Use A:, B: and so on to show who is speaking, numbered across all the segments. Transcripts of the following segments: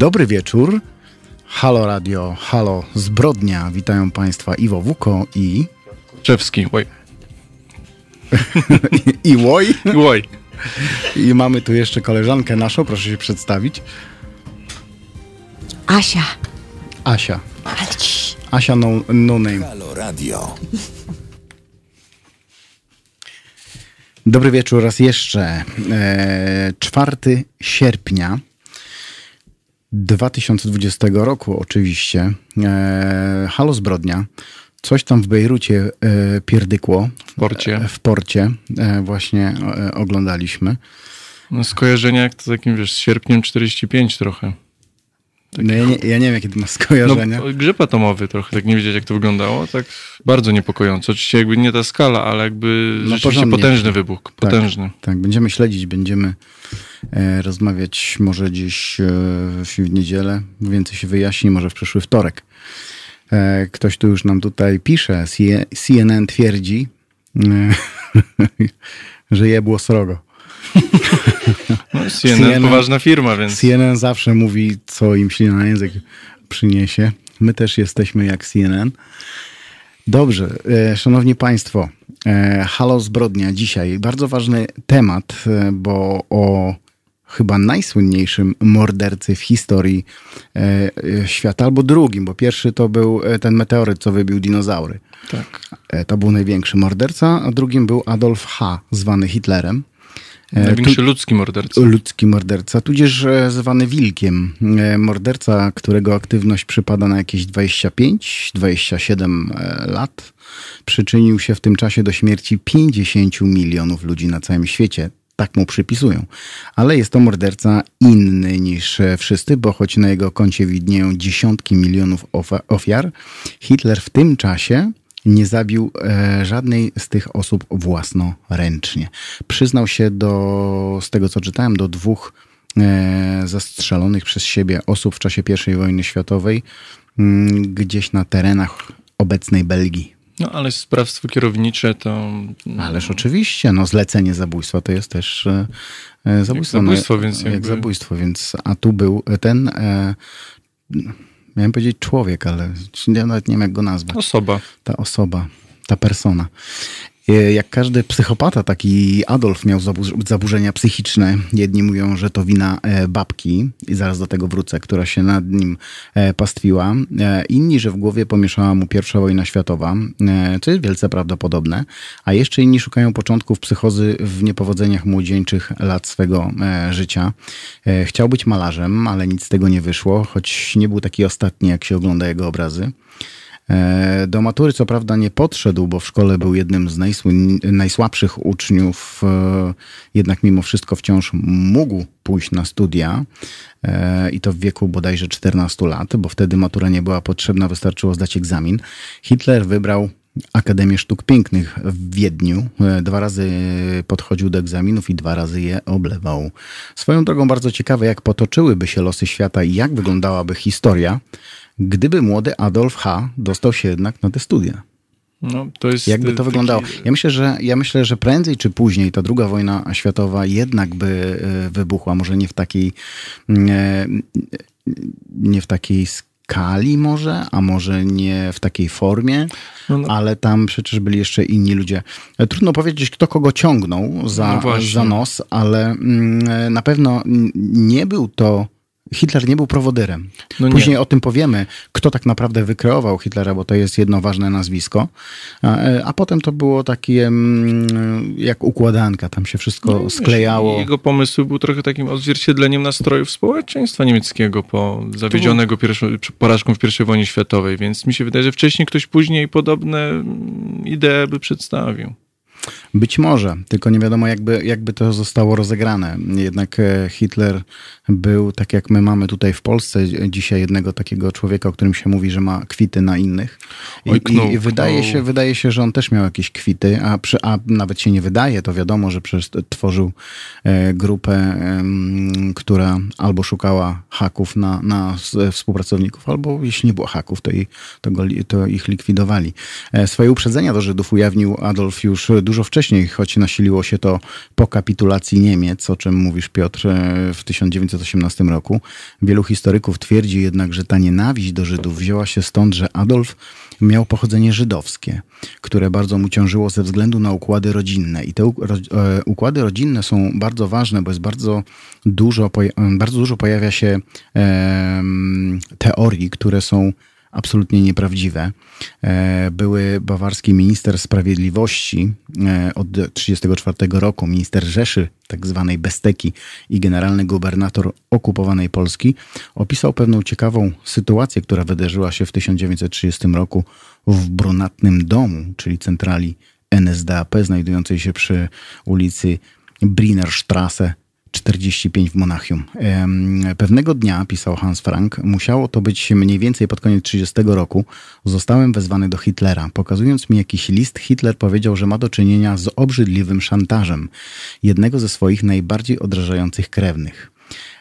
A: Dobry wieczór. Halo Radio, halo Zbrodnia. Witają Państwa Iwo Wuko i...
B: Czewski, oj.
A: I Łoj.
B: I Łoj.
A: I mamy tu jeszcze koleżankę naszą, proszę się przedstawić.
C: Asia.
A: Asia. Asia no, no name.
D: Halo Radio.
A: Dobry wieczór raz jeszcze. E, 4 sierpnia 2020 roku oczywiście. E, halo Zbrodnia. Coś tam w Bejrucie e, pierdykło.
B: W porcie.
A: E, w porcie e, właśnie e, oglądaliśmy.
B: No skojarzenia jak to takim, wiesz, z sierpniem 45 trochę.
A: No ja, nie, ja nie wiem, jakie to ma
B: No,
A: skojarzenia.
B: grzyb atomowy trochę, tak nie wiedzieć jak to wyglądało, tak bardzo niepokojąco. Oczywiście jakby nie ta skala, ale jakby
A: No,
B: rzeczywiście potężny wybuch, potężny.
A: Tak, będziemy śledzić, będziemy e, rozmawiać może gdzieś e, w, niedzielę. Więcej się wyjaśni, może w przyszły wtorek. E, ktoś tu już nam tutaj pisze, CNN twierdzi, e, że jebło srogo.
B: No, CNN,
A: CNN
B: poważna firma, więc
A: CNN zawsze mówi, co im ślina na język przyniesie. My też jesteśmy jak CNN. Dobrze, e, szanowni państwo, e, halo zbrodnia dzisiaj. Bardzo ważny temat, e, bo o chyba najsłynniejszym mordercy w historii świata, albo drugim, bo pierwszy to był ten meteoryt, co wybił dinozaury.
B: tak.
A: To był największy morderca, a drugim był Adolf H., zwany Hitlerem. E,
B: Największy ludzki morderca.
A: Ludzki morderca, tudzież e, zwany wilkiem. E, Morderca, którego aktywność przypada na jakieś 25-27 e, lat, przyczynił się w tym czasie do śmierci 50 milionów ludzi na całym świecie. Tak mu przypisują. Ale jest to morderca inny niż wszyscy, bo choć na jego koncie widnieją dziesiątki milionów ofiar, Hitler w tym czasie nie zabił e, żadnej z tych osób własnoręcznie. Przyznał się do, z tego co czytałem, do dwóch e, zastrzelonych przez siebie osób w czasie I wojny światowej mm, gdzieś na terenach obecnej Belgii.
B: No ale sprawstwo kierownicze to...
A: Ależ oczywiście, no zlecenie zabójstwa to jest też e, e, zabójstwo.
B: Jak zabójstwo,
A: no,
B: więc
A: jak
B: jakby-
A: zabójstwo, więc a tu był ten, e, miałem powiedzieć człowiek, ale ja nawet nie wiem jak go nazwać
B: Osoba.
A: ta osoba, ta persona. E, Jak każdy psychopata, taki Adolf miał zabu- zaburzenia psychiczne. Jedni mówią, że to wina e, babki, i zaraz do tego wrócę, która się nad nim e, pastwiła. Inni, że w głowie pomieszała mu pierwsza wojna światowa, co jest wielce prawdopodobne. A jeszcze inni szukają początków psychozy w niepowodzeniach młodzieńczych lat swego życia. Chciał być malarzem, ale nic z tego nie wyszło, choć nie był taki ostatni, jak się ogląda jego obrazy. E, Do matury co prawda nie podszedł, bo w szkole był jednym z najsłabszych uczniów, e, jednak mimo wszystko wciąż mógł pójść na studia e, i to w wieku bodajże 14 lat, bo wtedy matura nie była potrzebna, wystarczyło zdać egzamin. Hitler wybrał Akademię Sztuk Pięknych w Wiedniu. Dwa razy podchodził do egzaminów i dwa razy je oblewał. Swoją drogą bardzo ciekawe, jak potoczyłyby się losy świata i jak wyglądałaby historia, gdyby młody Adolf H. dostał się jednak na te studia.
B: No, to jest
A: Jakby to
B: taki-
A: wyglądało? Ja myślę, że, ja myślę, że prędzej czy później ta druga wojna światowa jednak by e, wybuchła. Może nie w takiej, e, nie w takiej skali może, a może nie w takiej formie,
B: No, no.
A: ale tam przecież byli jeszcze inni ludzie. E, Trudno powiedzieć, kto kogo ciągnął
B: No
A: za,
B: właśnie.
A: za nos, ale mm, e, na pewno mm, nie był to Hitler nie był prowodyrem.
B: No nie.
A: Później o tym powiemy, kto tak naprawdę wykreował Hitlera, bo to jest jedno ważne nazwisko. A, e, a potem to było takie mm, jak układanka, tam się wszystko
B: No,
A: sklejało.
B: Jego pomysł był trochę takim odzwierciedleniem nastrojów społeczeństwa niemieckiego po zawiedzionego pierwszą, porażką w I wojnie światowej, więc mi się wydaje, że wcześniej ktoś później podobne mm, idee by przedstawił.
A: Być może, tylko nie wiadomo, jakby, jakby to zostało rozegrane. Jednak e, Hitler był, tak jak my mamy tutaj w Polsce dzisiaj jednego takiego człowieka, o którym się mówi, że ma kwity na innych. I,
B: Oj,
A: i wydaje, się, wydaje się, że on też miał jakieś kwity, a, przy, a nawet się nie wydaje, to wiadomo, że przecież tworzył e, grupę, która albo szukała haków na, na współpracowników, albo jeśli nie było haków, to, i, to, go, to ich likwidowali. E, swoje uprzedzenia do Żydów ujawnił Adolf już dużo wcześniej choć nasiliło się to po kapitulacji Niemiec, o czym mówisz Piotr w 1918 roku. Wielu historyków twierdzi jednak, że ta nienawiść do Żydów wzięła się stąd, że Adolf miał pochodzenie żydowskie, które bardzo mu ciążyło ze względu na układy rodzinne. I te e, układy rodzinne są bardzo ważne, bo jest bardzo dużo, bardzo dużo pojawia się teorii, które są absolutnie nieprawdziwe. E, były bawarski minister sprawiedliwości e, od 1934 roku, minister Rzeszy, tak zwanej Besteki i generalny gubernator okupowanej Polski, opisał pewną ciekawą sytuację, która wydarzyła się w 1930 roku w brunatnym domu, czyli centrali NSDAP, znajdującej się przy ulicy Brinerstrasse 45 w Monachium. Pewnego dnia, pisał Hans Frank, musiało to być mniej więcej pod koniec 30 roku, zostałem wezwany do Hitlera. Pokazując mi jakiś list, Hitler powiedział, że ma do czynienia z obrzydliwym szantażem jednego ze swoich najbardziej odrażających krewnych.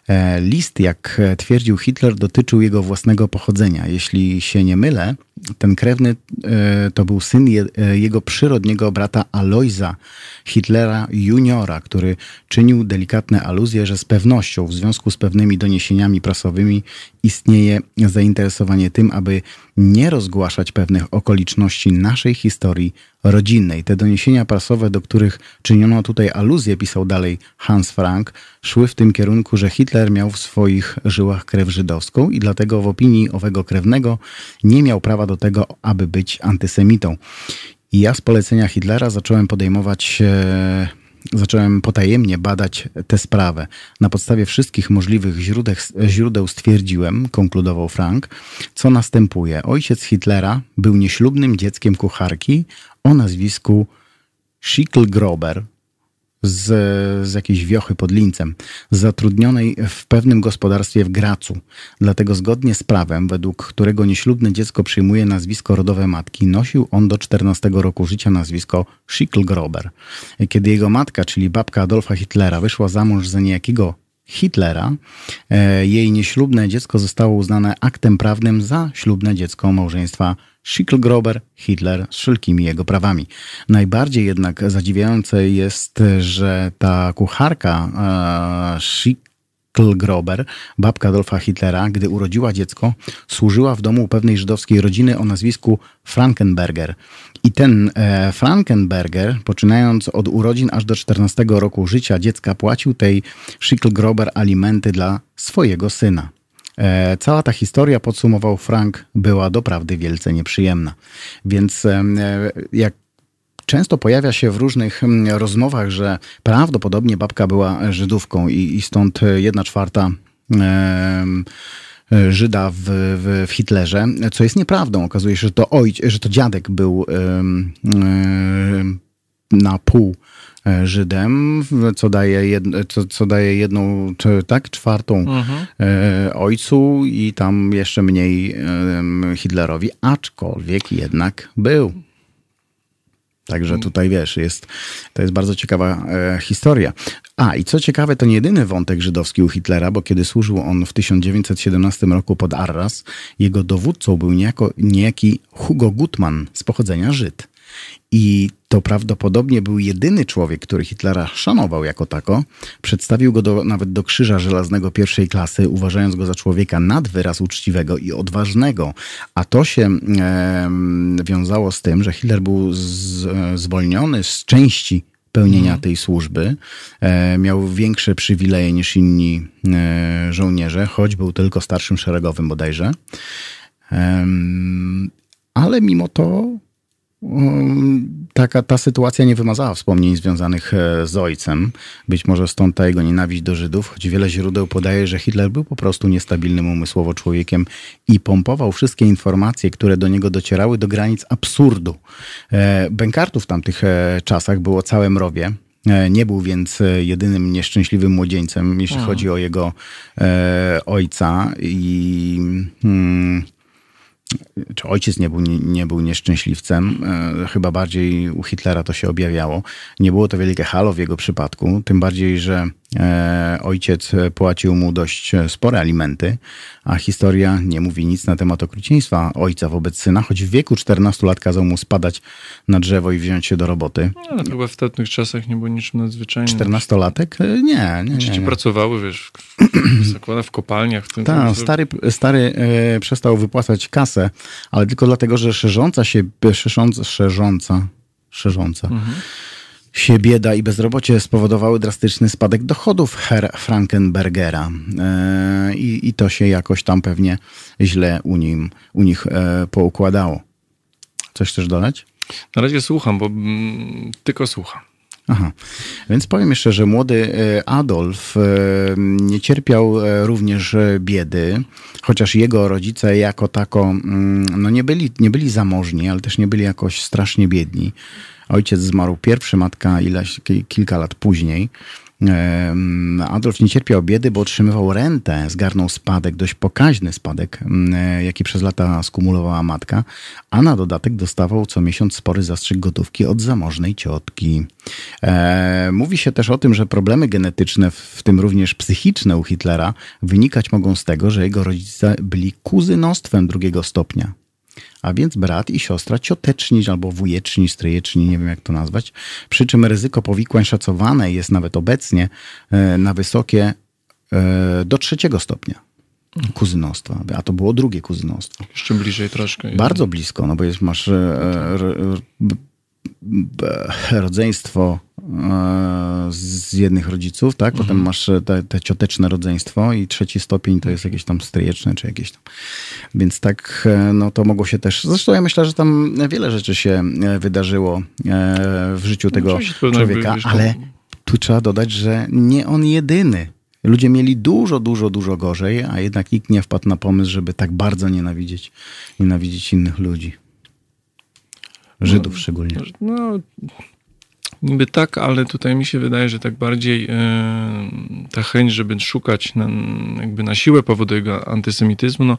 A: E, list, jak twierdził Hitler, dotyczył jego własnego pochodzenia. Jeśli się nie mylę, ten krewny e, to był syn e, jego przyrodniego brata Aloisa Hitlera juniora, który czynił delikatne aluzje, że z pewnością w związku z pewnymi doniesieniami prasowymi istnieje zainteresowanie tym, aby nie rozgłaszać pewnych okoliczności naszej historii rodzinnej. Te doniesienia prasowe, do których czyniono tutaj aluzję, pisał dalej Hans Frank, szły w tym kierunku, że Hitler miał w swoich żyłach krew żydowską i dlatego w opinii owego krewnego nie miał prawa do tego, aby być antysemitą. I ja z polecenia Hitlera zacząłem podejmować, e, zacząłem potajemnie badać tę sprawę. Na podstawie wszystkich możliwych źródeł, źródeł stwierdziłem, konkludował Frank, co następuje. Ojciec Hitlera był nieślubnym dzieckiem kucharki o nazwisku Schicklgrober, z, z jakiejś wiochy pod Lincem, zatrudnionej w pewnym gospodarstwie w Gracu. Dlatego zgodnie z prawem, według którego nieślubne dziecko przyjmuje nazwisko rodowe matki, nosił on do 14 roku życia nazwisko Schicklgrober. Kiedy jego matka, czyli babka Adolfa Hitlera, wyszła za mąż za niejakiego Hitlera, e, jej nieślubne dziecko zostało uznane aktem prawnym za ślubne dziecko małżeństwa Schicklgrober, Hitler z wszelkimi jego prawami. Najbardziej jednak zadziwiające jest, że ta kucharka e, Schicklgrober, babka Adolfa Hitlera, gdy urodziła dziecko, służyła w domu pewnej żydowskiej rodziny o nazwisku Frankenberger. I ten e, Frankenberger, poczynając od urodzin aż do 14 roku życia dziecka, płacił tej Schicklgrober alimenty dla swojego syna. E, cała ta historia, podsumował Frank, była doprawdy wielce nieprzyjemna. Więc e, jak często pojawia się w różnych rozmowach, że prawdopodobnie babka była Żydówką i, stąd jedna czwarta Żyda w, w, w, Hitlerze, co jest nieprawdą. Okazuje się, że to ojciec, że to dziadek był na pół Żydem, co daje, jed, co, co daje jedną, tak, czwartą mhm. e, ojcu i tam jeszcze mniej e, Hitlerowi, aczkolwiek jednak był. Także mm. tutaj wiesz, jest, to jest bardzo ciekawa e, historia. A i co ciekawe, to nie jedyny wątek żydowski u Hitlera, bo kiedy służył on w 1917 roku pod Arras, jego dowódcą był niejako, niejaki Hugo Gutmann z pochodzenia Żyd. I to prawdopodobnie był jedyny człowiek, który Hitlera szanował jako tako. Przedstawił go do, nawet do krzyża żelaznego pierwszej klasy, uważając go za człowieka nad wyraz uczciwego i odważnego. A to się e, wiązało z tym, że Hitler był z, zwolniony z części pełnienia mhm. tej służby. E, miał większe przywileje niż inni e, żołnierze, choć był tylko starszym szeregowym bodajże. ale mimo to taka ta sytuacja nie wymazała wspomnień związanych e, z ojcem. Być może stąd ta jego nienawiść do Żydów, choć wiele źródeł podaje, że Hitler był po prostu niestabilnym umysłowo człowiekiem i pompował wszystkie informacje, które do niego docierały do granic absurdu. E, Bękartów w tamtych e, czasach było całe mrowie. Nie był więc jedynym nieszczęśliwym młodzieńcem, jeśli chodzi o jego e, ojca. I hmm, czy ojciec nie był, nie, nie był nieszczęśliwcem, e, chyba bardziej u Hitlera to się objawiało. Nie było to wielkie halo w jego przypadku, tym bardziej, że ojciec płacił mu dość spore alimenty, a historia nie mówi nic na temat okrucieństwa ojca wobec syna, choć w wieku 14 lat kazał mu spadać na drzewo i wziąć się do roboty.
B: No, chyba w tamtych czasach nie było niczym nadzwyczajnym.
A: 14-latek? E, nie, nie, nie.
B: Dzieci pracowały, wiesz, zakłada w kopalniach. W tym
A: Tak, stary, stary e, przestał wypłacać kasę, ale tylko dlatego, że szerząca się, szerząca, szerząca, szerząca
B: Mhm.
A: Się bieda i bezrobocie spowodowały drastyczny spadek dochodów Herr Frankenbergera. E, i, I to się jakoś tam pewnie źle u, nim, u nich e, poukładało. Coś chcesz dodać?
B: Na razie słucham, bo mm, tylko słucham.
A: Aha. Więc powiem jeszcze, że młody e, Adolf nie cierpiał również biedy, chociaż jego rodzice jako tako mm, no nie, byli, nie byli zamożni, ale też nie byli jakoś strasznie biedni. Ojciec zmarł pierwszy, matka ileś, ki- kilka lat później. Adolf nie cierpiał biedy, bo otrzymywał rentę, zgarnął spadek, dość pokaźny spadek, jaki przez lata skumulowała matka, a na dodatek dostawał co miesiąc spory zastrzyk gotówki od zamożnej ciotki. E, mówi się też o tym, że problemy genetyczne, w tym również psychiczne u Hitlera, wynikać mogą z tego, że jego rodzice byli kuzynostwem drugiego stopnia. A więc brat i siostra cioteczni albo wujeczni, stryjeczni, nie wiem jak to nazwać. Przy czym ryzyko powikłań szacowane jest nawet obecnie e, na wysokie e, do trzeciego stopnia kuzynostwa, a to było drugie kuzynostwo.
B: Jeszcze bliżej troszkę.
A: Bardzo blisko, no bo jest, masz e, rodzeństwo z jednych rodziców, tak? Potem masz te, te cioteczne rodzeństwo i trzeci stopień to jest jakieś tam stryjeczne czy jakieś tam. Więc tak, e, no to mogło się też... Zresztą ja myślę, że tam wiele rzeczy się e, wydarzyło e, w życiu tego
B: Oczywiście, pewno
A: człowieka, ale tu trzeba dodać, że nie on jedyny. Ludzie mieli dużo, dużo, dużo gorzej, a jednak nikt nie wpadł na pomysł, żeby tak bardzo nienawidzieć, nienawidzieć innych ludzi. Żydów szczególnie.
B: No, niby tak, ale tutaj mi się wydaje, że tak bardziej e, ta chęć, żeby szukać na, jakby na siłę powodu jego antysemityzmu, no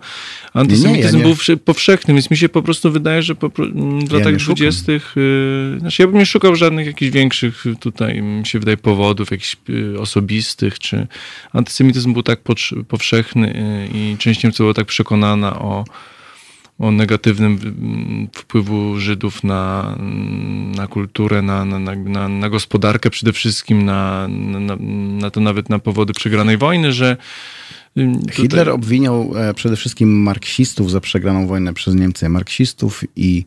B: antysemityzm
A: nie.
B: był wszy- powszechny, więc mi się po prostu wydaje, że po, w
A: Ja
B: latach
A: nie
B: dwudziestych, e, znaczy ja bym nie szukał żadnych jakichś większych tutaj, mi się wydaje, powodów jakichś e, osobistych, czy antysemityzm był tak powszechny e, i część Niemców była tak przekonana o o negatywnym wpływu Żydów na, na kulturę, na, na, na, na, gospodarkę przede wszystkim, na, na, na to nawet na powody przegranej wojny, że
A: Hitler obwiniał e, przede wszystkim marksistów za przegraną wojnę przez Niemcy. Marksistów i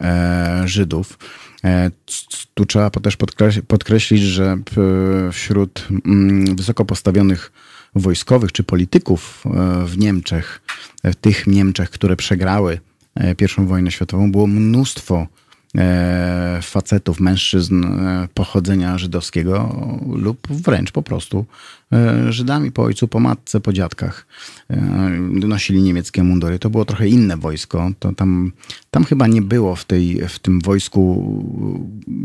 A: e, Żydów. E, tu trzeba też podkreś- podkreślić, że wśród mm, wysoko postawionych wojskowych czy polityków e, w Niemczech, e, w tych Niemczech, które przegrały e, pierwszą wojnę światową, było mnóstwo facetów, mężczyzn pochodzenia żydowskiego lub wręcz po prostu Żydami po ojcu, po matce, po dziadkach. Nosili niemieckie mundury. To było trochę inne wojsko. To tam, tam chyba nie było w, tej, w tym wojsku,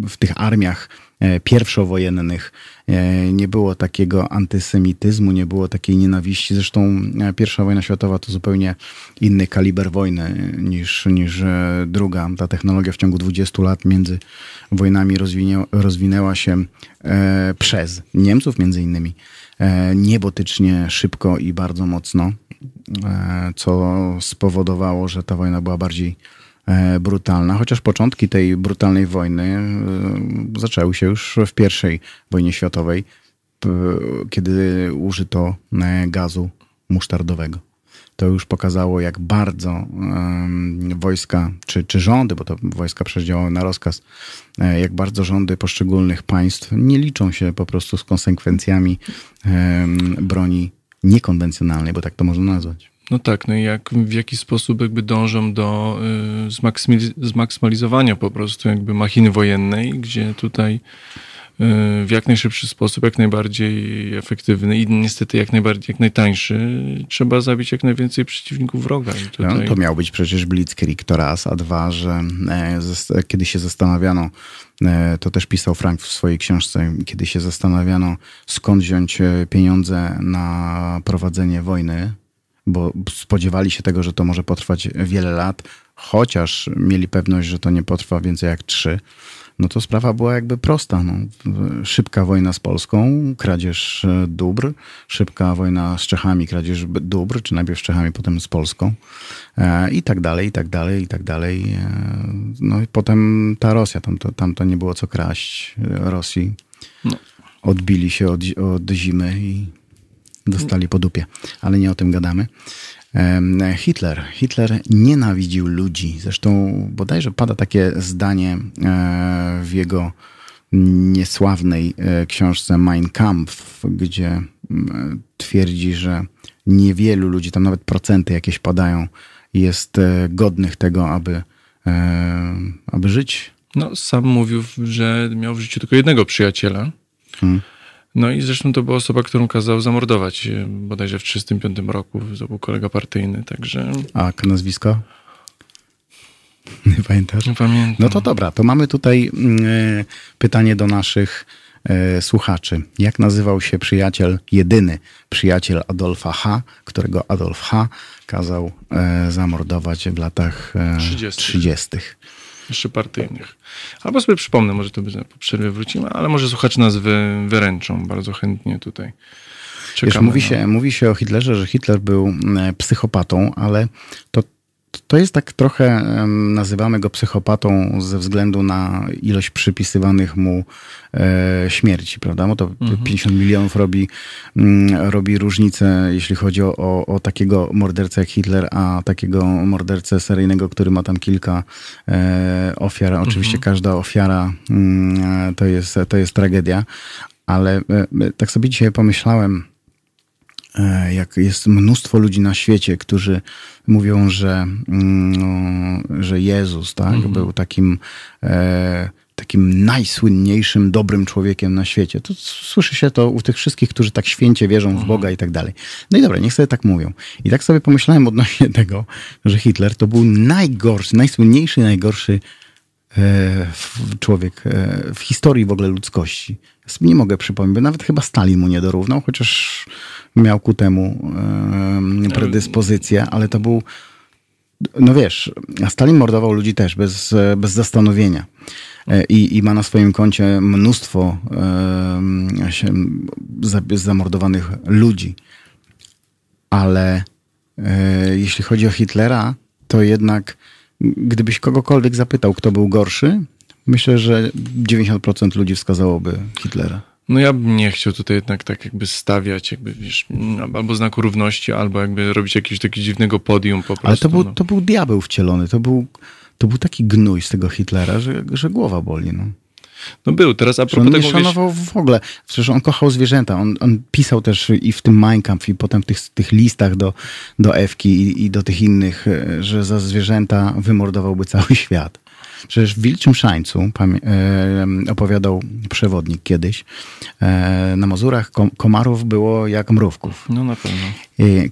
A: w tych armiach pierwszowojennych e, nie było takiego antysemityzmu, nie było takiej nienawiści. Zresztą e, pierwsza wojna światowa to zupełnie inny kaliber wojny niż, niż e, druga. Ta technologia w ciągu 20 lat między wojnami rozwinie, rozwinęła się e, przez Niemców między innymi e, niebotycznie szybko i bardzo mocno, e, co spowodowało, że ta wojna była bardziej e, brutalna, chociaż początki tej brutalnej wojny e, zaczęły się już w pierwszej wojnie światowej, kiedy użyto e, gazu musztardowego. To już pokazało, jak bardzo wojska, czy, czy rządy, bo to wojska przecież działały na rozkaz, e, jak bardzo rządy poszczególnych państw nie liczą się po prostu z konsekwencjami broni niekonwencjonalnej, bo tak to można nazwać.
B: No tak, no i jak, w jaki sposób jakby dążą do y, zmaksymaliz- zmaksymalizowania po prostu jakby machiny wojennej, gdzie tutaj y, w jak najszybszy sposób, jak najbardziej efektywny i niestety jak najbardziej, jak najtańszy, trzeba zabić jak najwięcej przeciwników wroga. I tutaj...
A: No, to miał być przecież Blitzkrieg, to raz, a dwa, że e, kiedy się zastanawiano, e, to też pisał Frank w swojej książce, kiedy się zastanawiano, skąd wziąć e, pieniądze na prowadzenie wojny, bo spodziewali się tego, że to może potrwać wiele lat, chociaż mieli pewność, że to nie potrwa więcej jak trzy, no to sprawa była jakby prosta. No. Szybka wojna z Polską, kradzież e, dóbr, szybka wojna z Czechami, kradzież dóbr, czy najpierw z Czechami, potem z Polską e, i tak dalej, i tak dalej, i tak dalej. E, no i potem ta Rosja, tam to, tam to nie było co kraść Rosji. No. Odbili się od, od zimy i dostali po dupie, ale nie o tym gadamy. Hitler. Hitler nienawidził ludzi. Zresztą bodajże pada takie zdanie e, w jego niesławnej e, książce Mein Kampf, gdzie twierdzi, że niewielu ludzi, tam nawet procenty jakieś padają, jest e, godnych tego, aby, aby żyć.
B: No, sam mówił, że miał w życiu tylko jednego przyjaciela. Hmm. No i zresztą to była osoba, którą kazał zamordować e, bodajże w 1935 roku. To był kolega partyjny, także...
A: A nazwisko? Nie pamiętasz?
B: Nie pamiętam.
A: No to dobra, to mamy tutaj y, pytanie do naszych y, słuchaczy. Jak nazywał się przyjaciel, jedyny przyjaciel Adolfa H., którego Adolf H. kazał zamordować w latach 30. 30
B: jeszcze partyjnych. Albo sobie przypomnę, może to by po przerwie wrócimy, ale może słuchacze nas wy, wyręczą bardzo chętnie tutaj.
A: Wiesz, mówi, się, mówi się o Hitlerze, że Hitler był psychopatą, ale to to jest tak trochę, nazywamy go psychopatą ze względu na ilość przypisywanych mu e, śmierci, prawda? Bo to mhm. 50 milionów robi, mm, robi różnicę, jeśli chodzi o, o, takiego mordercę jak Hitler, a takiego mordercę seryjnego, który ma tam kilka e, ofiar. Oczywiście mhm. każda ofiara mm, to, jest, to jest tragedia, ale e, tak sobie dzisiaj pomyślałem, E, jak jest mnóstwo ludzi na świecie, którzy mówią, że, mm, że Jezus tak, mhm. był takim, e, takim najsłynniejszym, dobrym człowiekiem na świecie. To słyszy się to u tych wszystkich, którzy tak święcie wierzą w mhm. Boga i tak dalej. No i dobra, niech sobie tak mówią. I tak sobie pomyślałem odnośnie tego, że Hitler to był najgorszy, najsłynniejszy, najgorszy e, człowiek e, w historii w ogóle ludzkości. Nie mogę przypomnieć, bo nawet chyba Stalin mu nie dorównał, chociaż miał ku temu predyspozycję, ale to był, no wiesz, Stalin mordował ludzi też bez, bez zastanowienia. E, I, I ma na swoim koncie mnóstwo zamordowanych ludzi. Ale e, jeśli chodzi o Hitlera, to jednak gdybyś kogokolwiek zapytał, kto był gorszy, myślę, że 90% ludzi wskazałoby Hitlera.
B: No ja bym nie chciał tutaj jednak tak jakby stawiać jakby, wiesz, albo znaku równości, albo jakby robić jakiegoś takiego dziwnego podium po prostu.
A: Ale to był, no. to był diabeł wcielony, to był, to był taki gnój z tego Hitlera, że, że głowa boli, no.
B: No był, teraz a propos
A: on
B: tego...
A: nie szanował w ogóle, przecież on kochał zwierzęta, on, on pisał też i w tym Mein Kampf i potem w tych, tych listach do, do Ewki i, i do tych innych, e, że za zwierzęta wymordowałby cały świat. Przecież w Wilczym Szańcu e, opowiadał przewodnik kiedyś, e, na Mazurach komarów było jak mrówków.
B: No na pewno.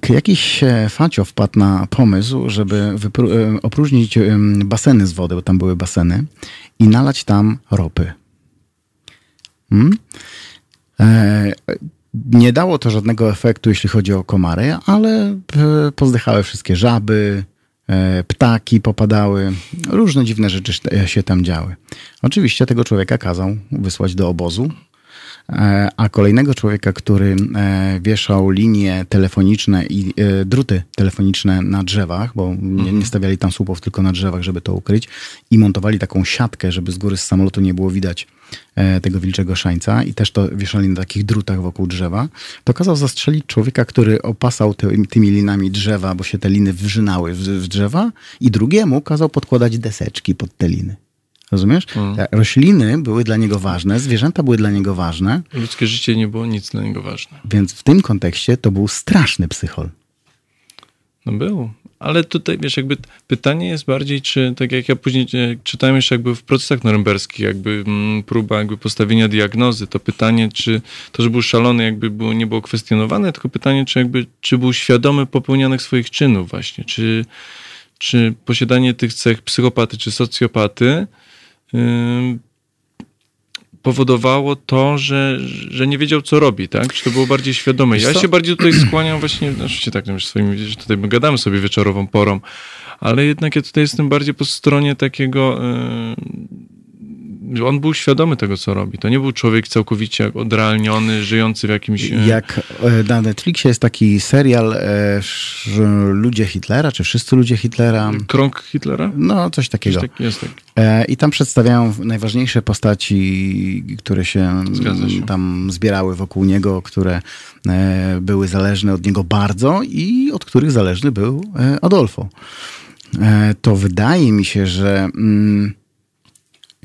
A: Jakiś e, facio wpadł na pomysł, żeby opróżnić baseny z wody, bo tam były baseny, i nalać tam ropy. Hmm? Nie dało to żadnego efektu, jeśli chodzi o komary, ale pozdychały wszystkie żaby, ptaki popadały, różne dziwne rzeczy się tam działy. Oczywiście tego człowieka kazał wysłać do obozu, e, a kolejnego człowieka, który e, wieszał linie telefoniczne i druty telefoniczne na drzewach, bo nie, nie, mhm. stawiali tam słupów, tylko na drzewach, żeby to ukryć, i montowali taką siatkę, żeby z góry z samolotu nie było widać E, tego wilczego szańca i też to wieszali na takich drutach wokół drzewa, to kazał zastrzelić człowieka, który opasał ty, tymi linami drzewa, bo się te liny wrzynały w, w drzewa i drugiemu kazał podkładać deseczki pod te liny. Rozumiesz? Mm. Rośliny były dla niego ważne, zwierzęta były dla niego ważne.
B: Ludzkie życie nie było nic dla niego ważne.
A: Więc w tym kontekście to był straszny psychol.
B: No był. Ale tutaj, wiesz, jakby pytanie jest bardziej, czy tak jak ja później e, czytałem jeszcze jakby w procesach norymberskich, jakby mm, próba jakby postawienia diagnozy, to pytanie, czy to, że był szalony, jakby było, nie było kwestionowane, tylko pytanie, czy jakby, czy był świadomy popełnianych swoich czynów właśnie, czy, czy posiadanie tych cech psychopaty czy socjopaty yy, powodowało to, że, że nie wiedział, co robi, tak? Czy to było bardziej świadome? Ja się bardziej tutaj skłaniam właśnie, oczywiście tak, no, swoimi, że tutaj my gadamy sobie wieczorową porą, ale jednak ja tutaj jestem bardziej po stronie takiego, yy, on był świadomy tego, co robi. To nie był człowiek całkowicie odrealniony, żyjący w jakimś... e,
A: Jak e, na Netflixie jest taki serial e, Ludzie Hitlera, czy Wszyscy Ludzie Hitlera.
B: Krąg Hitlera?
A: No, coś takiego.
B: Coś tak, jest tak.
A: I tam przedstawiają najważniejsze postaci, które się
B: się.
A: tam zbierały wokół niego, które były zależne od niego bardzo i od których zależny był Adolfo. To wydaje mi się, że mm,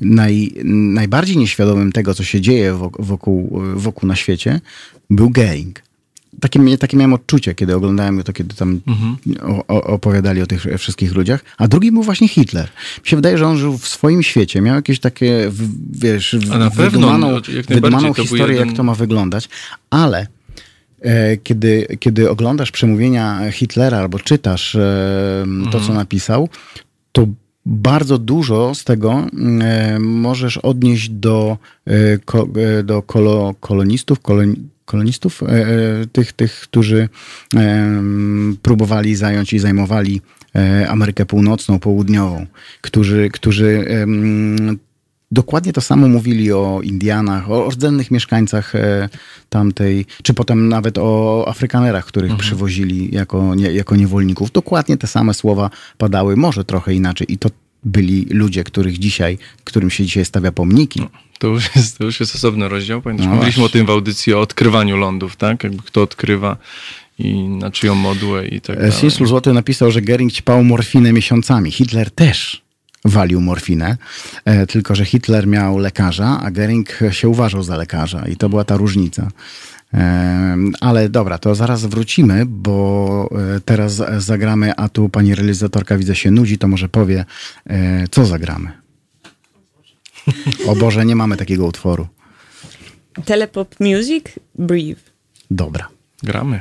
A: naj, najbardziej nieświadomym tego, co się dzieje wok- wokół, wokół na świecie, był Gering. Takie, takie miałem odczucie, kiedy oglądałem to, kiedy tam o, o, opowiadali o tych wszystkich ludziach. A drugi był właśnie Hitler. Mi się wydaje, że on żył w swoim świecie. Miał jakieś takie, wiesz, wydumaną, wydumaną historię,
B: jeden-
A: jak to ma wyglądać. Ale e, kiedy, kiedy oglądasz przemówienia Hitlera albo czytasz e, to, co napisał, to bardzo dużo z tego e, możesz odnieść do, e, e, do kolo, kolonistów, koloni, kolonistów, tych, tych, którzy próbowali zająć i zajmowali Amerykę Północną, Południową, którzy, którzy dokładnie to samo mówili o Indianach, o rdzennych mieszkańcach e, tamtej, czy potem nawet o Afrykanerach, których przywozili jako, nie, jako niewolników. Dokładnie te same słowa padały, może trochę inaczej. I to byli ludzie, których dzisiaj, którym się dzisiaj stawia pomniki.
B: To już jest, to już jest osobny rozdział. Pamiętasz,
A: No
B: mówiliśmy
A: właśnie.
B: o tym w audycji o odkrywaniu lądów, tak? Jakby kto odkrywa i na czyją modłę i tak dalej.
A: Sinslu Złoty napisał, że Gering ćpał morfinę miesiącami. Hitler też walił morfinę, e, tylko że Hitler miał lekarza, a Gering się uważał za lekarza i to była ta różnica. E, Ale dobra, to zaraz wrócimy, bo e, teraz zagramy, a tu pani realizatorka widzę się nudzi, to może powie, co zagramy. O Boże, nie mamy takiego utworu.
C: Telepop Music, Breathe.
A: Dobra.
B: Gramy.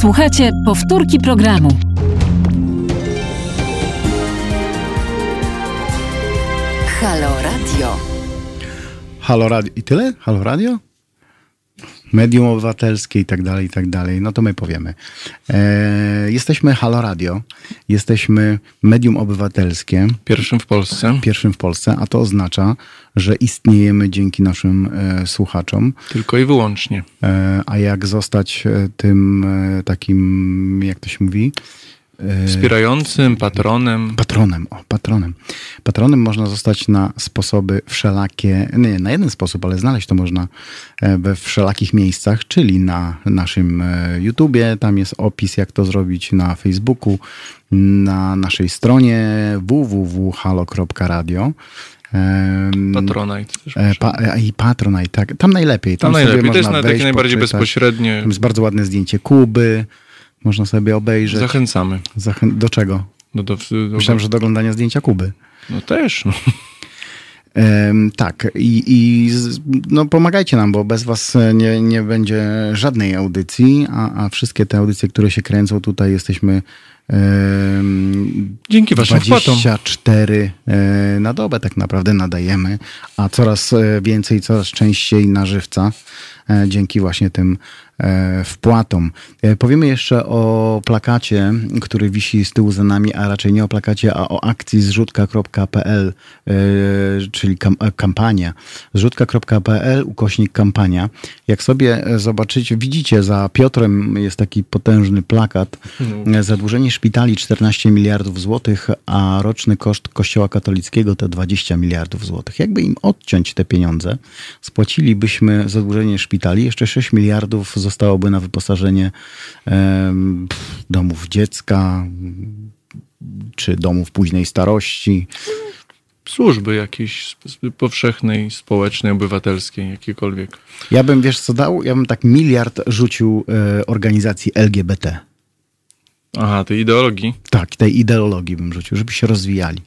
D: Słuchajcie powtórki programu.
E: Halo Radio.
A: Halo Radio. I tyle? Halo Radio? Medium obywatelskie i tak dalej, i tak dalej. No to my powiemy. E, jesteśmy Halo Radio. Jesteśmy medium obywatelskie,
B: Pierwszym w Polsce.
A: pierwszym w Polsce, a to oznacza, że istniejemy dzięki naszym e, słuchaczom.
B: Tylko i wyłącznie.
A: E, a jak zostać e, tym e, takim, jak to się mówi? E,
B: Wspierającym, patronem.
A: Patronem, o, patronem. Patronem można zostać na sposoby wszelakie, nie, na jeden sposób, ale znaleźć to można e, we wszelakich miejscach, czyli na naszym e, YouTubie, tam jest opis, jak to zrobić, na Facebooku, na naszej stronie www.halo.radio.
B: Patronite
A: Pa, I Patronite, tak. Tam najlepiej.
B: Tam
A: sobie
B: najlepiej. To jest
A: można
B: na, takie najbardziej bezpośrednie.
A: Tam jest bardzo ładne zdjęcie Kuby. Można sobie obejrzeć.
B: Zachęcamy.
A: Zachę- do czego?
B: No, do, do,
A: Myślałem, że do oglądania zdjęcia Kuby.
B: no też. No.
A: Tak, i, i no, pomagajcie nam, bo bez was e, nie, nie będzie żadnej audycji, a, a wszystkie te audycje, które się kręcą tutaj, jesteśmy
B: Dzięki waszym wpłatom.
A: 24 e, na dobę tak naprawdę nadajemy, a coraz e, więcej, coraz częściej na żywca dzięki właśnie tym wpłatom. E, Powiemy jeszcze o plakacie, który wisi z tyłu za nami, a raczej nie o plakacie, a o akcji zrzutka.pl, e, czyli kam- e, kampania. Zrzutka.pl, ukośnik kampania. Jak sobie e, zobaczycie, widzicie, za Piotrem jest taki potężny plakat. E, Zadłużenie szpitali 14 miliardów złotych, a roczny koszt kościoła katolickiego to 20 miliardów złotych. Jakby im odciąć te pieniądze, spłacilibyśmy zadłużenie szpitali, jeszcze 6 miliardów zostałoby na wyposażenie domów dziecka, czy domów późnej starości.
B: Służby jakiejś powszechnej, społecznej, obywatelskiej, jakiejkolwiek.
A: Ja bym, wiesz co dał? Ja bym tak miliard rzucił e, organizacji LGBT.
B: Aha, tej ideologii.
A: Tak, tej ideologii bym rzucił, żeby się rozwijali.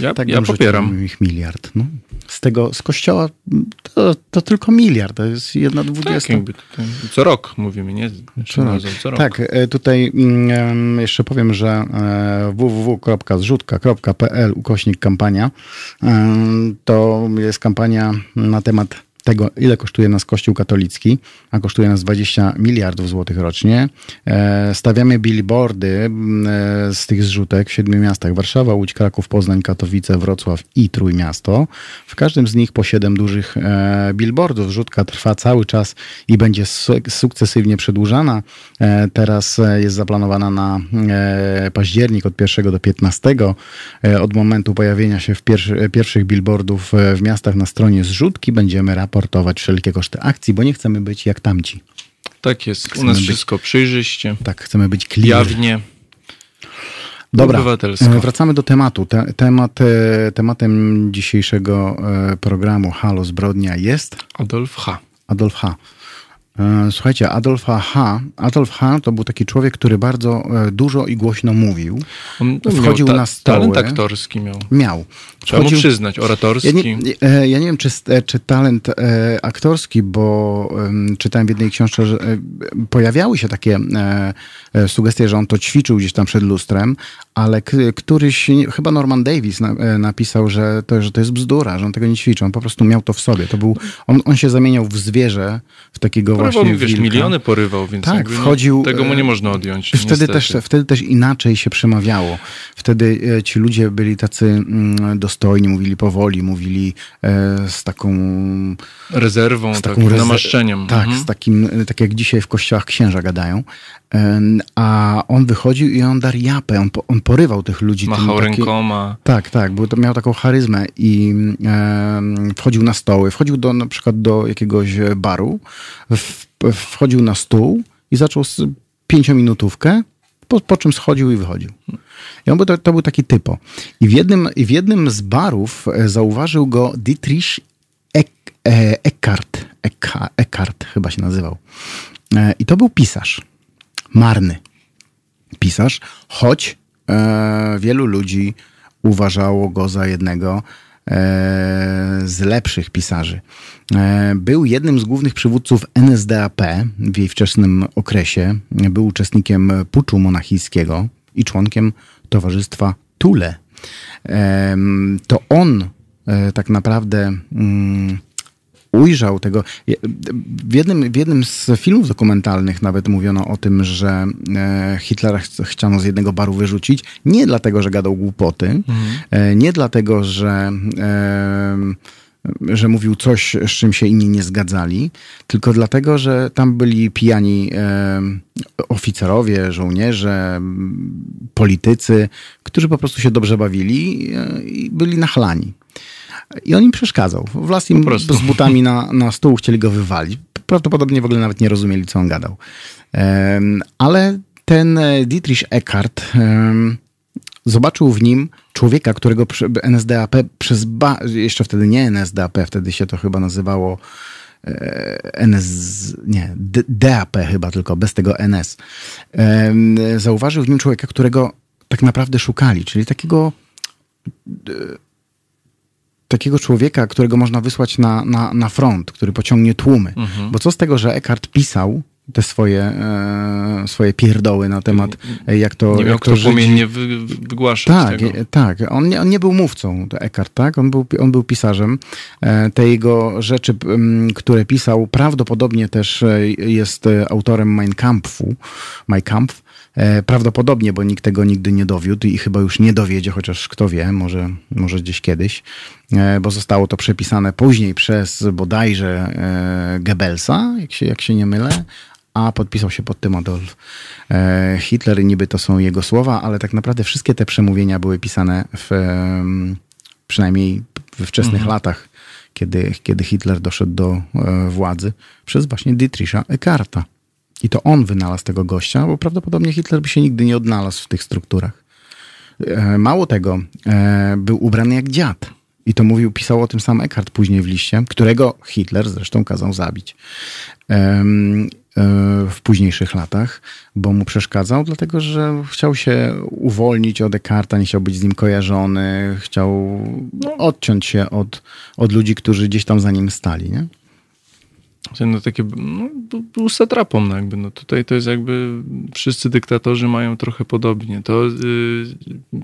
B: Ja,
A: Tak
B: ja popieram.
A: ich miliard. No. Z tego, z kościoła to, to tylko miliard, to jest jedna
B: Tak,
A: dwudziesta.
B: tutaj, co rok mówimy, nie?
A: Co rok.
B: co rok.
A: Tak, e, tutaj mm, jeszcze powiem, że e, www.zrzutka.pl ukośnik kampania to jest kampania na temat tego, ile kosztuje nas Kościół katolicki, a kosztuje nas 20 miliardów złotych rocznie. E, stawiamy billboardy e, z tych zrzutek w siedmiu miastach. Warszawa, Łódź, Kraków, Poznań, Katowice, Wrocław i Trójmiasto. W każdym z nich po siedem dużych e, billboardów. Zrzutka trwa cały czas i będzie su- sukcesywnie przedłużana. Teraz jest zaplanowana na październik od 1 do 15. E, od momentu pojawienia się w pierwszy, pierwszych billboardów w miastach na stronie zrzutki będziemy raportować wszelkie koszty akcji, bo nie chcemy być jak tamci.
B: Tak jest. U
A: Chcemy
B: nas
A: być-
B: wszystko przejrzyście,
A: Tak, chcemy być clear.
B: jawnie.
A: Dobra, e, wracamy do tematu. Te, temat, e, tematem dzisiejszego e, programu Halo Zbrodnia jest
B: Adolf H.
A: Adolf H. E, Słuchajcie, Adolf H. Adolf H. to był taki człowiek, który bardzo e, dużo i głośno mówił.
B: On
A: Wchodził
B: miał
A: na stoły.
B: Talent aktorski miał.
A: Miał.
B: Trzeba mu
A: Wchodził-
B: przyznać,
A: Ja
B: oratorski.
A: nie, e, ja nie wiem, czy, czy talent aktorski, bo em, czytałem w jednej książce, że pojawiały się takie sugestie, że on to ćwiczył gdzieś tam przed lustrem, ale któryś, chyba Norman Davis na, napisał, że to, że to jest bzdura, że on tego nie ćwiczył. On po prostu miał to w sobie. To był, on, on się zamieniał w zwierzę, takiego
B: Porywał,
A: właśnie
B: wiesz,
A: wilka.
B: miliony porywał, więc
A: Tak, wchodził,
B: Nie, tego mu
A: e,
B: nie można odjąć.
A: Wtedy
B: niestety.
A: też, wtedy też inaczej się przemawiało. Wtedy e, ci ludzie byli tacy mm, dostojni, mówili powoli, mówili e, z taką
B: Rezerwą,
A: z taką
B: takim
A: reze-
B: namaszczeniem.
A: Tak,
B: Mhm.
A: z takim, tak jak dzisiaj w kościołach księża gadają. A on wychodził i on dar japę, on, on porywał tych ludzi.
B: Machał
A: taki-
B: rękoma.
A: Tak, tak, bo to miał taką charyzmę i em, wchodził na stoły, wchodził do, na przykład do jakiegoś baru, w, wchodził na stół i zaczął z pięciominutówkę, po, po czym schodził i wychodził. I on był, to, to był taki typo. I w jednym, w jednym z barów e, zauważył go Dietrich Eck, e, Eckart, Ecka, Eckart chyba się nazywał. E, I to był pisarz, marny pisarz, choć e, wielu ludzi uważało go za jednego e, z lepszych pisarzy. E, był jednym z głównych przywódców NSDAP w jej wczesnym okresie. Był uczestnikiem puczu monachijskiego i członkiem Towarzystwa Tule. Em, To on e, tak naprawdę mm, ujrzał tego. W jednym, w jednym z filmów dokumentalnych nawet mówiono o tym, że e, Hitlera ch- chciano z jednego baru wyrzucić. Nie dlatego, że gadał głupoty, e, nie dlatego, że. e, że mówił coś, z czym się inni nie zgadzali, tylko dlatego, że tam byli pijani e, oficerowie, żołnierze, politycy, którzy po prostu się dobrze bawili i byli nachlani. I on im przeszkadzał. Wlazł im z butami na, na stół, chcieli go wywalić. Prawdopodobnie w ogóle nawet nie rozumieli, co on gadał. Em, ale ten e, Dietrich Eckart em, zobaczył w nim człowieka, którego NSDAP przez... Ba- jeszcze wtedy nie NSDAP, wtedy się to chyba nazywało e, NS... Nie, DAP chyba tylko, bez tego NS. Zauważył w nim człowieka, którego tak naprawdę szukali, czyli takiego takiego człowieka, którego można wysłać na, na, na front, który pociągnie tłumy.
B: Mhm.
A: Bo co z tego, że Eckhart pisał te swoje, e, swoje pierdoły na temat, e, jak to,
B: Nie miał
A: jak to
B: kto płomiennie wy, wygłaszać
A: Tak,
B: tego.
A: e, tak. On nie, on nie był mówcą, Eckhart, tak? On był, on był pisarzem. E, Te jego rzeczy, m, które pisał, prawdopodobnie też e, jest autorem Mein Kampfu, Mein Kampf. E, Prawdopodobnie, bo nikt tego nigdy nie dowiódł i chyba już nie dowiedzie, chociaż kto wie, może, może gdzieś kiedyś, E, bo zostało to przepisane później przez bodajże e, Goebbelsa, jak się, jak się nie mylę, a podpisał się pod tym Adolf Hitler i niby to są jego słowa, ale tak naprawdę wszystkie te przemówienia były pisane w, przynajmniej we wczesnych latach, kiedy, kiedy Hitler doszedł do władzy, przez właśnie Dietricha Eckarta. I to on wynalazł tego gościa, bo prawdopodobnie Hitler by się nigdy nie odnalazł w tych strukturach. E, Mało tego, e, był ubrany jak dziad. I to mówił, pisał o tym sam Eckhart później w liście, którego Hitler zresztą kazał zabić e, w późniejszych latach, bo mu przeszkadzał, dlatego że chciał się uwolnić od Eckharta, nie chciał być z nim kojarzony, chciał odciąć się od, od ludzi, którzy gdzieś tam za nim stali. Nie?
B: No, takie, no, był- satrapą, no, jakby, no tutaj to jest jakby, wszyscy dyktatorzy mają trochę podobnie. To y,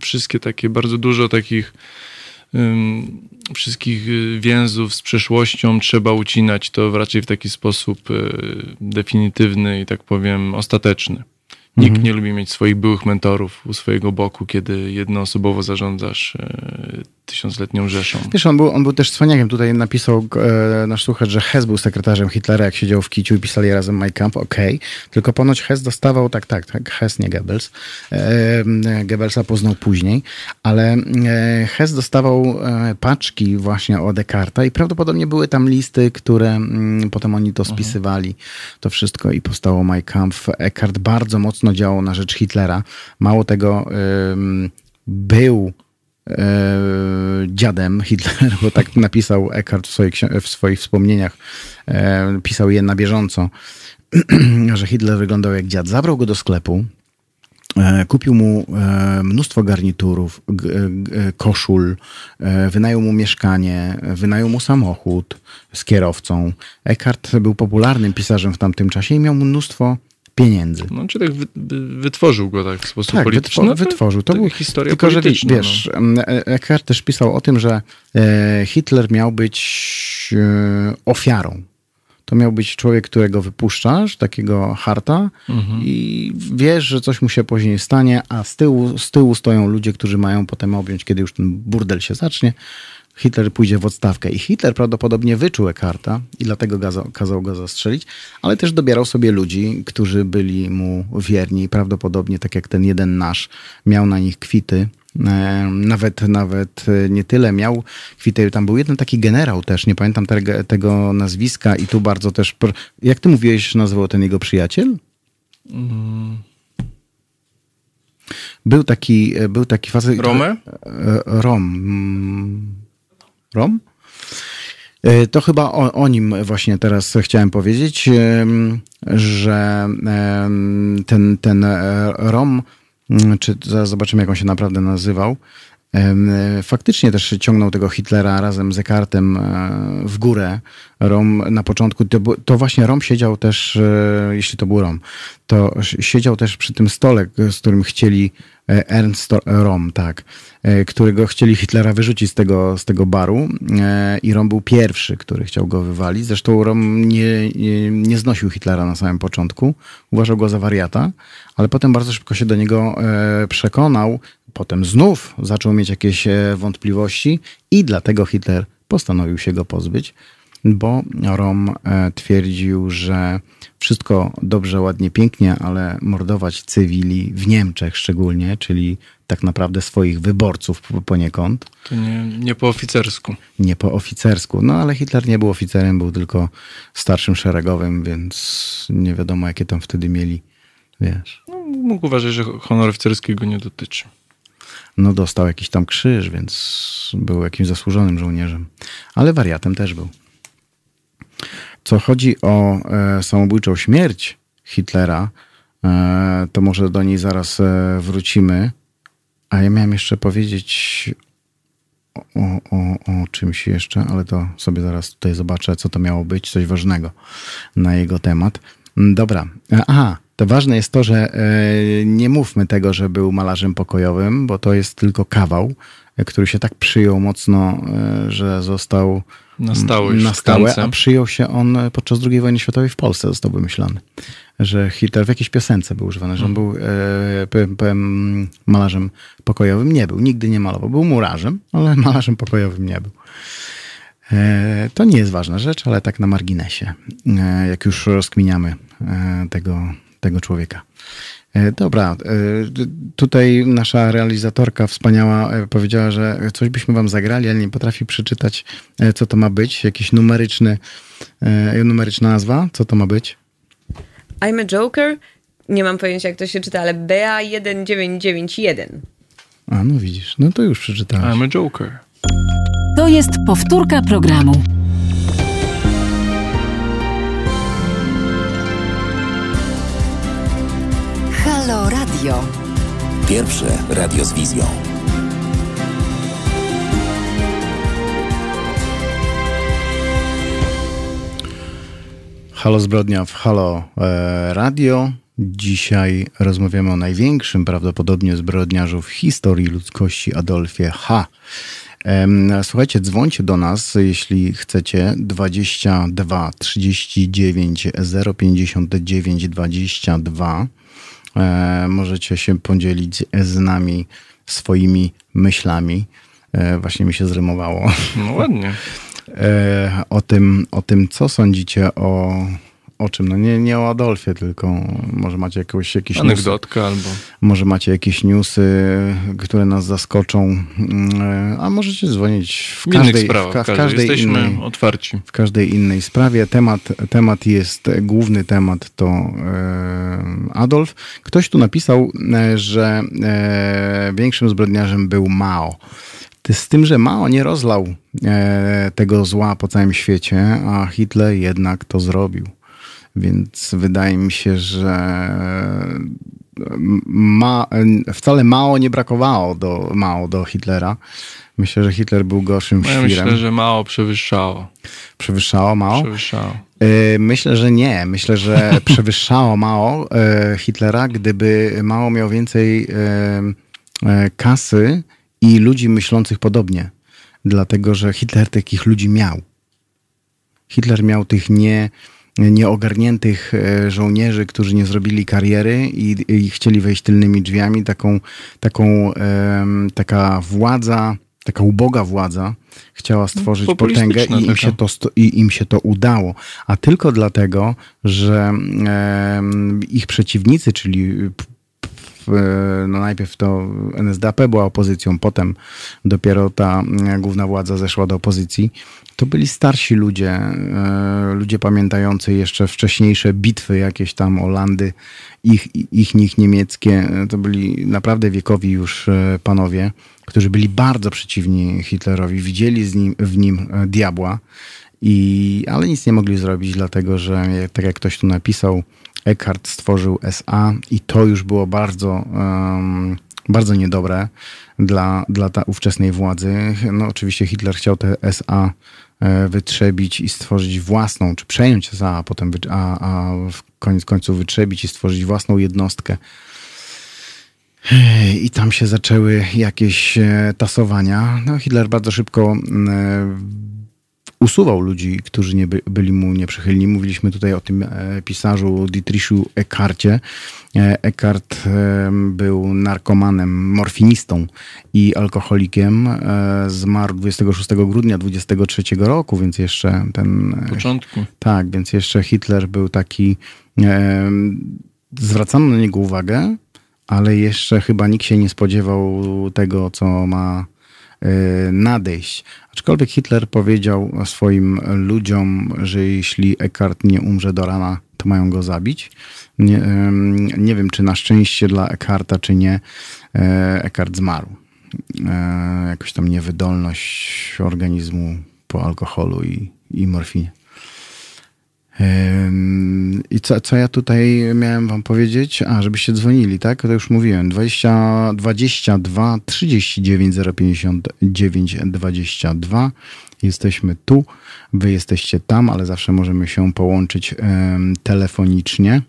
B: wszystkie takie, bardzo dużo takich ym, wszystkich y, więzów z przeszłością trzeba ucinać, to raczej w taki sposób y, definitywny i tak powiem ostateczny. Nikt
A: Mhm.
B: nie lubi mieć swoich byłych mentorów u swojego boku, kiedy jednoosobowo zarządzasz e, tysiącletnią rzeszą.
A: Wiesz, on był, on był też cwaniakiem. Tutaj napisał e, nasz słuchacz, że Hess był sekretarzem Hitlera, jak siedział w kiciu i pisali razem My Camp. Okej. Tylko ponoć Hess dostawał, tak, tak, tak, Hess, nie Goebbels. E, Goebbelsa poznał później, ale e, Hess dostawał e, paczki właśnie od Descarta i prawdopodobnie były tam listy, które mm, potem oni to spisywali, to wszystko i powstało My Camp. Eckhart bardzo mocno działał na rzecz Hitlera. Mało tego, był e, dziadem Hitler, bo tak napisał Eckhart w swoich, w swoich wspomnieniach, e, pisał je na bieżąco, że Hitler wyglądał jak dziad. Zabrał go do sklepu, e, kupił mu e, mnóstwo garniturów, koszul, e, wynajął mu mieszkanie, wynajął mu samochód z kierowcą. Eckhart był popularnym pisarzem w tamtym czasie i miał mnóstwo pieniędzy.
B: No, czy tak wy, wy, wytworzył go tak w sposób
A: Tak,
B: polityczny.
A: wytwo-
B: No,
A: wytworzył. To
B: taka
A: był
B: historia
A: Tylko, że wiesz, em, e- Eckhart też pisał o tym, że e, Hitler miał być e, ofiarą. To miał być człowiek, którego wypuszczasz, takiego harta
B: Mhm.
A: i wiesz, że coś mu się później stanie, a z tyłu, z tyłu stoją ludzie, którzy mają potem objąć, kiedy już ten burdel się zacznie. Hitler pójdzie w odstawkę. I Hitler prawdopodobnie wyczuł Eckharta i dlatego kazał go zastrzelić, ale też dobierał sobie ludzi, którzy byli mu wierni. Prawdopodobnie, tak jak ten jeden nasz, miał na nich kwity. E, Nawet, nawet e, nie tyle miał kwity. Tam był jeden taki generał też, nie pamiętam tego, tego nazwiska i tu bardzo też... Jak ty mówiłeś, nazywał ten jego przyjaciel? Był taki, e, był taki facet...
B: Romę?
A: Rom. Rom? E, To chyba o, o nim właśnie teraz chciałem powiedzieć, że ten, ten e, Rom, mm, czy zaraz zobaczymy, jak on się naprawdę nazywał, e, faktycznie też ciągnął tego Hitlera razem z Ekartem w górę. Rom na początku, to, to właśnie Rom siedział też, jeśli to był Rom, to siedział też przy tym stole, z którym chcieli Ernst Rom, tak, e, którego chcieli Hitlera wyrzucić z tego, z tego baru e, i Rom był pierwszy, który chciał go wywalić. Zresztą Rom nie, nie, nie znosił Hitlera na samym początku, uważał go za wariata, ale potem bardzo szybko się do niego e, przekonał, potem znów zaczął mieć jakieś e, wątpliwości i dlatego Hitler postanowił się go pozbyć bo Rom e, twierdził, że wszystko dobrze, ładnie, pięknie, ale mordować cywili w Niemczech szczególnie, czyli tak naprawdę swoich wyborców poniekąd,
B: To nie, nie po oficersku.
A: nie po oficersku. No ale Hitler nie był oficerem, był tylko starszym szeregowym, więc nie wiadomo, jakie tam wtedy mieli, wiesz.
B: No, mógł uważać, że honor oficerski go nie dotyczy.
A: No dostał jakiś tam krzyż, więc był jakimś zasłużonym żołnierzem, ale wariatem też był. Co chodzi o e, samobójczą śmierć Hitlera, e, to może do niej zaraz e, wrócimy. A ja miałem jeszcze powiedzieć o, o, o, czymś jeszcze, ale to sobie zaraz tutaj zobaczę, co to miało być, coś ważnego na jego temat. Dobra, aha, to ważne jest to, że nie mówmy tego, że był malarzem pokojowym, bo to jest tylko kawał, który się tak przyjął mocno, że został
B: Na stałe
A: na stałe, a przyjął się on podczas II wojny światowej w Polsce, został wymyślony. Że Hitler w jakiejś piosence był używany, że on był e, malarzem pokojowym. Nie był, nigdy nie malował. Był murarzem, ale malarzem pokojowym nie był. E, to nie jest ważna rzecz, ale tak na marginesie, e, jak już rozkminiamy e, tego, tego człowieka. E, Dobra, e, tutaj nasza realizatorka wspaniała e, powiedziała, że coś byśmy wam zagrali, ale nie potrafi przeczytać, co to ma być. Jakiś numeryczny, numeryczna nazwa, co to ma być?
C: I'm a Joker. Nie mam pojęcia, jak to się czyta, ale BA1991.
A: A, no widzisz, no to już przeczytałeś.
B: I'm a Joker.
D: To jest powtórka programu.
E: Radio.
F: Pierwsze radio z wizją.
A: Halo Zbrodnia w Halo e, Radio. Dzisiaj rozmawiamy o największym prawdopodobnie zbrodniarzu w historii ludzkości Adolfie H. Słuchajcie, dzwońcie do nas, jeśli chcecie. 22 39 059 22. E, możecie się podzielić z nami swoimi myślami. E, właśnie mi się zrymowało.
B: No ładnie.
A: E, o, tym, o tym, co sądzicie o, o czym? No nie, nie o Adolfie, tylko może macie jakieś, jakieś newsy,
B: Anegdotka albo...
A: może macie jakieś newsy, które nas zaskoczą, Mm, e, a możecie dzwonić w
B: W innych
A: każdej, w,
B: sprawach.
A: ka- w
B: każdej.
A: każdej
B: Jesteśmy
A: innej
B: otwarci.
A: w każdej innej sprawie. Temat, temat jest, główny temat to e, Adolf. Ktoś tu napisał, e, że e, większym zbrodniarzem był Mao. Z tym, że Mao nie rozlał e, tego zła po całym świecie, a Hitler jednak to zrobił. Więc wydaje mi się, że ma, wcale mało nie brakowało do, mało do Hitlera. Myślę, że Hitler był gorszym
B: No ja
A: świrem.
B: myślę, że mało przewyższało.
A: Przewyższało mało?
B: Przewyższało.
A: E, Myślę, że nie. Myślę, że przewyższało mało e, Hitlera, gdyby mało miał więcej e, e, kasy i ludzi myślących podobnie. Dlatego, że Hitler takich ludzi miał. Hitler miał tych nie, nieogarniętych e, żołnierzy, którzy nie zrobili kariery i, i chcieli wejść tylnymi drzwiami. Taką, taką taka władza, taka uboga władza chciała stworzyć potęgę
B: Populistyczna
A: i im, się to, i im się to udało. A tylko dlatego, że ich przeciwnicy, czyli no najpierw to NSDAP była opozycją, potem dopiero ta mm, główna władza zeszła do opozycji. To byli starsi ludzie, e, ludzie pamiętający jeszcze wcześniejsze bitwy jakieś tam o landy, ich, ich nich niemieckie. To byli naprawdę wiekowi już panowie, którzy byli bardzo przeciwni Hitlerowi, widzieli z nim, w nim diabła, i, ale nic nie mogli zrobić, dlatego że, tak jak ktoś tu napisał, Eckhart stworzył SA i to już było bardzo, em, bardzo niedobre dla, dla ta ówczesnej władzy. No, oczywiście Hitler chciał te SA e, wytrzebić i stworzyć własną, czy przejąć SA, a potem a, a w koniec końców wytrzebić i stworzyć własną jednostkę. I tam się zaczęły jakieś e, tasowania. No, Hitler bardzo szybko e, usuwał ludzi, którzy nie by, byli mu nieprzychylni. Mówiliśmy tutaj o tym e, pisarzu Dietrichu Eckharcie. E, Eckhart e, był narkomanem, morfinistą i alkoholikiem. E, zmarł 26 grudnia 23 roku, więc jeszcze ten...
B: początku.
A: tak, więc jeszcze Hitler był taki. Zwracano na niego uwagę, ale jeszcze chyba nikt się nie spodziewał tego, co ma nadejść. Aczkolwiek Hitler powiedział swoim ludziom, że jeśli Eckhart nie umrze do rana, to mają go zabić. Nie, nie wiem, czy na szczęście dla Eckharta, czy nie, e, Eckhart zmarł. E, Jakoś tam niewydolność organizmu po alkoholu i, i morfinie. I co, co ja tutaj miałem wam powiedzieć? A, żebyście dzwonili, tak? To już mówiłem. 20, 22 39 059 22. Jesteśmy tu, wy jesteście tam, ale zawsze możemy się połączyć telefonicznie.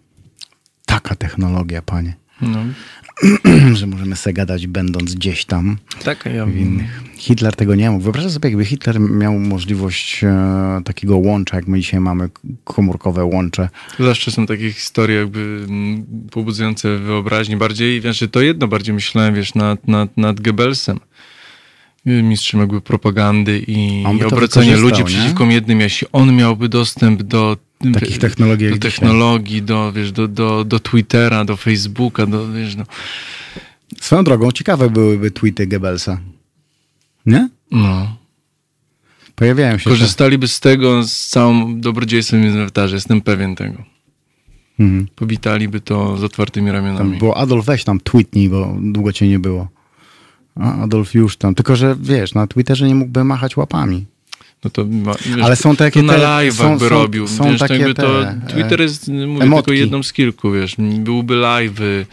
A: Taka technologia, panie,
B: No,
A: że możemy sobie gadać będąc gdzieś tam
B: tak, a ja
A: innych. Hitler tego nie mógł. Wyobraź sobie, jakby Hitler miał możliwość e, takiego łącza, jak my dzisiaj mamy komórkowe łącze.
B: Zawsze są takie historie jakby pobudzające wyobraźnię. Bardziej, wiesz, to jedno bardziej myślałem, wiesz, nad, nad, nad Goebbelsem. Mistrzem jakby propagandy i, i ludzi
A: nie?
B: przeciwko jednym. Jeśli on miałby dostęp do
A: Takich technologii
B: do
A: dzisiaj.
B: technologii, do, wiesz, do, do, do Twittera, do Facebooka, do, wiesz, no,
A: Swoją drogą, ciekawe byłyby tweety Goebbelsa. Nie?
B: no.
A: Pojawiają się. te-
B: Korzystaliby z tego z całym dobrodziejstwem inwentarza, jestem pewien tego.
A: Mhm.
B: Powitaliby to z otwartymi
A: Tam
B: ramionami.
A: było Adolf, weź tam tweetnij, bo długo cię nie było. A Adolf już tam. Tylko, że wiesz, na Twitterze nie mógłby machać łapami.
B: No to ma, wiesz,
A: Ale są takie
B: na live'ach by
A: są-
B: robił.
A: są
B: wiesz,
A: takie
B: jakby to,
A: te,
B: Twitter
A: e,
B: jest, mówię,
A: emotki.
B: tylko jedną z kilku, wiesz. Byłby live'y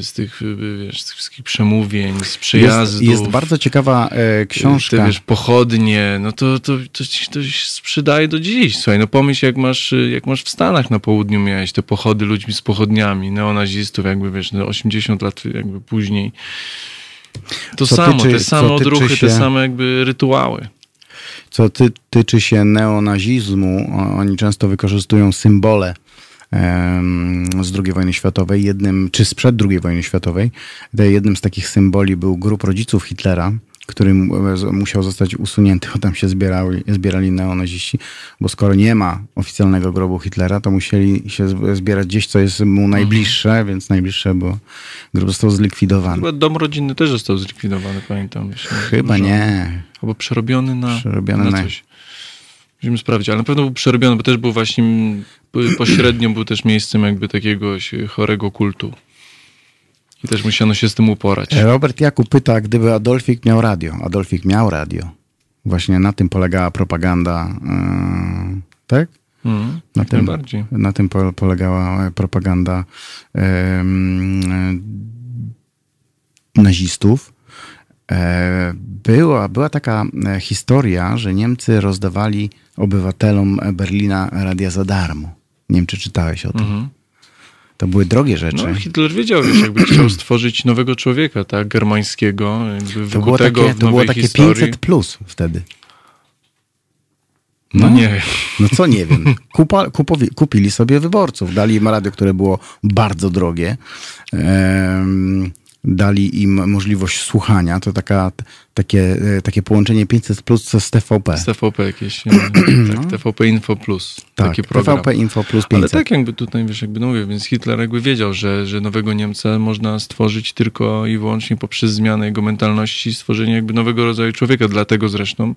B: z tych, wiesz, z tych wszystkich przemówień, z
A: Jest,
B: przejazdów.
A: jest bardzo ciekawa e, książka.
B: Te, wiesz, pochodnie, no to, to, to, ci- to się sprzedaje do dziś. Słuchaj, no pomyśl, jak masz, jak masz w Stanach na południu miałeś te pochody ludźmi z pochodniami, neonazistów, jakby wiesz, no 80 lat jakby później. To
A: Co
B: samo,
A: tyczy-
B: te same odruchy,
A: się-
B: te same jakby rytuały.
A: Co ty, tyczy się neonazizmu, oni często wykorzystują symbole z II wojny światowej, jednym, czy sprzed II wojny światowej. Jednym z takich symboli był grób rodziców Hitlera, który z- musiał zostać usunięty, bo tam się zbierali, zbierali neonaziści, bo skoro nie ma oficjalnego grobu Hitlera, to musieli się zbierać gdzieś, co jest mu najbliższe, więc najbliższe, bo grób został zlikwidowany.
B: Chyba dom rodzinny też został zlikwidowany, pamiętam.
A: Chyba
B: że-
A: nie.
B: Albo przerobiony na,
A: Przerobiony
B: na
A: na-
B: coś. Musimy sprawdzić, ale na pewno był przerobiony, bo też był właśnie pośrednio był też miejscem jakby takiego chorego kultu. I też musiano się z tym uporać.
A: Robert Jakub pyta, gdyby Adolfik miał radio. Adolfik miał radio. Właśnie na tym polegała propaganda, yy, tak?
B: Mhm,
A: Na tym,
B: najbardziej.
A: na tym po- polegała propaganda em, e, nazistów. E, Była, była taka e, historia, że Niemcy rozdawali obywatelom Berlina radia za darmo. Nie wiem, czy czytałeś o tym.
B: Mhm.
A: To były drogie rzeczy.
B: No, Hitler wiedział, wiesz, jakby chciał stworzyć nowego człowieka, tak, germańskiego, jakby
A: to było takie, to było takie
B: historii.
A: 500 plus wtedy.
B: No,
A: No.
B: nie wiem.
A: No co nie wiem. Kupa, kupowi, kupili sobie wyborców. Dali im radio, które było bardzo drogie. Em, dali im możliwość słuchania. To taka, takie, e, takie połączenie 500 plus z TVP.
B: Z TVP jakieś, nie?
A: No.
B: tak, TVP Info Plus,
A: tak,
B: taki program.
A: TVP Info plus
B: Ale
A: 500.
B: tak jakby tutaj, wiesz, jakby no mówię, więc Hitler jakby wiedział, że, że nowego Niemca można stworzyć tylko i wyłącznie poprzez zmianę jego mentalności, stworzenie jakby nowego rodzaju człowieka. Dlatego zresztą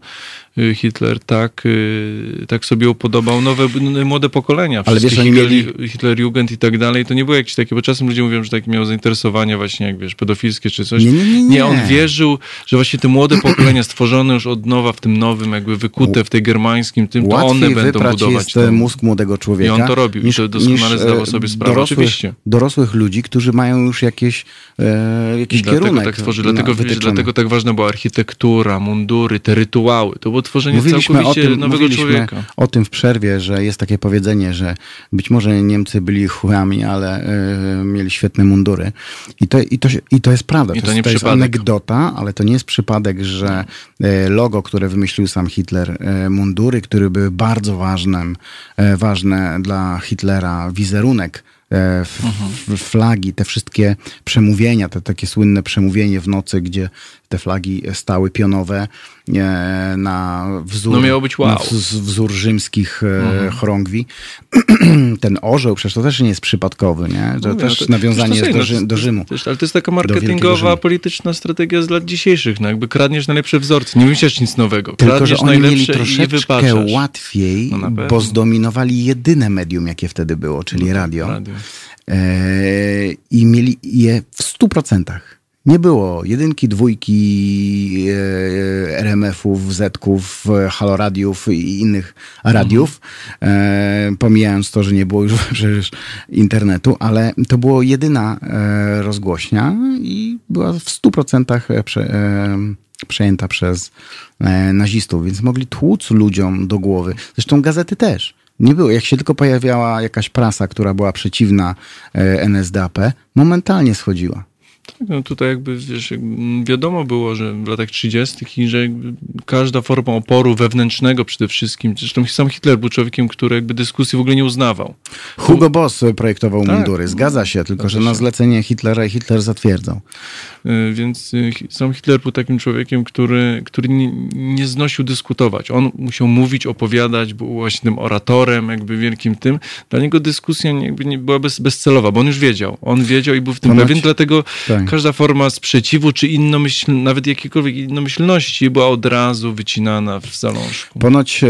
B: y, Hitler tak, y, tak sobie upodobał nowe, młode pokolenia.
A: Ale wiesz, oni
B: Hitler, Hitlerjugend i tak dalej. To nie było jakieś takie, bo czasem ludzie mówią, że takie miał zainteresowania właśnie, jak wiesz, pedofilskie czy coś.
A: Nie, nie, nie, nie.
B: on wierzył, że właśnie te młode pokolenia stworzone już od nowa w tym nowym, jakby wykute w tej germańskim, tym, to one będą budować
A: jest
B: to.
A: e, mózg młodego człowieka.
B: I on to robił, i to doskonale
A: e,
B: zdawał sobie sprawę,
A: dorosłych,
B: oczywiście.
A: Dorosłych ludzi, którzy mają już jakieś, e, jakiś
B: dlatego
A: kierunek.
B: tak tworzy, dlatego, wiesz, dlatego tak ważna była architektura, mundury, te rytuały. To było tworzenie
A: Mówiliśmy
B: całkowicie
A: tym,
B: nowego
A: mówiliśmy
B: człowieka.
A: o tym w przerwie, że jest takie powiedzenie, że być może Niemcy byli chłami, ale e, mieli świetne mundury. I to, i to, i to jest prawda.
B: I to
A: jest,
B: nie
A: to jest anegdota, ale to nie jest przypadek, że e, logo, które wymyślił sam Hitler, e, mundury, które były bardzo ważnym, e, ważne dla Hitlera, wizerunek
B: Mhm.
A: flagi, te wszystkie przemówienia, te takie słynne przemówienie w nocy, gdzie te flagi stały pionowe e, na wzór,
B: No miało być wow. Mhm.
A: na wz- wzór rzymskich e, chorągwi. Ten orzeł przecież to też nie jest przypadkowy, nie? To
B: Mówię,
A: też
B: no to-
A: nawiązanie
B: to
A: jest do, Rzy-
B: no,
A: do
B: to-
A: Rzymu.
B: Też, ale to jest taka marketingowa, polityczna strategia z lat dzisiejszych. No jakby kradniesz najlepsze wzorce. Nie wymyślasz nic nowego.
A: Tylko, że
B: Kradniesz
A: oni mieli
B: najlepsze
A: troszeczkę łatwiej,
B: No
A: bo zdominowali jedyne medium, jakie wtedy było, czyli radio.
B: Radio.
A: E, I mieli je w stu procentach. Nie było jedynki, dwójki, e, RMF-ów, Z-ków, e, haloradiów i innych radiów. E, pomijając to, że nie było już przecież internetu, ale to było jedyna e, rozgłośnia i była w stu procentach e, prze, e, przejęta przez e, nazistów, więc mogli tłuc ludziom do głowy. Zresztą gazety też. Nie było. Jak się tylko pojawiała jakaś prasa, która była przeciwna NSDAP, momentalnie schodziła.
B: No tutaj jakby wiesz, jakby wiadomo było, że w latach 30. i że każda forma oporu wewnętrznego przede wszystkim, zresztą sam Hitler był człowiekiem, który jakby dyskusji w ogóle nie uznawał.
A: Hugo Boss projektował
B: Tak.
A: mundury, zgadza się, tylko
B: Zgadza
A: że na zlecenie Hitlera i Hitler zatwierdzał.
B: Y, Więc y, sam Hitler był takim człowiekiem, który, który nie, nie znosił dyskutować. On musiał mówić, opowiadać, był właśnie tym oratorem, jakby wielkim tym. Dla niego dyskusja nie- jakby nie była bez, bezcelowa, bo on już wiedział. On wiedział i był w tym pewien, dlatego
A: tak.
B: Każda forma sprzeciwu, czy innomyśl, nawet jakiejkolwiek innomyślności była od razu wycinana w zalążku.
A: Ponoć e,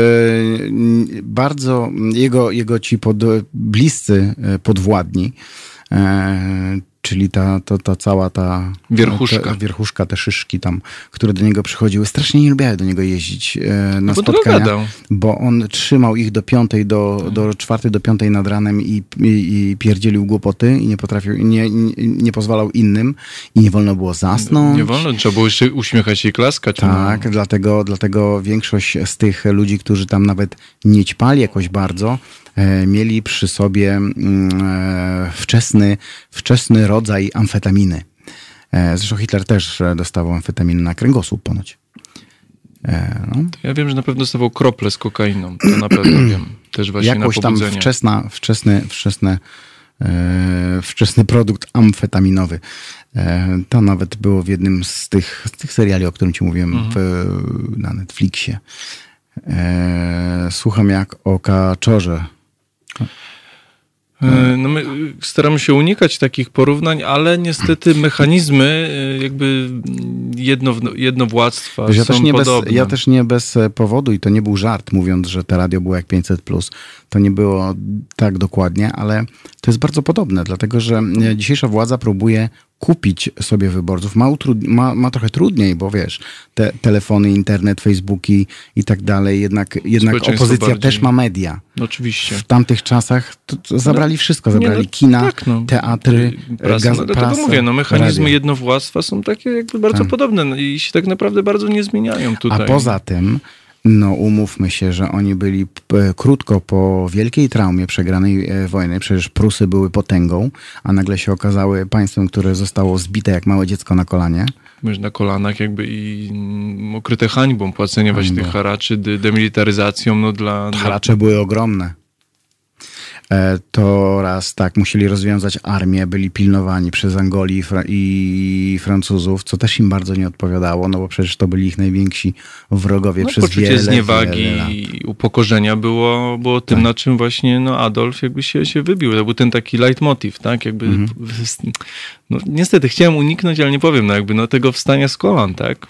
A: bardzo jego, jego ci pod, bliscy e, podwładni, e, czyli ta, to, ta cała ta
B: Wierchuszka.
A: Ta, wierchuszka, te szyszki tam, które do niego przychodziły, strasznie nie lubiały do niego jeździć e, na
B: No bo
A: spotkania, bo on trzymał ich do piątej, do, do czwartej, do piątej nad ranem i, i, i pierdzielił głupoty i nie potrafił, nie, nie, nie pozwalał innym i nie wolno było zasnąć.
B: Nie wolno, trzeba było jeszcze uśmiechać się i klaskać.
A: Tak,
B: No.
A: dlatego, dlatego większość z tych ludzi, którzy tam nawet nie ćpali jakoś bardzo, mieli przy sobie mm, e, wczesny, wczesny rodzaj amfetaminy. E, Zresztą Hitler też e, dostawał amfetaminę na kręgosłup ponoć. E, No.
B: Ja wiem, że na pewno dostawał krople z kokainą. To na pewno wiem. Też właśnie
A: Jakoś
B: na
A: tam wczesna, wczesny, wczesny, e, wczesny produkt amfetaminowy. E, to nawet było w jednym z tych, z tych seriali, o którym ci mówiłem
B: Mhm.
A: w, na Netflixie. E, słucham jak o kaczorze.
B: E, No my y, staramy się unikać takich porównań, ale niestety mechanizmy y, jakby jedno, jednowładztwa
A: Wiesz, ja,
B: są
A: też nie bez,
B: podobne.
A: ja też nie bez e, powodu i to nie był żart, mówiąc, że te radio było jak 500. To nie było tak dokładnie, ale to jest bardzo podobne, dlatego że e, dzisiejsza władza próbuje kupić sobie wyborców. Ma, utrud- ma, ma trochę trudniej, bo wiesz, te telefony, internet, Facebooki i tak dalej, jednak, jednak opozycja
B: bardziej.
A: też ma media.
B: No Oczywiście.
A: W tamtych czasach to, to zabrali wszystko,
B: Nie,
A: zabrali
B: no,
A: kina,
B: tak, no.
A: teatry,
B: Prasa,
A: gaz,
B: no,
A: prasę,
B: mówię, no mechanizmy
A: radio.
B: jednowładztwa są takie jakby bardzo
A: Tak.
B: podobne no, i się tak naprawdę bardzo nie zmieniają tutaj.
A: A poza tym, no umówmy się, że oni byli krótko po wielkiej traumie przegranej e, wojny. Przecież Prusy były potęgą, a nagle się okazały państwem, które zostało zbite jak małe dziecko na kolanie.
B: Myż na kolanach jakby i mm, okryte hańbą płacenie właśnie tych haraczy, de- demilitaryzacją, no dla... dla
A: Haracze były ogromne. E, To raz tak, musieli rozwiązać armię, byli pilnowani przez Angolii i, Fra- i Francuzów, co też im bardzo nie odpowiadało, no bo przecież to byli ich najwięksi wrogowie
B: no,
A: przez
B: poczucie
A: wiele,
B: zniewagi
A: wiele lat.
B: i upokorzenia było, było tym,
A: Tak.
B: na czym właśnie no, Adolf jakby się, się wybił. To był ten taki leitmotiv, tak? Jakby,
A: Mhm.
B: no, niestety chciałem uniknąć, ale nie powiem, no jakby no, tego wstania z kolan, tak?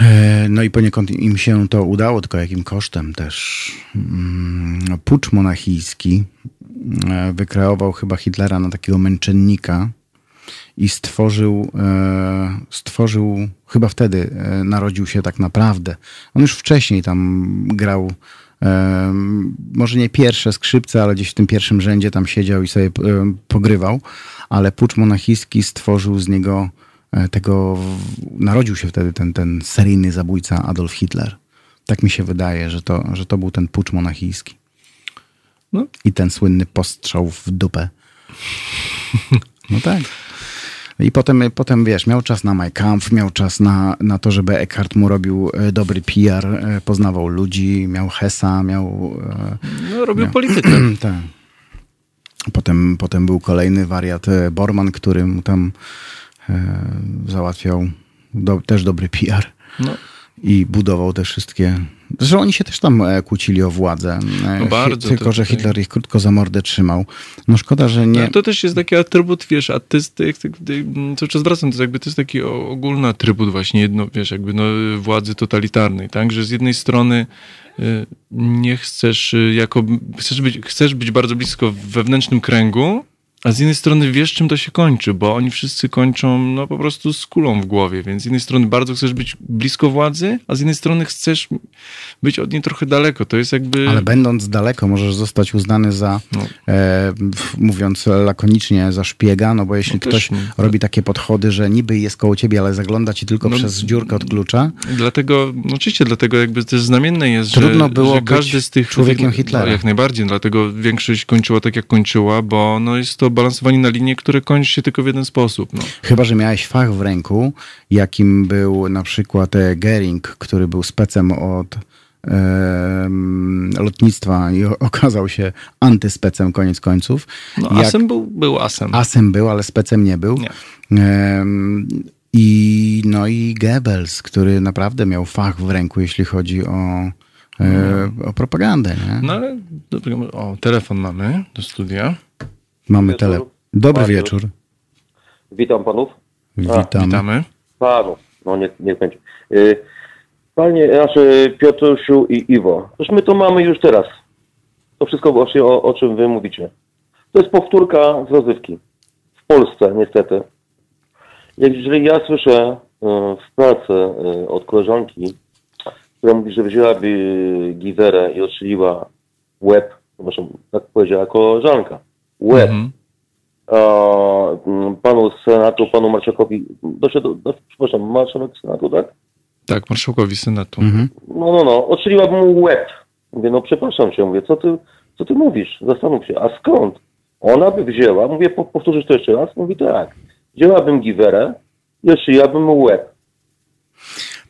A: E, No i poniekąd im się to udało, tylko jakim kosztem też. Mm, Pucz monachijski e, wykreował chyba Hitlera na takiego męczennika i stworzył, e, stworzył chyba wtedy narodził się tak naprawdę. On już wcześniej tam grał, może nie pierwsze skrzypce, ale gdzieś w tym pierwszym rzędzie tam siedział i sobie pogrywał, ale Pucz monachijski stworzył z niego tego, w- narodził się wtedy ten, ten seryjny zabójca Adolf Hitler. Tak mi się wydaje, że to, że to był ten pucz monachijski.
B: No.
A: I ten słynny postrzał w dupę. No tak. I potem, potem, wiesz, miał czas na Mein Kampf, miał czas na, na to, żeby Eckhart mu robił e, dobry PR, e, poznawał ludzi, miał Hesa, miał... e,
B: No, robił
A: Nie.
B: politykę.
A: tak. Potem, potem był kolejny wariat e, Borman, który mu tam e, załatwiał do, też dobry PR
B: No.
A: i budował te wszystkie. Zresztą oni się też tam e, kłócili o władzę. e,
B: No bardzo,
A: Tylko, że Hitler ich krótko za mordę trzymał. No szkoda, że nie.
B: No, to też jest taki atrybut, wiesz, artysty, jak, cały czas wracam, to jest jakby to jest taki ogólny atrybut właśnie, jedno, wiesz, jakby no, władzy totalitarnej, tak, że z jednej strony y, nie chcesz y, jako, chcesz być, chcesz być bardzo blisko w wewnętrznym kręgu, a z jednej strony wiesz, czym to się kończy, bo oni wszyscy kończą no po prostu z kulą w głowie, więc z jednej strony bardzo chcesz być blisko władzy, a z jednej strony chcesz być od niej trochę daleko. To jest jakby...
A: Ale będąc daleko, możesz zostać uznany za,
B: No.
A: e, mówiąc lakonicznie, za szpiega, no bo jeśli
B: No
A: ktoś
B: nie.
A: robi takie podchody, że niby jest koło ciebie, ale zagląda ci tylko
B: No,
A: przez dziurkę od klucza,
B: Dlatego, no oczywiście, dlatego jakby też znamienne jest,
A: Trudno
B: że,
A: było
B: że każdy z tych
A: człowiekiem
B: tych,
A: Hitlera.
B: No, jak najbardziej, dlatego większość kończyła tak, jak kończyła, bo no, jest to balansowanie na linie, które kończy się tylko w jeden sposób. No.
A: Chyba, że miałeś fach w ręku, jakim był na przykład e, Gering, który był specem od lotnictwa i okazał się antyspecem koniec końców.
B: No,
A: Jak-
B: asem był, był asem.
A: Asem był, ale specem nie był.
B: Nie.
A: I, no i Goebbels, który naprawdę miał fach w ręku, jeśli chodzi o, e, o propagandę. Nie?
B: No ale, o, telefon mamy do studia.
A: Mamy
G: Wieczór.
A: tele. Dobry
G: Panie.
A: wieczór.
G: Witam panów.
A: Witam.
B: Witamy.
G: Panów. No nie, niech będzie. Y, Panie, znaczy Piotrusiu i Iwo. Przecież my to mamy już teraz. To wszystko właśnie o, o czym wy mówicie. To jest powtórka z rozrywki. W Polsce niestety. Jak jeżeli ja słyszę y, w pracy y, od koleżanki, która mówi, że wzięłaby giwerę i odstrzeliła łeb, przepraszam, tak powiedziała koleżanka, łeb
B: Mhm.
G: mm, panu Senatu, panu Marczakowi, doszedł, do, przepraszam, marszałek Senatu, tak?
B: Tak, marszałkowi Senatu.
A: Mhm.
G: No, no, no, odstrzeliłabym mu łeb. Mówię, no przepraszam cię, mówię, co ty, co ty mówisz? Zastanów się, a skąd? Ona by wzięła, mówię, po, powtórzysz to jeszcze raz? Mówi tak, wzięłabym giwerę, jeszcze ja bym łeb.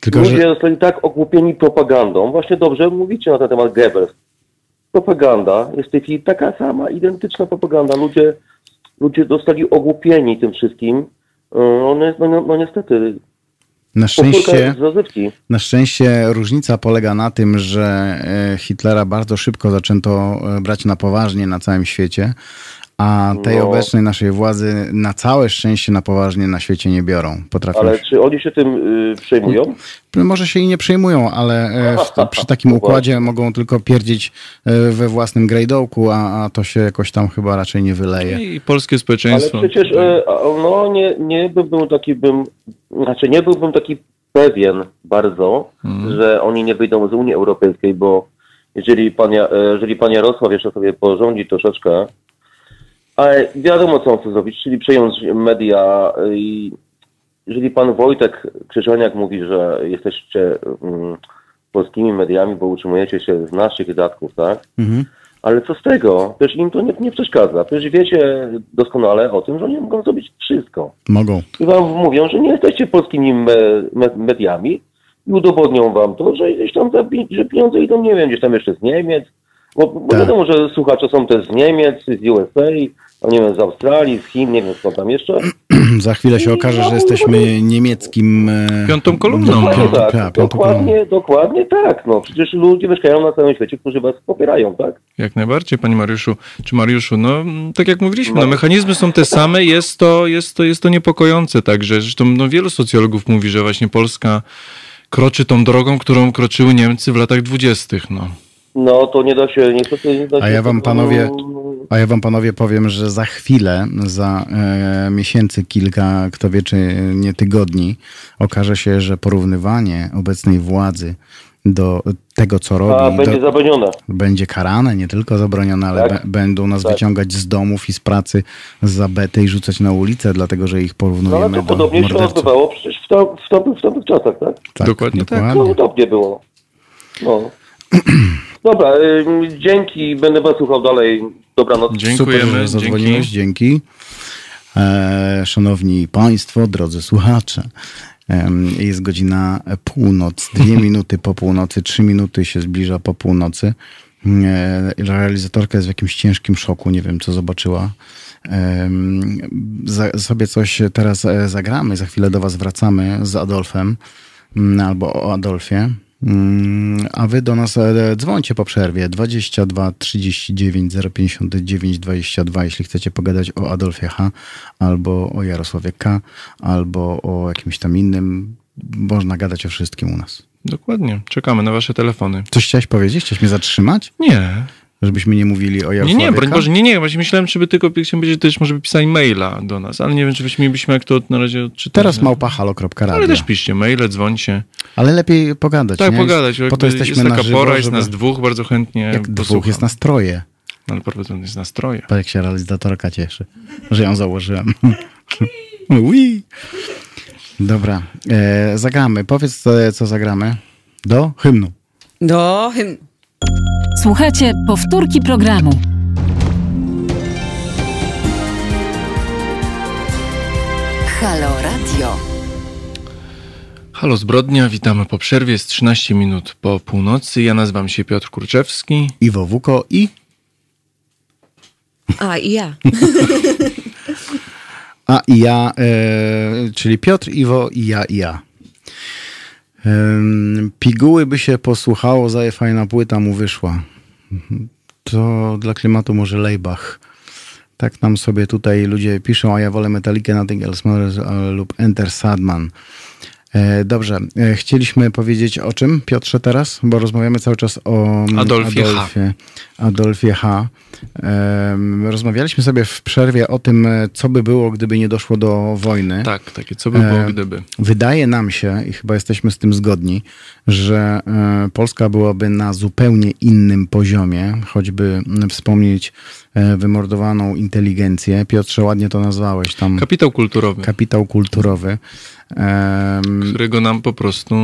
A: Tylko,
G: Ludzie
A: że
G: zostali tak ogłupieni propagandą. Właśnie dobrze mówicie na ten temat Goebbels. Propaganda jest w tej chwili taka sama, identyczna propaganda. Ludzie, ludzie zostali ogłupieni tym wszystkim. Yy, No, no, no niestety,
A: na szczęście, na szczęście różnica polega na tym, że e, Hitlera bardzo szybko zaczęto e, brać na poważnie na całym świecie, a tej
G: No.
A: obecnej naszej władzy na całe szczęście na poważnie na świecie nie biorą. Potrafią
G: Ale czy oni się tym yy, przejmują?
A: Może się i nie przejmują, ale e, w, przy takim
G: No
A: układzie mogą tylko pierdzić e, we własnym grajdołku, a, a to się jakoś tam chyba raczej nie wyleje.
B: I polskie
G: Ale
B: społeczeństwo.
G: przecież e, a, no nie, nie byłbym taki bym, znaczy nie byłbym taki pewien bardzo, że oni nie wyjdą z Unii Europejskiej, bo jeżeli pan, jeżeli pan Jarosław jeszcze sobie porządzi troszeczkę, ale wiadomo co on chce zrobić, czyli przejąć media i jeżeli pan Wojtek Krzyżaniak mówi, że jesteście mm, polskimi mediami, bo utrzymujecie się z naszych wydatków, tak?
A: Mhm.
G: Ale co z tego? Przecież im to nie, nie przeszkadza. Przecież wiecie doskonale o tym, że oni mogą zrobić wszystko.
A: Mogą.
G: I wam mówią, że nie jesteście polskimi me, me, mediami i udowodnią wam to, że gdzieś tam że pieniądze idą, nie wiem, gdzieś tam jeszcze z Niemiec. Bo, bo
A: Tak.
G: wiadomo, że słuchacze są też z Niemiec, z USA, a nie wiem, z Australii, z Chin, nie wiem skąd tam jeszcze.
A: Za chwilę się okaże, że jesteśmy niemieckim... e,
B: Piątą kolumną.
A: no,
G: Dokładnie
A: piątą,
G: tak,
A: piątą kolumną.
G: dokładnie, dokładnie tak. No, przecież ludzie mieszkają na całym świecie, którzy was popierają, tak?
B: Jak najbardziej, panie Mariuszu. Czy Mariuszu, no tak jak mówiliśmy, no, mechanizmy są te same, jest to, jest to, jest to niepokojące także. Zresztą no, wielu socjologów mówi, że właśnie Polska kroczy tą drogą, którą kroczyły Niemcy w latach dwudziestych. No.
G: No to nie da się, niestety nie da się...
A: A ja wam, panowie,
G: no,
A: a ja wam panowie powiem, że za chwilę, za e, miesięcy kilka, kto wie czy nie tygodni, okaże się, że porównywanie obecnej władzy do tego, co robi,
G: A, będzie
A: do,
G: zabronione.
A: będzie karane, nie tylko zabronione, ale
G: Tak.
A: będą nas
G: Tak.
A: wyciągać z domów i z pracy za betę i rzucać na ulicę, dlatego że ich
G: No ale
A: porównujemy
G: to
A: do
G: podobnie się
A: morderców.
G: odbywało przecież w, tam, w, tamtych, w tamtych czasach, tak?
A: Tak,
B: Dokładnie tak.
G: No
A: dokładnie.
G: podobnie było. No. Dobra, dzięki, będę was słuchał dalej. Dobranoc.
A: Super,
B: Dziękujemy.
A: że zadzwoniłeś, dzięki. E, szanowni Państwo, drodzy słuchacze, jest godzina północ, dwie minuty po północy, trzy minuty się zbliża po północy. E, realizatorka jest w jakimś ciężkim szoku, nie wiem co zobaczyła. Sobie coś teraz e, zagramy, za chwilę do Was wracamy z Adolfem mm, albo o Adolfie. Mm, A wy do nas e, dzwońcie po przerwie 22 39 059 22, jeśli chcecie pogadać o Adolfie H. albo o Jarosławie K. albo o jakimś tam innym. Można gadać o wszystkim u nas.
B: Dokładnie. Czekamy na wasze telefony.
A: Coś chciałeś powiedzieć? Chciałeś mnie zatrzymać?
B: Nie.
A: Żebyśmy nie mówili o
B: Nie,
A: Jarosławie
B: nie, broń
A: K?
B: Boże, nie, nie. Właśnie myślałem, żeby tylko chciałem powiedzieć, że też może by pisali maila do nas, ale nie wiem, czy byśmy mielibyśmy jak to na razie odczytać.
A: Teraz małpahalo.radio.
B: Ale też piszcie maile, dzwońcie.
A: Ale lepiej pogadać.
B: Tak,
A: nie?
B: pogadać.
A: Po to jesteśmy
B: jest
A: na
B: taka
A: żywo,
B: pora, jest
A: żeby-
B: nas dwóch, bardzo chętnie
A: Jak dwóch,
B: posłucham.
A: jest nas troje.
B: Ale prowadzony jest nastroje.
A: Patrz, jak się realizatorka cieszy, że ją założyłem. Ui. Dobra, e, zagramy. Powiedz, co, co zagramy. Do hymnu.
C: Do hymn.
D: Słuchajcie powtórki programu.
E: Halo Radio.
B: Halo Zbrodnia, witamy po przerwie. Jest 13 minut po północy. Ja nazywam się Piotr Kurczewski.
A: Iwo Wuko i...
C: A, i ja.
A: A i ja, e, czyli Piotr, Iwo i ja i ja. Piguły by się posłuchało, zaje fajna płyta mu wyszła. To dla klimatu może Leibach. Tak nam sobie tutaj ludzie piszą, a ja wolę Metallicę, Nothing Else Matters lub Enter Sadman. E, Dobrze, e, chcieliśmy powiedzieć o czym, Piotrze, teraz? Bo rozmawiamy cały czas o mm,
B: Adolfie H.
A: Adolfie, Adolfie H. Rozmawialiśmy sobie w przerwie o tym, e, co by było, gdyby nie doszło do wojny.
B: Tak, takie co by było gdyby.
A: Wydaje nam się, i chyba jesteśmy z tym zgodni, że Polska byłaby na zupełnie innym poziomie, choćby m, wspomnieć wymordowaną inteligencję. Piotrze, ładnie to nazwałeś tam.
B: Kapitał kulturowy.
A: Kapitał kulturowy.
B: Którego nam po prostu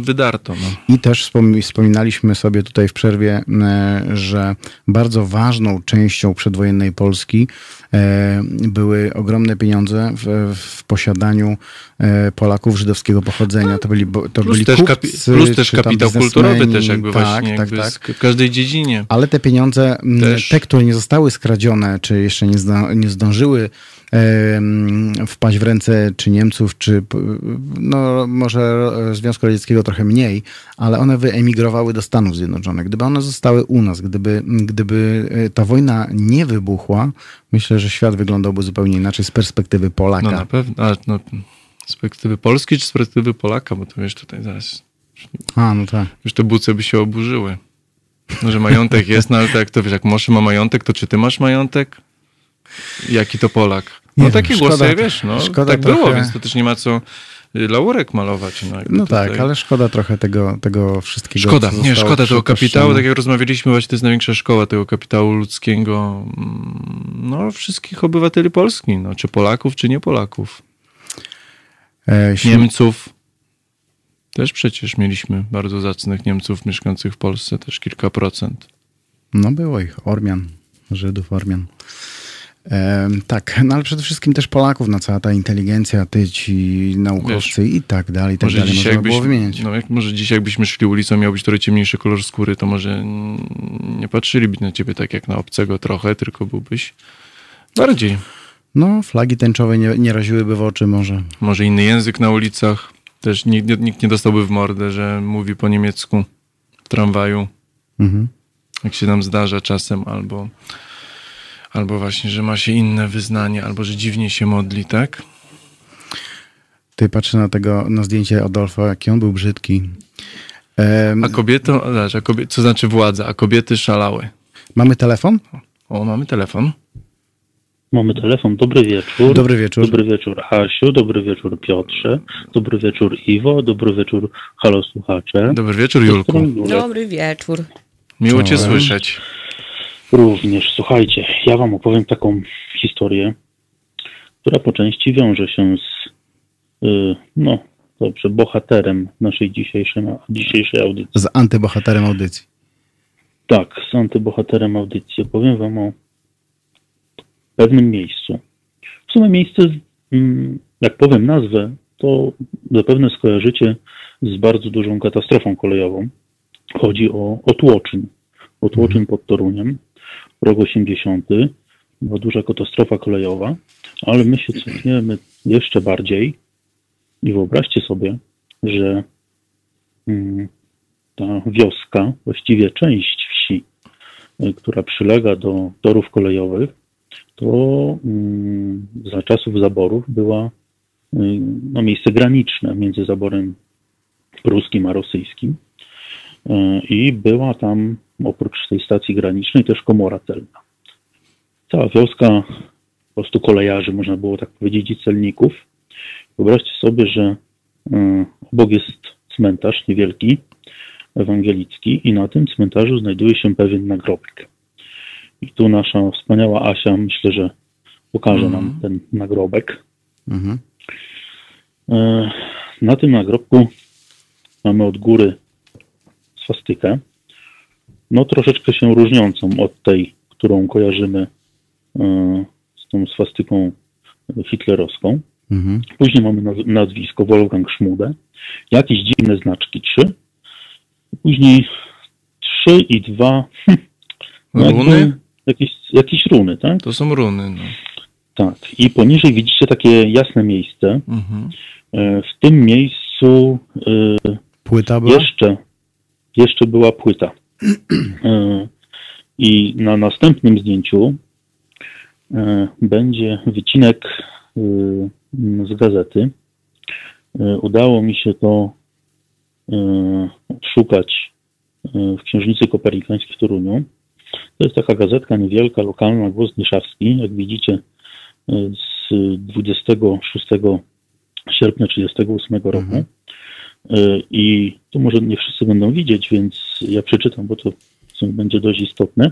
B: wydarto. No.
A: I też wspom- wspominaliśmy sobie tutaj w przerwie, e, że bardzo ważną częścią przedwojennej Polski e, były ogromne pieniądze w, w posiadaniu e, Polaków żydowskiego pochodzenia. To byli, to
B: Plus,
A: byli
B: też,
A: kupcy,
B: kapi- plus też kapitał kulturowy też jakby
A: tak,
B: właśnie
A: tak,
B: jakby
A: tak.
B: w każdej dziedzinie.
A: Ale te pieniądze,
B: Też.
A: te, które nie zostały skradzione, czy jeszcze nie, zda, nie zdążyły wpaść w ręce czy Niemców, czy no, może Związku Radzieckiego trochę mniej, ale one wyemigrowały do Stanów Zjednoczonych. Gdyby one zostały u nas, gdyby, gdyby e, ta wojna nie wybuchła, myślę, że świat wyglądałby zupełnie inaczej z perspektywy Polaka.
B: No na pewno, ale no, z perspektywy Polski czy z perspektywy Polaka, bo to wiesz tutaj zaraz,
A: A, no tak.
B: już te buce by się oburzyły. No, że majątek jest, no ale to jak to wiesz, jak Moszy ma majątek, to czy ty masz majątek? Jaki to Polak? No
A: Nie wiem,
B: takie
A: szkoda-
B: głosy, wiesz, no
A: szkoda
B: tak
A: trochę-
B: było, więc to też nie ma co y, laurek malować. No,
A: No
B: tutaj.
A: tak, ale szkoda trochę tego, tego wszystkiego.
B: Szkoda, nie, szkoda tego kapitału, tak jak rozmawialiśmy, właśnie to jest największa szkoła tego kapitału ludzkiego, mm, no wszystkich obywateli Polski, no, czy Polaków, czy nie Polaków.
A: E,
B: Niemców. Też przecież mieliśmy bardzo zacnych Niemców mieszkających w Polsce, też kilka procent.
A: No było ich, Ormian, Żydów, Ormian. Tak, no ale przede wszystkim też Polaków, no cała ta inteligencja, ty ci naukowcy i tak dalej, i tak
B: Może
A: dalej,
B: dzisiaj,
A: można było wymieniać.
B: no, jak, może dzisiaj jakbyśmy szli ulicą, miał być trochę ciemniejszy kolor skóry, to może nie patrzyliby na ciebie tak jak na obcego trochę, tylko byłbyś bardziej.
A: No, flagi tęczowe nie, nie raziłyby w oczy może.
B: Może inny język na ulicach. Też nikt, nie- nikt nie dostałby w mordę, że mówi po niemiecku w tramwaju,
A: Mhm.
B: jak się nam zdarza czasem, albo, albo właśnie, że ma się inne wyznanie, albo że dziwnie się modli, tak?
A: Ty patrzę na tego, na zdjęcie Adolfa, jaki on był brzydki. Em,
B: A zobacz, a co znaczy władza, a kobiety szalały.
A: mamy telefon?
B: O, mamy telefon.
H: Mamy telefon. Dobry wieczór.
A: Dobry wieczór.
H: Dobry wieczór Asiu, dobry wieczór Piotrze, dobry wieczór Iwo, dobry wieczór Halo Słuchacze.
B: Dobry wieczór, Julku.
C: Dobry wieczór.
B: Miło cię słyszeć.
H: Również, słuchajcie, ja wam opowiem taką historię, która po części wiąże się z, y, no dobrze, bohaterem naszej dzisiejszej, dzisiejszej audycji.
A: Z antybohaterem audycji.
H: Tak, z antybohaterem audycji. Opowiem wam o pewnym miejscu. W sumie miejsce, mm, jak powiem nazwę, to zapewne skojarzycie z bardzo dużą katastrofą kolejową. Chodzi o Otłoczyn. Otłoczyn pod Toruniem, rok 80. Była duża katastrofa kolejowa, ale my się cofniemy jeszcze bardziej i wyobraźcie sobie, że mm, ta wioska, właściwie część wsi, y, która przylega do torów kolejowych, to mm, za czasów zaborów była y, no, miejsce graniczne między zaborem pruskim a rosyjskim. Y, I była tam oprócz tej stacji granicznej też komora celna. Cała wioska po prostu kolejarzy, można było tak powiedzieć, i celników. Wyobraźcie sobie, że y, obok jest cmentarz niewielki, ewangelicki i na tym cmentarzu znajduje się pewien nagrobek. I tu nasza wspaniała Asia, myślę, że pokaże nam ten nagrobek.
A: Mhm.
H: E, Na tym nagrobku mamy od góry swastykę, no troszeczkę się różniącą od tej, którą kojarzymy e, z tą swastyką hitlerowską.
A: Mhm.
H: Później mamy naz- nazwisko Wolfgang Schmude, jakieś dziwne znaczki trzy. Później trzy i dwa. no jakby
B: Runy?
H: Jakieś, jakieś runy, tak?
B: To są runy, no.
H: Tak. I poniżej widzicie takie jasne miejsce.
B: Mhm.
H: E, W tym miejscu e,
A: Płyta była?
H: jeszcze, jeszcze była płyta. I na następnym zdjęciu e, będzie wycinek e, z gazety. E, Udało mi się to odszukać w Księżnicy Kopernikańskiej w Toruniu. To jest taka gazetka niewielka, lokalna, Głos Niszawski. Jak widzicie, z 26 sierpnia 1938 roku.
A: Mhm.
H: Y, I tu może nie wszyscy będą widzieć, więc ja przeczytam, bo to będzie dość istotne.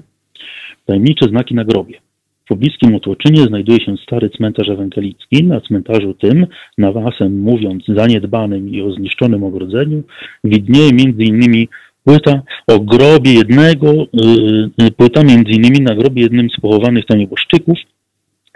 H: Tajemnicze znaki na grobie. w pobliskim Otłoczynie znajduje się stary cmentarz ewangelicki. Na cmentarzu tym, nawiasem mówiąc zaniedbanym i o zniszczonym ogrodzeniu, widnieje między innymi płyta o grobie jednego, yy, płyta między innymi na grobie jednym z pochowanych tam nieboszczyków,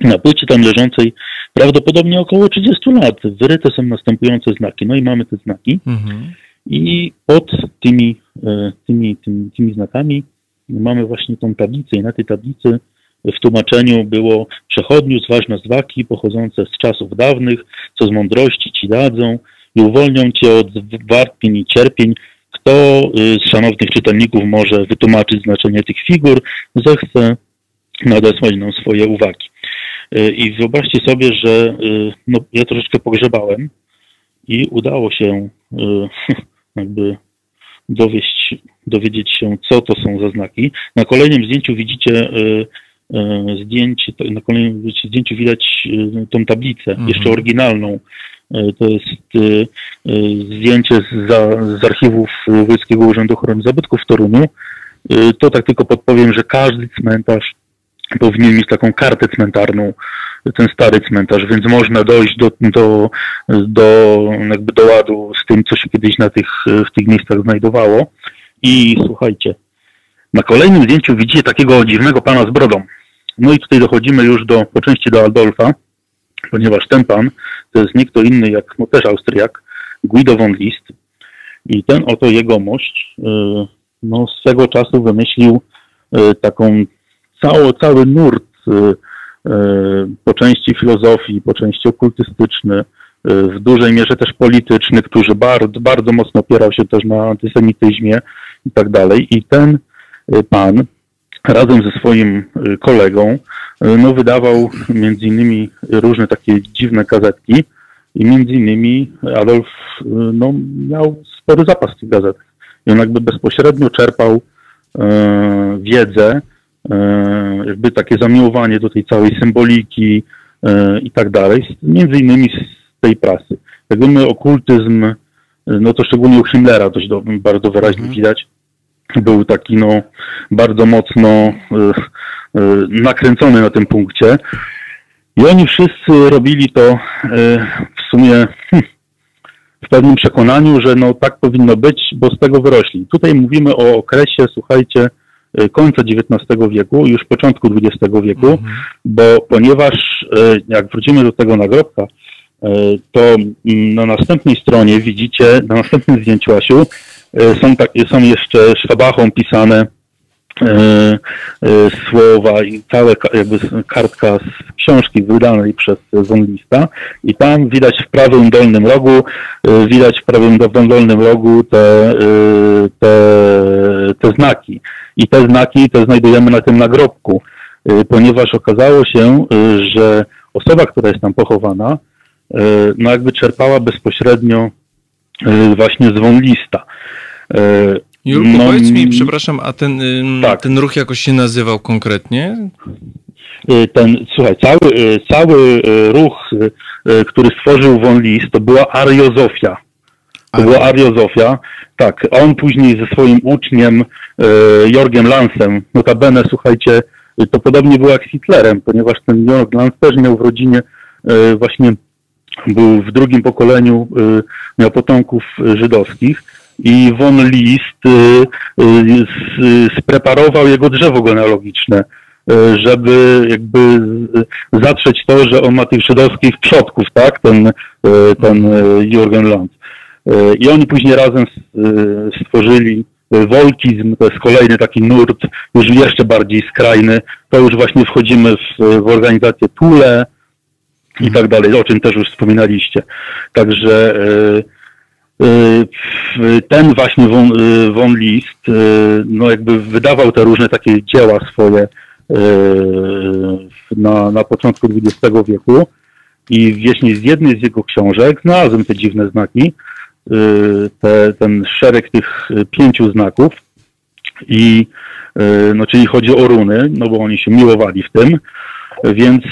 H: na płycie tam leżącej prawdopodobnie około 30 lat. Wyryte są następujące znaki. No i mamy te znaki.
B: Mhm.
H: I pod tymi, e, tymi, tymi, tymi znakami mamy właśnie tą tablicę i na tej tablicy w tłumaczeniu było przechodniu zważne zwaki pochodzące z czasów dawnych, co z mądrości ci dadzą i uwolnią cię od wartpień i cierpień. Kto y, z szanownych czytelników może wytłumaczyć znaczenie tych figur, zechce nadesłać nam swoje uwagi. Y, I wyobraźcie sobie, że y, no, ja troszeczkę pogrzebałem i udało się jakby dowieść, dowiedzieć się, co to są za znaki. Na kolejnym zdjęciu widzicie zdjęcie, na kolejnym zdjęciu widać tą tablicę, mhm. jeszcze oryginalną. To jest zdjęcie z, z archiwów Wojskiego Urzędu Ochrony Zabytków w Toruniu. To tak tylko podpowiem, że każdy cmentarz powinien mieć taką kartę cmentarną, ten stary cmentarz, więc można dojść do, do, do, jakby do ładu z tym, co się kiedyś na tych, w tych miejscach znajdowało. I słuchajcie, na kolejnym zdjęciu widzicie takiego dziwnego pana z brodą. No i tutaj dochodzimy już do, po części do Adolfa, ponieważ ten pan to jest nie kto inny jak, no też Austriak, Guido von List. I ten oto jegomość, y, no swego czasu wymyślił y, taką cały, cały nurt y, y, po części filozofii, po części okultystyczny, y, w dużej mierze też polityczny, który bardzo, bardzo mocno opierał się też na antysemityzmie i tak dalej. I ten pan razem ze swoim kolegą no, wydawał między innymi różne takie dziwne gazetki i między innymi Adolf no, miał spory zapas tych gazet. I on jakby bezpośrednio czerpał e, wiedzę jakby takie zamiłowanie do tej całej symboliki e, i tak dalej, między innymi z tej prasy. Jakby my okultyzm, e, no to szczególnie u Himmlera dość do, bardzo wyraźnie mhm. widać, był taki no bardzo mocno nakręcony na tym punkcie. I oni wszyscy robili to w sumie hm, w pewnym przekonaniu, że no tak powinno być, bo z tego wyrośli. Tutaj mówimy o okresie, słuchajcie, końca XIX wieku, już początku XX wieku, mhm. bo ponieważ y, jak wrócimy do tego nagrobka, y, to mm, na następnej stronie widzicie, na następnym zdjęciu Asiu, są, tak, są jeszcze sztabachą pisane słowa i cała jakby kartka z książki wydanej przez Zonlista i tam widać w prawym dolnym rogu, widać w prawym dolnym rogu te, te, te znaki. I te znaki te znajdujemy na tym nagrobku, y, ponieważ okazało się, y, że osoba, która jest tam pochowana, y, no jakby czerpała bezpośrednio właśnie z wąlista.
B: Julku, no, powiedz mi, przepraszam, a ten, tak. ten ruch jakoś się nazywał konkretnie?
H: Ten, słuchaj, cały, cały ruch, który stworzył von List, to była ariozofia. Była ariozofia. Tak, on później ze swoim uczniem e, Jorgiem Lansem, notabene, słuchajcie, to podobnie było jak z Hitlerem, ponieważ ten Jorg Lans też miał w rodzinie e, właśnie, był w drugim pokoleniu, e, miał potomków żydowskich i von List spreparował jego drzewo genealogiczne, żeby jakby zatrzeć to, że on ma tych żydowskich przodków, tak, ten, ten Jurgen Lanz. E, I oni później razem e, stworzyli e, wolkizm, to jest kolejny taki nurt, już jeszcze bardziej skrajny. To już właśnie wchodzimy w, w organizację Tule i tak dalej, o czym też już wspominaliście. Także ten właśnie von, von List, no jakby wydawał te różne takie dzieła swoje na, na początku XX wieku i właśnie z jednej z jego książek znalazłem te dziwne znaki, te, ten szereg tych pięciu znaków. I y, no, czyli chodzi o runy, no bo oni się miłowali w tym, więc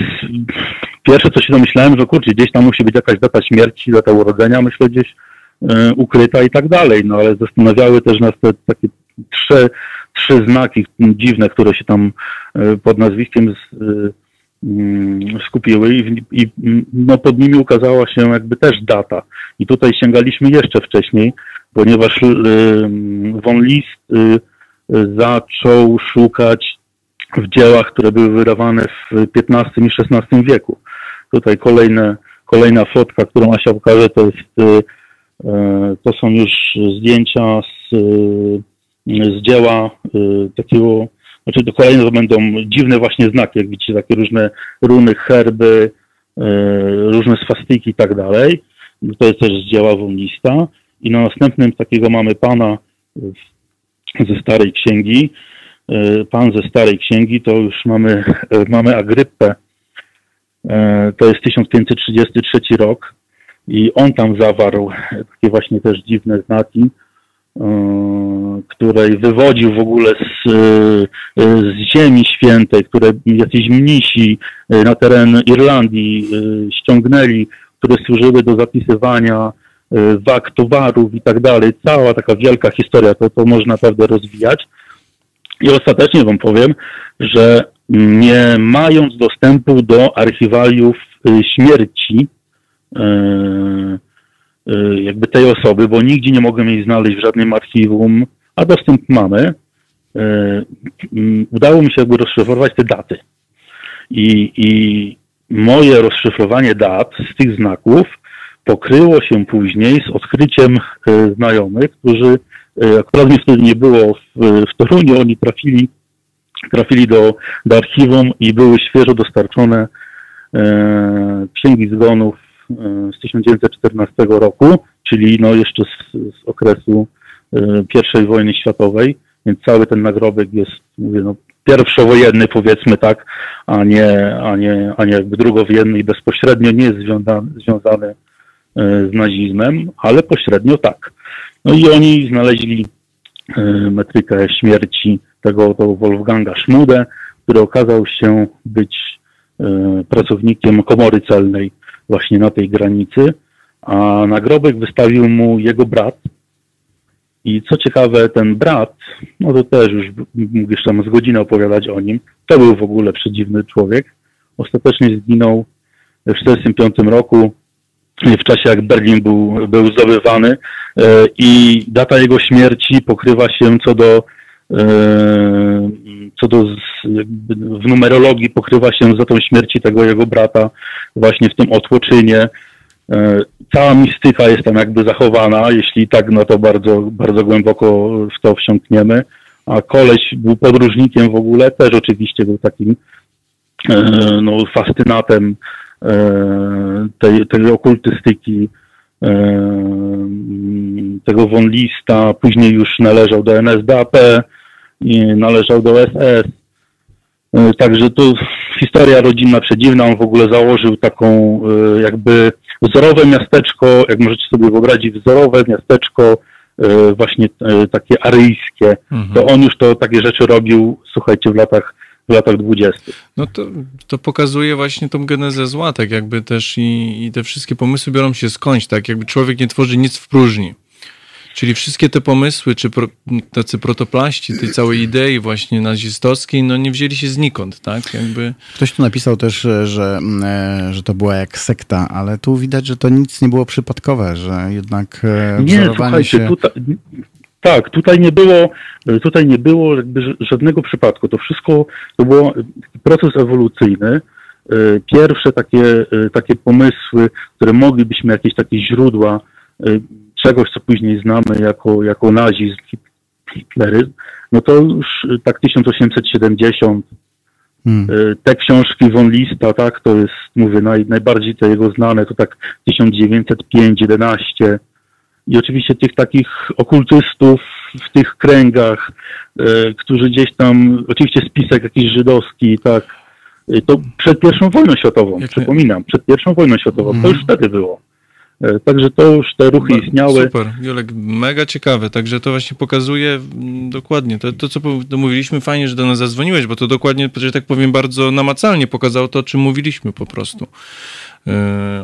H: pierwsze co się domyślałem, że kurczę, gdzieś tam musi być jakaś data śmierci, data urodzenia, myślę gdzieś y, ukryta i tak dalej, no ale zastanawiały też nas te takie trzy, trzy znaki dziwne, które się tam pod nazwiskiem z, mm, skupiły i, i no, pod nimi ukazała się jakby też data. I tutaj sięgaliśmy jeszcze wcześniej, ponieważ von List zaczął szukać w dziełach, które były wydawane w XV i XVI wieku. Tutaj kolejne, kolejna fotka, którą Asia pokaże, to jest to są już zdjęcia z, z dzieła takiego znaczy to kolejne będą dziwne właśnie znaki, jak widzicie, takie różne runy, herby, e, różne swastyki i tak dalej. To jest też z dzieła Wunlista. I na następnym takiego mamy pana ze Starej Księgi. E, pan ze Starej Księgi to już mamy, e, mamy Agryppę. To jest 1533 rok i on tam zawarł takie właśnie też dziwne znaki. Której wywodził w ogóle z, e, z Ziemi Świętej, które jacyś mnisi e, na teren Irlandii ściągnęli, które służyły do zapisywania wag towarów i tak dalej. Cała taka wielka historia, to, to można naprawdę rozwijać. I ostatecznie wam powiem, że nie mając dostępu do archiwaliów śmierci, Y, jakby tej osoby, bo nigdzie nie mogłem jej znaleźć w żadnym archiwum, a dostęp mamy. Mm, udało mi się jakby rozszyfrować te daty. I, I moje rozszyfrowanie dat z tych znaków pokryło się później z odkryciem y, znajomych, którzy akurat mnie wtedy nie było w, w Toruniu, oni trafili, trafili do, do archiwum i były świeżo dostarczone e, księgi zgonów z 1914 roku, czyli no jeszcze z, z okresu e, I wojny światowej, więc cały ten nagrobek jest, mówię, no, pierwszowojenny powiedzmy tak, a nie, a nie, a nie jakby drugowojenny i bezpośrednio nie jest związany, związany z nazizmem, ale pośrednio tak. No i oni znaleźli e, metrykę śmierci tego, tego Wolfganga Schmude, który okazał się być pracownikiem komory celnej właśnie na tej granicy, a nagrobek wystawił mu jego brat. I co ciekawe, ten brat, no to też już mógł jeszcze tam z godziny opowiadać o nim, to był w ogóle przedziwny człowiek. Ostatecznie zginął w 1945 roku, w czasie jak Berlin był, był zdobywany e, i data jego śmierci pokrywa się co do e, co do w numerologii pokrywa się z datą śmierci tego jego brata właśnie w tym otłoczynie. E, cała mistyka jest tam jakby zachowana, jeśli tak, no to bardzo, bardzo głęboko w to wsiąkniemy. A koleś był podróżnikiem w ogóle, też oczywiście był takim e, no, fascynatem e, tej, tej okultystyki, tego von później już należał do NSDAP, i należał do SS. Także tu historia rodzinna przedziwna. On w ogóle założył taką jakby wzorowe miasteczko, jak możecie sobie wyobrazić, wzorowe miasteczko e, właśnie takie aryjskie. Mhm. To on już to takie rzeczy robił, słuchajcie, w latach w latach dwudziestych.
B: No to, to pokazuje właśnie tą genezę zła, tak jakby też i, i te wszystkie pomysły biorą się skądś, tak jakby człowiek nie tworzy nic w próżni. Czyli wszystkie te pomysły, czy pro, tacy protoplaści tej całej idei właśnie nazistowskiej, no nie wzięli się znikąd, tak? Jakby...
A: Ktoś tu napisał też, że, e, że to była jak sekta, ale tu widać, że to nic nie było przypadkowe, że jednak e,
H: Nie, słuchajcie, się... tutaj, tak, tutaj nie było, tutaj nie było jakby żadnego przypadku. To wszystko to był proces ewolucyjny. E, pierwsze takie, takie pomysły, które moglibyśmy jakieś takie źródła czegoś, co później znamy jako, jako nazizm, hitleryzm, no to już y, tak 1870, hmm. Y, te książki von Lista, tak, to jest, mówię, naj, najbardziej te jego znane, to tak 1905-11 i oczywiście tych takich okultystów w tych kręgach, y, którzy gdzieś tam, oczywiście spisek jakiś żydowski, tak, to przed pierwszą wojną światową, Jak przypominam, przed pierwszą wojną światową, to już wtedy było. E, także to już te ruchy istniały.
B: Super, Jolek, mega ciekawe. Także to właśnie pokazuje mm, dokładnie to, to co mówiliśmy. Fajnie, że do nas zadzwoniłeś, bo to dokładnie, że tak powiem, bardzo namacalnie pokazało to, o czym mówiliśmy po prostu. Yy,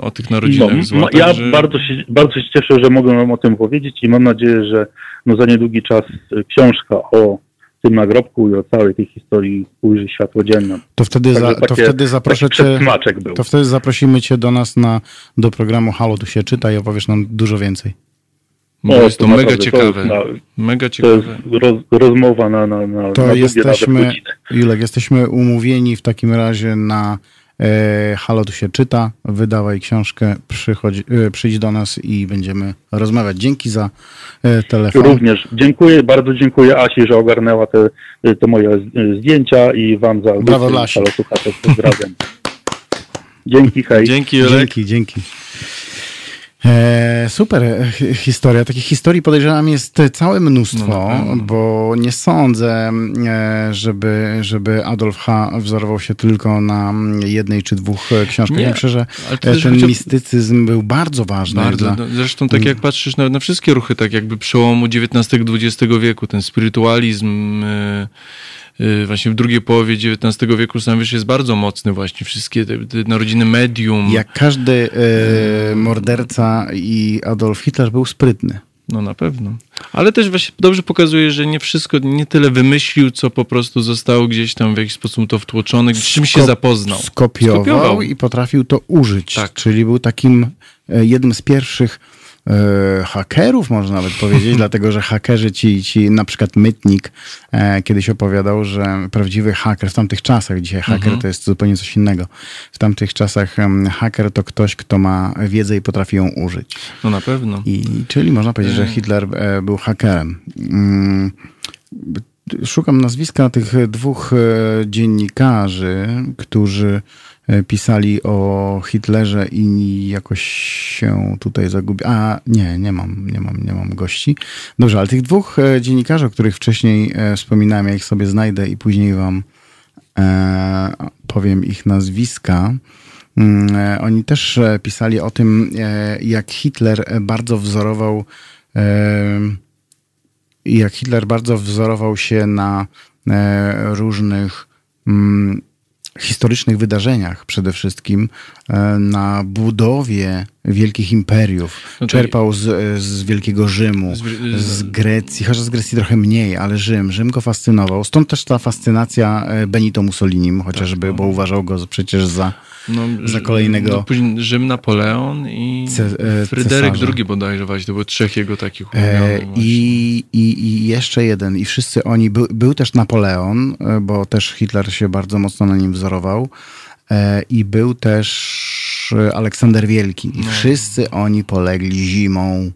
B: o tych narodzinach
H: no,
B: zła.
H: No, ja bardzo, się, bardzo się cieszę, że mogę wam o tym powiedzieć i mam nadzieję, że no za niedługi czas książka o tym nagrobku i o całej tej historii ujrzy światło dzienne.
A: To wtedy, za, to wtedy zaproszę cię. To wtedy zaprosimy cię do nas na, do programu Halo, tu się czyta i opowiesz nam dużo więcej.
B: Bo
H: O,
B: jest to
H: to
B: mega
H: naprawdę, to
B: ciekawe.
H: jest na-
B: Mega
H: To
B: ciekawe.
H: jest roz, rozmowa na, na, na,
A: To
H: na
A: jesteśmy. Julek, jesteśmy umówieni w takim razie na Halo, tu się czyta, wydawaj książkę, przychodź, e, przyjdź do nas i będziemy rozmawiać. Dzięki za e, telefon.
H: Również dziękuję, bardzo dziękuję Asi, że ogarnęła te, te moje zdjęcia i wam za
A: Brawo dla Asi.
H: Halo, słuchacze, pozdrawiam. Dzięki, hej.
B: Dzięki, Jolek.
A: Dzięki, dzięki. E, super e, hi- historia. Takich historii podejrzewam jest całe mnóstwo,
B: No
A: bo nie sądzę, e, żeby, żeby Adolf H. wzorował się tylko na jednej czy dwóch e, książkach.
B: Nie,
A: Ja myślę, że e, ten mistycyzm był bardzo ważny.
B: Bardzo.
A: Dla,
B: No, Zresztą tak jak patrzysz na, na wszystkie ruchy, tak jakby przełomu XIX-XX wieku, ten spirytualizm y, y, właśnie w drugiej połowie XIX wieku, sam wiesz, jest bardzo mocny właśnie. Wszystkie te, te narodziny medium.
A: jak każdy e, morderca i Adolf Hitler był sprytny.
B: No na pewno. Ale też właśnie dobrze pokazuje, że nie wszystko, nie tyle wymyślił, co po prostu zostało gdzieś tam w jakiś sposób to wtłoczone, z czym się zapoznał.
A: Skopiował,
B: Skopiował.
A: i potrafił to użyć.
B: Tak.
A: Czyli był takim e, jednym z pierwszych e, hakerów, można nawet powiedzieć, dlatego że hakerzy ci, ci na przykład Mytnik e, kiedyś opowiadał, że prawdziwy haker w tamtych czasach, dzisiaj haker
B: Mhm.
A: to jest zupełnie coś innego. W tamtych czasach em, haker to ktoś, kto ma wiedzę i potrafi ją użyć.
B: No na pewno.
A: I, czyli można powiedzieć, że
B: Mm.
A: Hitler e, był hakerem. Mm, Szukam nazwiska tych dwóch e, dziennikarzy, którzy e, pisali o Hitlerze i jakoś się tutaj zagubi. A nie, nie mam, nie mam, nie mam gości. Dobrze, ale tych dwóch e, dziennikarzy, o których wcześniej e, wspominałem, ja ich sobie znajdę i później wam e, powiem ich nazwiska. Mm, e, Oni też e, pisali o tym, e, jak Hitler e, bardzo wzorował e, jak Hitler bardzo wzorował się na e, różnych mm, historycznych wydarzeniach przede wszystkim, e, na budowie wielkich imperiów.
B: No
A: Czerpał z, z Wielkiego Rzymu,
B: Z-
A: z Grecji, chociaż z Grecji trochę mniej, ale Rzym. Rzym go fascynował. Stąd też ta fascynacja e, Benito Mussolinim, chociażby, bo uważał go przecież za
B: No,
A: za kolejnego-
B: No, później Rzym, Napoleon i
A: Ce- e,
B: Fryderyk
A: cesarza.
B: II bodajże właśnie. To były trzech jego takich
A: E. I, i, I jeszcze jeden, i wszyscy oni, był, był też Napoleon, e, bo też Hitler się bardzo mocno na nim wzorował, e, i był też Aleksander Wielki. I wszyscy oni polegli zimą.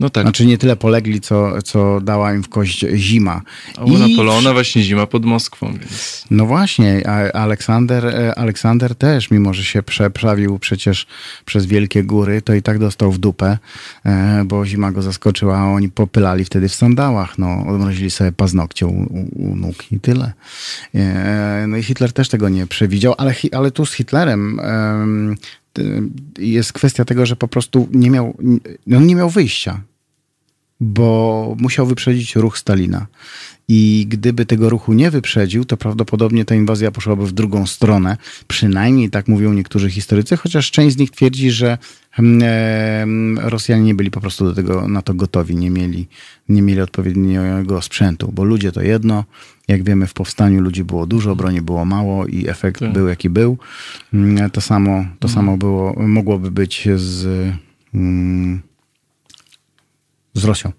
B: No tak.
A: Znaczy nie tyle polegli, co, co dała im w kość zima.
B: A u Napoleona właśnie zima pod Moskwą, więc...
A: No właśnie, a Aleksander, e, Aleksander też, mimo że się przeprawił przecież przez wielkie góry, to i tak dostał w dupę, e, bo zima go zaskoczyła, a oni popylali wtedy w sandałach, no, odmrozili sobie paznokcie u, u, u nóg i tyle. E, No i Hitler też tego nie przewidział, ale, ale tu z Hitlerem jest kwestia tego, że po prostu nie miał, on nie miał wyjścia bo musiał wyprzedzić ruch Stalina. I gdyby tego ruchu nie wyprzedził, to prawdopodobnie ta inwazja poszłaby w drugą stronę. Przynajmniej tak mówią niektórzy historycy, chociaż część z nich twierdzi, że mm, Rosjanie nie byli po prostu do tego, na to gotowi, nie mieli, nie mieli odpowiedniego sprzętu, bo ludzie to jedno. Jak wiemy, w powstaniu ludzi było dużo, broni było mało i efekt
B: Tak.
A: był jaki był. Mm, To samo, to samo było, mogłoby być z. Mm, z Rosją.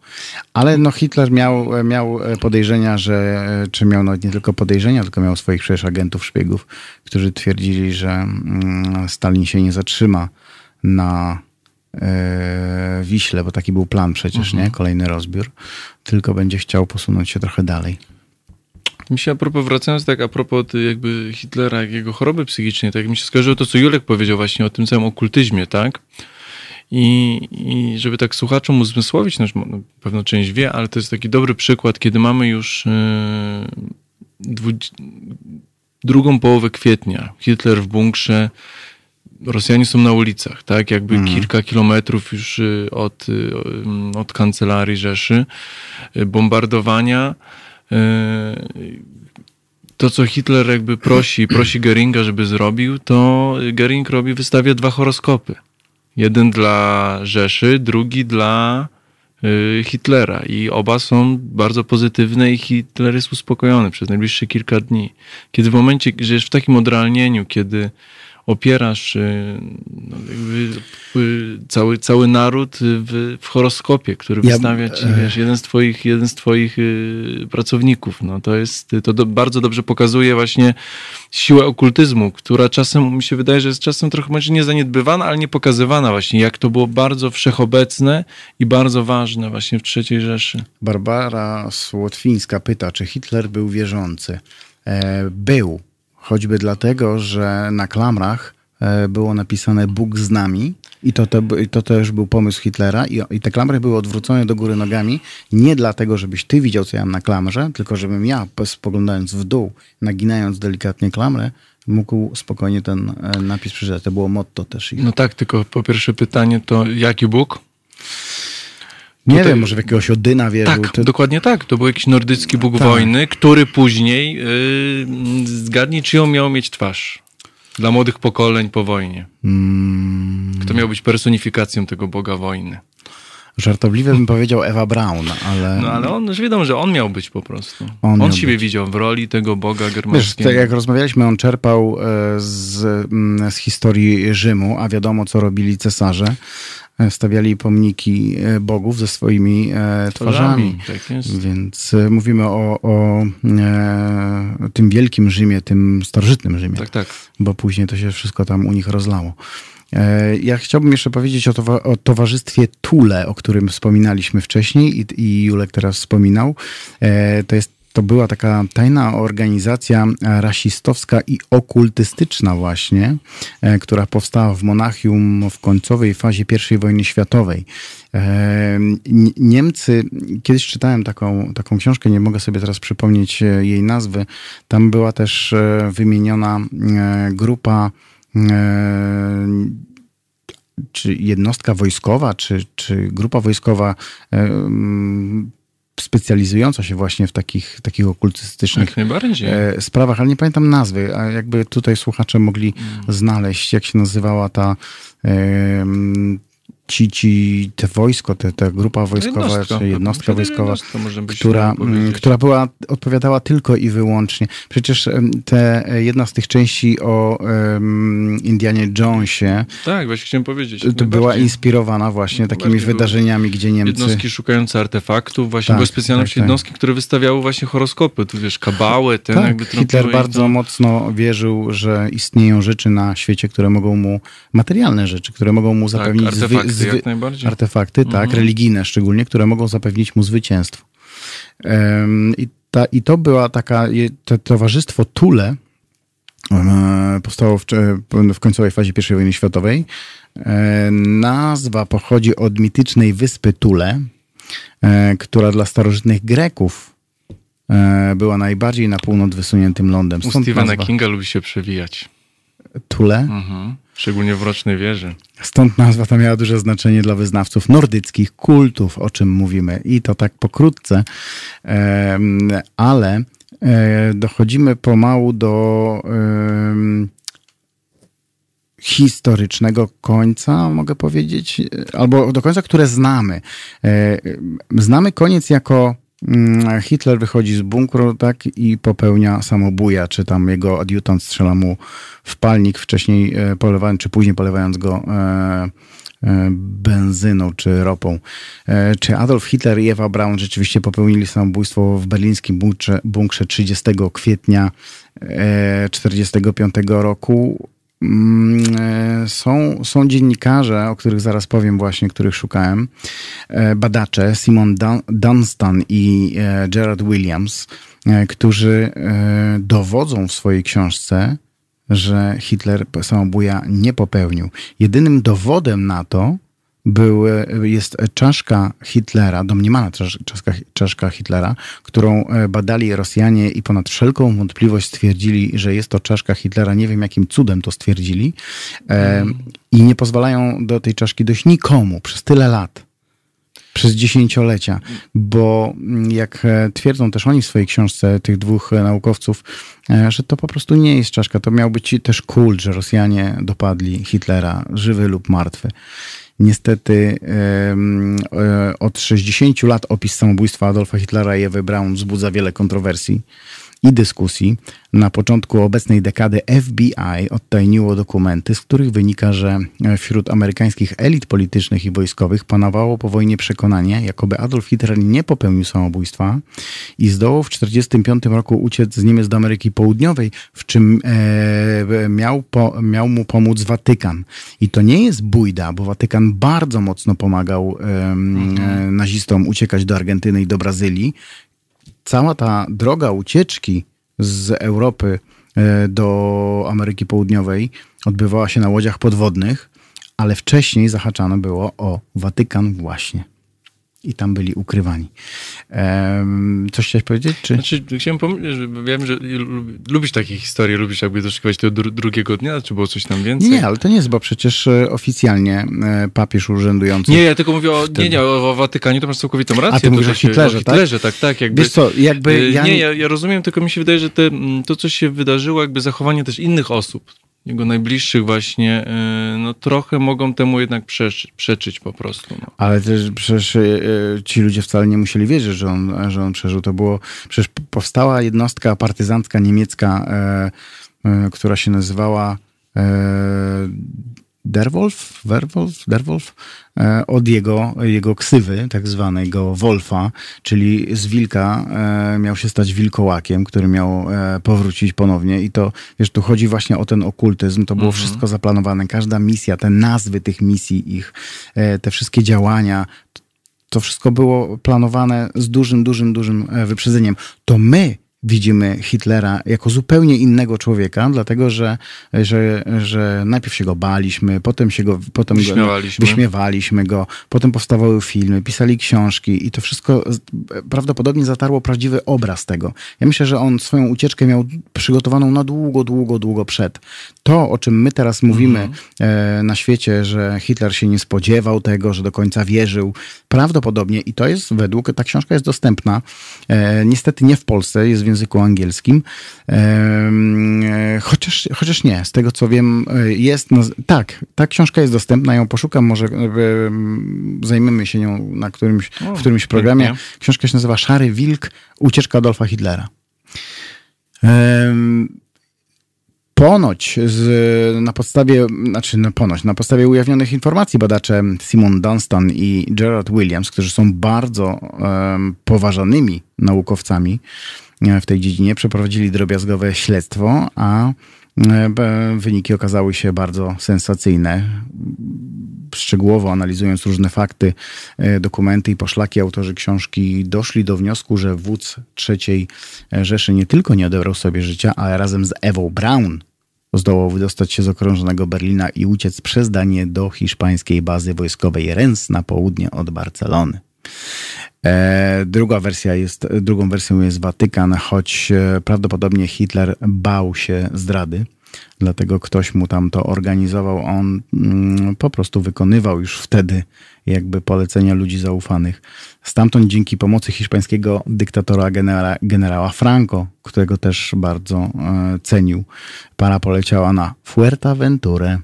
A: Ale no Hitler miał, miał podejrzenia, że, czy miał nawet nie tylko podejrzenia, tylko miał swoich przecież agentów, szpiegów, którzy twierdzili, że mm, Stalin się nie zatrzyma na e, Wiśle, bo taki był plan przecież, nie? Kolejny rozbiór, tylko będzie chciał posunąć się trochę dalej.
B: Mi się a propos, wracając tak a propos jakby Hitlera, jego choroby psychicznej, tak mi się skojarzyło to, co Julek powiedział właśnie o tym całym okultyzmie, tak? I, I żeby tak słuchaczom uzmysłowić, no, na pewno część wie, ale to jest taki dobry przykład, kiedy mamy już yy, drugą połowę kwietnia. Hitler w bunkrze, Rosjanie są na ulicach, tak? Jakby kilka kilometrów już y, od, y, y, od kancelarii Rzeszy. Bombardowania. To, co Hitler jakby prosi, prosi Geringa, żeby zrobił, to Gering robi, wystawia dwa horoskopy. Jeden dla Rzeszy, drugi dla y, Hitlera i oba są bardzo pozytywne i Hitler jest uspokojony przez najbliższe kilka dni. Kiedy w momencie, że jest w takim odrealnieniu, kiedy opierasz y, no, y, cały, cały naród w, w horoskopie, który
A: Ja-
B: wystawia ci,
A: e-
B: wiesz, jeden z twoich, jeden z twoich y, pracowników. No, to jest, to do, bardzo dobrze pokazuje właśnie siłę okultyzmu, która czasem, mi się wydaje, że jest czasem trochę może nie zaniedbywana, ale nie pokazywana właśnie, jak to było bardzo wszechobecne i bardzo ważne właśnie w III Rzeszy.
A: Barbara Słotwińska pyta, czy Hitler był wierzący. E, był, choćby dlatego, że na klamrach e, było napisane Bóg z nami i to, to, to też był pomysł Hitlera i, i te klamry były odwrócone do góry nogami nie dlatego, żebyś ty widział, co ja mam na klamrze, tylko żebym ja, po- spoglądając w dół, naginając delikatnie klamrę, mógł spokojnie ten e, napis przeczytać. To było motto też ich.
B: No tak, tylko po pierwsze pytanie to jaki Bóg?
A: Nie
B: tutaj-
A: wiem, może w jakiegoś Odyna wierzył.
B: Tak, dokładnie tak. To był jakiś nordycki bóg
A: Tak.
B: wojny, który później, yy, zgadnij, czyją miał mieć twarz. Dla młodych pokoleń po wojnie.
A: Mm,
B: Kto miał być personifikacją tego boga wojny.
A: żartobliwie bym powiedział Ewa Braun, ale...
B: No ale on, że wiadomo, że on miał być po prostu.
A: On
B: On, siebie
A: być.
B: widział w roli tego boga
A: Wiesz,
B: germańskiego.
A: tak jak rozmawialiśmy, on czerpał e, z, mm, z historii Rzymu, a wiadomo, co robili cesarze. E, Stawiali pomniki e, bogów ze swoimi e, twarzami.
B: Tak jest.
A: Więc mówimy o, o tym wielkim Rzymie, tym starożytnym Rzymie,
B: Tak, tak.
A: bo później to się wszystko tam u nich rozlało. Ja chciałbym jeszcze powiedzieć o, towa- o towarzystwie Tule, o którym wspominaliśmy wcześniej i, i Julek teraz wspominał. E, To jest to była taka tajna organizacja e, rasistowska i okultystyczna właśnie, e, która powstała w Monachium w końcowej fazie I wojny światowej. E, Niemcy, kiedyś czytałem taką, taką książkę, nie mogę sobie teraz przypomnieć jej nazwy. Tam była też wymieniona grupa czy jednostka wojskowa, czy, czy grupa wojskowa specjalizująca się właśnie w takich, takich okultystycznych e, sprawach, ale nie pamiętam nazwy, a jakby tutaj słuchacze mogli znaleźć, jak się nazywała ta ci, ci, te wojsko, te, ta grupa wojskowa, czy jednostka wojskowa,
B: Jednostka, się
A: która,
B: tak
A: mm, która była, odpowiadała tylko i wyłącznie. Przecież te, e, jedna z tych części o em, Indianie Jonesie
B: Tak, właśnie chciałem powiedzieć.
A: to była inspirowana właśnie takimi wydarzeniami, gdzie Niemcy...
B: Jednostki szukające artefaktów, właśnie
A: Tak,
B: były specjalne
A: tak, tak.
B: jednostki, które wystawiały właśnie horoskopy, tu wiesz, kabałę, ten
A: Tak,
B: jakby
A: Hitler bardzo mocno wierzył, że istnieją rzeczy na świecie, które mogą mu, materialne rzeczy, które mogą mu zapewnić...
B: Tak, artefakty najbardziej.
A: Artefakty, tak,
B: Mhm.
A: religijne szczególnie, które mogą zapewnić mu zwycięstwo. Em, I, ta, I to była taka, to towarzystwo Tule, powstało w, w końcowej fazie I wojny światowej. Nazwa pochodzi od mitycznej wyspy Tule, która dla starożytnych Greków była najbardziej na północ wysuniętym lądem.
B: U
A: Stąd
B: Stephena
A: nazwa
B: Kinga lubi się przewijać.
A: Tule.
B: Mhm. Szczególnie w Rocznej Wieży.
A: Stąd nazwa ta miała duże znaczenie dla wyznawców nordyckich kultów, o czym mówimy. I to tak pokrótce, ale e, dochodzimy pomału do historycznego końca, mogę powiedzieć, albo do końca, które znamy. E, Znamy koniec jako Hitler wychodzi z bunkru tak i popełnia samobuja, czy tam jego adiutant strzela mu w palnik, wcześniej e, polewając, czy później polewając go e, e, benzyną czy ropą. Czy Adolf Hitler i Eva Braun rzeczywiście popełnili samobójstwo w berlińskim bunkrze, bunkrze 30 kwietnia 1945 roku? Mm, e, Są, są dziennikarze, o których zaraz powiem właśnie, których szukałem, e, badacze Simon Dun- Dunstan i e, Gerard Williams, którzy dowodzą w swojej książce, że Hitler samobuja nie popełnił. Jedynym dowodem na to był, jest czaszka Hitlera, domniemana czasz- czaszka, czaszka Hitlera, którą e, badali Rosjanie i ponad wszelką wątpliwość stwierdzili, że jest to czaszka Hitlera. Nie wiem, jakim cudem to stwierdzili. E, I nie pozwalają do tej czaszki dojść nikomu przez tyle lat. Przez dziesięciolecia, bo mm, jak e, twierdzą też oni w swojej książce, tych dwóch naukowców, że to po prostu nie jest czaszka. To miał być też kult, że Rosjanie dopadli Hitlera, żywy lub martwy. Niestety e, od 60 lat opis samobójstwa Adolfa Hitlera i Ewy Braun wzbudza wiele kontrowersji i dyskusji. Na początku obecnej dekady FBI odtajniło dokumenty, z których wynika, że wśród amerykańskich elit politycznych i wojskowych panowało po wojnie przekonanie, jakoby Adolf Hitler nie popełnił samobójstwa i zdołał w 1945 roku uciec z Niemiec do Ameryki Południowej, w czym e, miał, po, miał mu pomóc Watykan. I to nie jest bójda, bo Watykan bardzo mocno pomagał em, e, nazistom uciekać do Argentyny i do Brazylii cała ta droga ucieczki z Europy e, do Ameryki Południowej odbywała się na łodziach podwodnych, ale wcześniej zahaczano było o Watykan właśnie. I tam byli ukrywani. Em, coś chciałeś powiedzieć? Czy?
B: Znaczy, chciałem pomyśleć, że wiem, że lub- lubisz takie historie, lubisz jakby doszukiwać tego dru- drugiego dnia, czy było coś tam więcej?
A: Nie, ale to nie jest, bo przecież e, oficjalnie e, papież urzędujący...
B: Nie, ja tylko mówię o,
A: Wtedy.
B: nie, nie, o, Watykanie, to masz całkowitą rację.
A: A ty mówisz
B: to,
A: o
B: się-
A: Hitlerze,
B: o
A: tak?
B: Hitlerze, tak? tak, jakby,
A: Wiesz co, jakby
B: Y,
A: ja...
B: Nie, ja, ja rozumiem, tylko mi się wydaje, że te, mm, to, co się wydarzyło, jakby zachowanie też innych osób, jego najbliższych właśnie, y, no trochę mogą temu jednak przeczy, przeczyć po prostu. No.
A: Ale też przecież e, ci ludzie wcale nie musieli wiedzieć, że on, że on przeżył. To było, przecież powstała jednostka partyzancka niemiecka, e, e, która się nazywała e, Derwolf, Werwolf, Derwolf, e, od jego, jego ksywy, tak zwanego Wolfa, czyli z wilka e, miał się stać wilkołakiem, który miał e, powrócić ponownie. I to, wiesz, tu chodzi właśnie o ten okultyzm, to było wszystko zaplanowane, każda misja, te nazwy tych misji ich, te wszystkie działania, to wszystko było planowane z dużym, dużym, dużym wyprzedzeniem. To my widzimy Hitlera jako zupełnie innego człowieka, dlatego że, że, że najpierw się go baliśmy, potem się go potem
B: Wyśmiewaliśmy.
A: Go, wyśmiewaliśmy go, potem powstawały filmy, pisali książki i to wszystko prawdopodobnie zatarło prawdziwy obraz tego. Ja myślę, że on swoją ucieczkę miał przygotowaną na długo, długo, długo przed. To, o czym my teraz mówimy e, na świecie, że Hitler się nie spodziewał tego, że do końca wierzył, prawdopodobnie i to jest według, ta książka jest dostępna, e, niestety nie w Polsce, jest w języku angielskim, e, chociaż, chociaż nie, z tego co wiem, jest, tak, ta książka jest dostępna, ją poszukam, może zajmiemy się nią na którymś, w którymś programie. Książka się nazywa Szary Wilk, ucieczka Adolfa Hitlera. Em, Ponoć z, na podstawie, znaczy na ponoć, na podstawie ujawnionych informacji badacze Simon Dunstan i Gerard Williams, którzy są bardzo em, poważanymi naukowcami e, w tej dziedzinie, przeprowadzili drobiazgowe śledztwo, a e, wyniki okazały się bardzo sensacyjne. Szczegółowo analizując różne fakty, e, dokumenty i poszlaki, autorzy książki doszli do wniosku, że wódz III Rzeszy nie tylko nie odebrał sobie życia, ale razem z Ewą Braun zdołał wydostać się z okrążonego Berlina i uciec przez Danię do hiszpańskiej bazy wojskowej Rennes na południe od Barcelony. E, druga wersja jest, drugą wersją jest Watykan, choć e, prawdopodobnie Hitler bał się zdrady, dlatego ktoś mu tam to organizował. On mm, po prostu wykonywał już wtedy jakby polecenia ludzi zaufanych. Stamtąd dzięki pomocy hiszpańskiego dyktatora generała, generała Franco, którego też bardzo e, cenił, para poleciała na Fuerteventurę.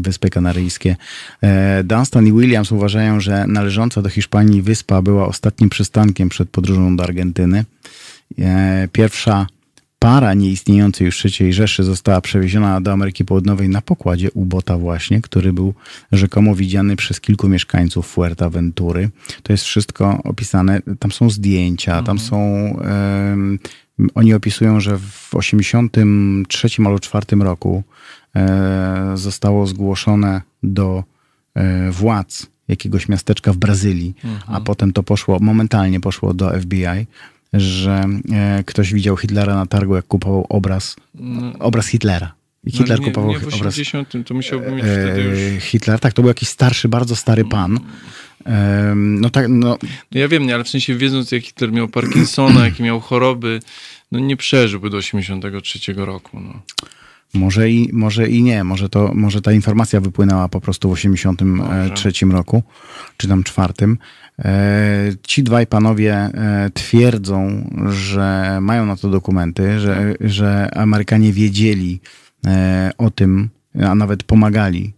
A: Wyspy Kanaryjskie. E, Dunstan i Williams uważają, że należąca do Hiszpanii wyspa była ostatnim przystankiem przed podróżą do Argentyny. E, Pierwsza para nieistniejącej już III Rzeszy została przewieziona do Ameryki Południowej na pokładzie ubota właśnie, który był rzekomo widziany przez kilku mieszkańców Fuerteventury. To jest wszystko opisane, tam są zdjęcia, tam są... em, oni opisują, że w 83 albo 4 roku e, zostało zgłoszone do e, władz jakiegoś miasteczka w Brazylii, a potem to poszło, momentalnie poszło do FBI, że e, ktoś widział Hitlera na targu, jak kupował obraz, obraz Hitlera. I Hitler
B: no, nie,
A: kupował
B: nie w
A: obraz
B: 80, to musiałby mieć wtedy już...
A: e, Hitler, tak, to był jakiś starszy, bardzo stary pan. No tak, no
B: No ja wiem, nie, ale w sensie wiedząc, jak Hitler miał Parkinsona, jakie miał choroby, no nie przeżyłby do 83 roku. No.
A: Może i, może i nie, może, to, może ta informacja wypłynęła po prostu w 83 roku, czy tam czwartym. E, Ci dwaj panowie e, twierdzą, że mają na to dokumenty, że, że Amerykanie wiedzieli e, o tym, a nawet pomagali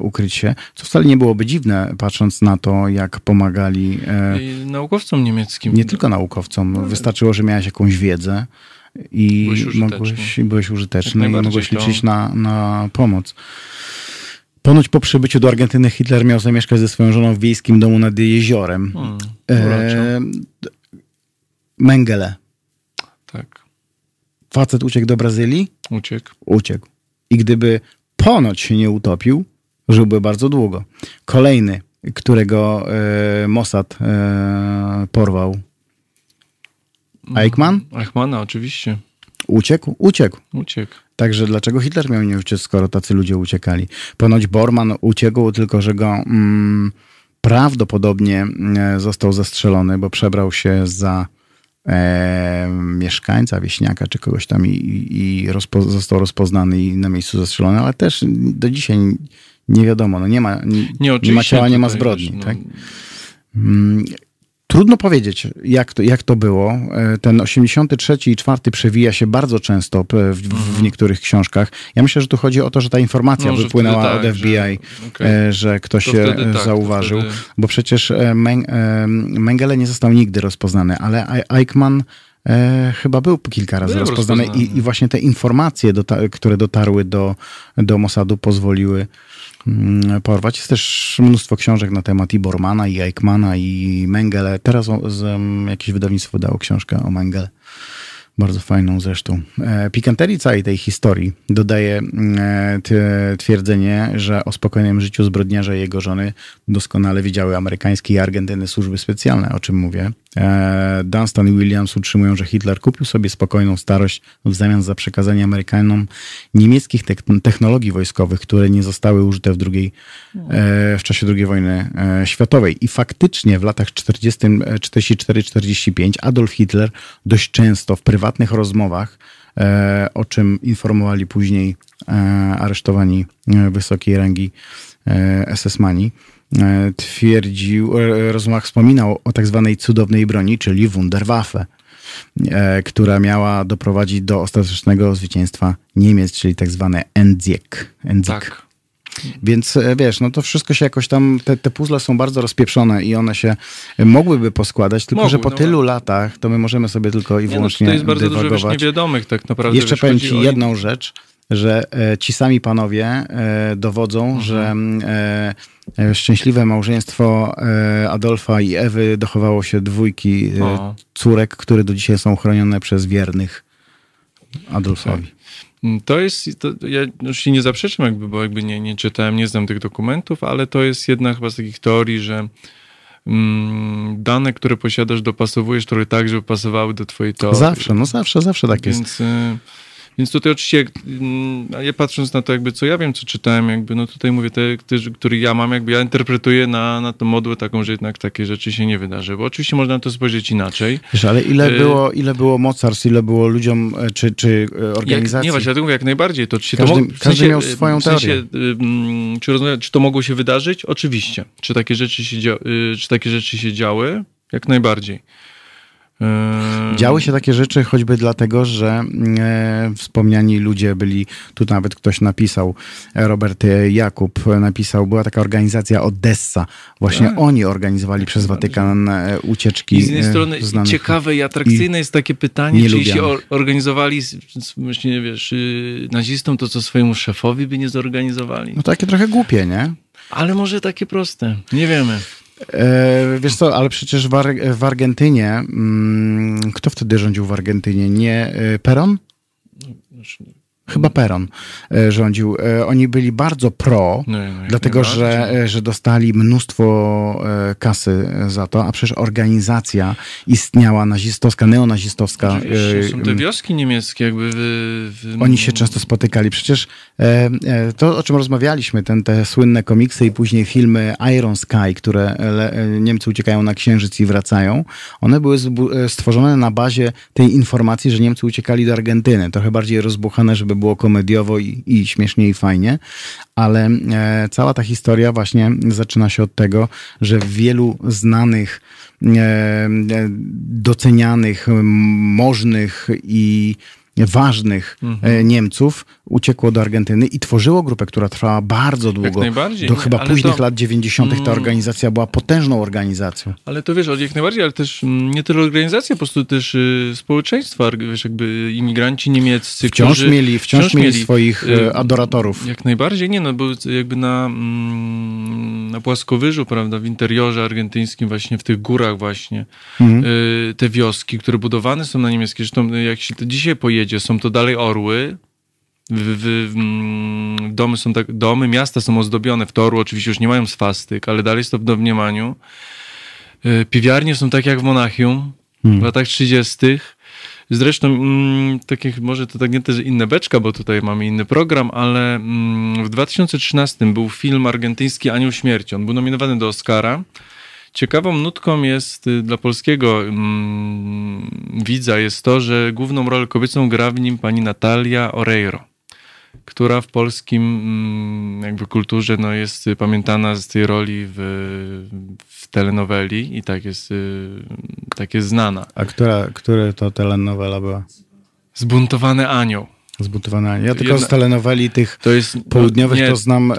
A: ukryć się, co wcale nie byłoby dziwne, patrząc na to, jak pomagali
B: I naukowcom niemieckim.
A: nie tylko naukowcom. Wystarczyło, że miałeś jakąś wiedzę i
B: Byłeś użyteczny.
A: mogłeś, i byłeś użyteczny i mogłeś
B: to-
A: liczyć na, na pomoc. Ponoć po przybyciu do Argentyny Hitler miał zamieszkać ze swoją żoną w wiejskim domu nad jeziorem.
B: Hmm,
A: E. Mengele.
B: Tak,
A: Facet uciekł do Brazylii?
B: uciekł.
A: Uciekł. I gdyby ponoć się nie utopił, żyłby bardzo długo. Kolejny, którego e, Mossad e, porwał. Eichmann?
B: Eichmana oczywiście.
A: Uciekł? Uciekł.
B: Uciekł.
A: Także dlaczego Hitler miał nie uciec, skoro tacy ludzie uciekali? Ponoć Bormann uciekł, tylko że go mm, prawdopodobnie e, został zastrzelony, bo przebrał się za e, mieszkańca, wieśniaka czy kogoś tam i, i rozpo, został rozpoznany i na miejscu zastrzelony, ale też do dzisiaj nie wiadomo, no nie ma, nie,
B: Nie,
A: ma ciała, nie ma zbrodni.
B: no,
A: tak? Trudno powiedzieć, jak to, jak to było. E, Ten 83 i 4 przewija się bardzo często w, w niektórych książkach. Ja myślę, że tu chodzi o to, że ta informacja
B: Mhm. No,
A: wypłynęła
B: tak,
A: od FBI,
B: że-
A: e, że ktoś
B: To
A: się e,
B: tak,
A: zauważył.
B: wtedy-
A: Bo przecież Men, Mengele nie został nigdy rozpoznany, ale Ei- Eichmann e, chyba był kilka razy
B: Był
A: rozpoznany
B: rozpoznany.
A: I, i właśnie te informacje, dota- które dotarły do, do Mossadu pozwoliły porwać. Jest też mnóstwo książek na temat i Bormana, i Eichmana, i Mengele. Teraz z, jakieś wydawnictwo wydało książkę o Mengele. Bardzo fajną zresztą. E, Pikanterii całej tej historii dodaje e, t- twierdzenie, że o spokojnym życiu zbrodniarza i jego żony doskonale wiedziały amerykańskie i Argentyny służby specjalne, o czym mówię. E, Dunstan i Williams utrzymują, że Hitler kupił sobie spokojną starość w zamian za przekazanie Amerykanom niemieckich technologii wojskowych, które nie zostały użyte w, drugiej, e, w czasie II wojny e, światowej. I faktycznie w latach 40, e, 44-45 Adolf Hitler dość często w prywatnych rozmowach, e, o czym informowali później e, aresztowani e, wysokiej rangi SS-mani, twierdził, rozmowach wspominał o tak zwanej cudownej broni, czyli Wunderwaffe, która miała doprowadzić do ostatecznego zwycięstwa Niemiec, czyli tak zwane. Endziek.
B: Tak.
A: Więc e, wiesz, no to wszystko się jakoś tam, te, te puzzle są bardzo rozpieprzone i one się e, mogłyby poskładać, tylko
B: Mogły,
A: że po
B: no.
A: tylu latach to my możemy sobie tylko i
B: Nie, no,
A: wyłącznie
B: tutaj jest bardzo dużo wiesz,
A: dywagować.
B: niewiadomych tak naprawdę.
A: Jeszcze
B: wiesz,
A: powiem ci jedną rzecz, że e, ci sami panowie dowodzą,
B: Mhm.
A: że e, szczęśliwe małżeństwo Adolfa i Ewy dochowało się dwójki
B: O.
A: córek, które do dzisiaj są chronione przez wiernych Adolfowi.
B: Mm, To jest, to ja już się nie zaprzeczam jakby, bo jakby nie, nie czytałem, nie znam tych dokumentów, ale to jest jedna chyba z takich teorii, że mm, dane, które posiadasz, dopasowujesz trochę tak, żeby pasowały do twojej teorii.
A: Zawsze, no zawsze, zawsze tak jest.
B: Więc, y, więc tutaj oczywiście, jak, mm, ja patrząc na to, jakby co ja wiem, co czytałem, jakby, no tutaj mówię, te, który ja mam, jakby ja interpretuję na, na tę modłę taką, że jednak takie rzeczy się nie wydarzy. Bo oczywiście można na to spojrzeć inaczej.
A: Wiesz, ale ile
B: Y-
A: było, ile było mocarstw, ile było ludziom, e, czy, czy e,
B: Jak,
A: organizacji?
B: nie właśnie, dlatego mówię, jak najbardziej. To, czy się
A: Każdy-
B: to mo- w
A: każdy
B: sensie,
A: miał
B: y,
A: swoją
B: w sensie,
A: teorię.
B: y, mm, czy, czy to mogło się wydarzyć? Oczywiście. Czy takie rzeczy się, dzia- czy takie rzeczy się działy? Jak najbardziej. Y,
A: Działy się takie rzeczy choćby dlatego, że e, wspomniani ludzie byli, tu nawet ktoś napisał, Robert e, Jakub napisał, była taka organizacja Odessa. Właśnie
B: Tak.
A: oni organizowali przez Watykan e, ucieczki
B: I z jednej
A: e,
B: strony
A: znanych.
B: ciekawe i atrakcyjne jest takie pytanie,
A: nie
B: czy jeśli or- organizowali, myślę, wiesz, y, nazistom to, co swojemu szefowi by nie zorganizowali.
A: No takie trochę głupie, nie?
B: Ale może takie proste. Nie wiemy.
A: E, wiesz co, ale przecież w, Ar- w Argentynie, mm, kto wtedy rządził w Argentynie? Nie e, Peron? Chyba Peron e, rządził. E, Oni byli bardzo pro,
B: No, no,
A: dlatego że, e, że dostali mnóstwo kasy za to, a przecież organizacja istniała nazistowska, neonazistowska.
B: Oczywiście, są te wioski niemieckie jakby w, w,
A: Oni się często spotykali. Przecież to, o czym rozmawialiśmy, ten, te słynne komiksy i później filmy Iron Sky, które Niemcy uciekają na Księżyc i wracają, one były stworzone na bazie tej informacji, że Niemcy uciekali do Argentyny. Trochę bardziej rozbuchane, żeby było komediowo i, i śmiesznie i fajnie, ale e, cała ta historia właśnie zaczyna się od tego, że wielu znanych e, e, docenianych, możnych i ważnych
B: Mhm.
A: e, Niemców uciekło do Argentyny i tworzyło grupę, która trwała bardzo długo.
B: najbardziej,
A: Do chyba
B: ale
A: późnych
B: to-
A: lat 90. ta
B: Mm.
A: organizacja była potężną organizacją.
B: Ale to wiesz, jak najbardziej, ale też mm, nie tyle organizacja, po prostu też y, społeczeństwo, arg- wiesz, jakby imigranci niemieccy,
A: Wciąż
B: którzy...
A: mieli, wciąż mieli swoich
B: y,
A: e, adoratorów.
B: Jak najbardziej, nie no, bo jakby na, mm, na płaskowyżu, prawda, w interiorze argentyńskim, właśnie w tych górach właśnie,
A: Mhm.
B: y, te wioski, które budowane są na niemieckie, zresztą y, jak się to dzisiaj pojedzie, są to dalej orły, w, w, w, mm, domy są tak, domy, miasta są ozdobione w toru, oczywiście już nie mają swastyk, ale dalej jest to w domniemaniu. Y, Piwiarnie są tak jak w Monachium w latach 30. Zresztą, mm, tak jak może to tak nie też inna beczka, bo tutaj mamy inny program, ale mm, w 2013 był film argentyński Anioł Śmierci. On był nominowany do Oscara. Ciekawą nutką jest y, dla polskiego mm, widza jest to, że główną rolę kobiecą gra w nim pani Natalia Oreiro, która w polskim mm, jakby kulturze no, jest y, pamiętana z tej roli w, w telenoweli i tak jest, y, tak jest znana.
A: A która, która to telenowela była
B: Zbuntowany anioł.
A: zbudowana? Ja tylko
B: Jedna-
A: z telenoweli tych
B: To jest no,
A: południowych
B: nie,
A: to znam e,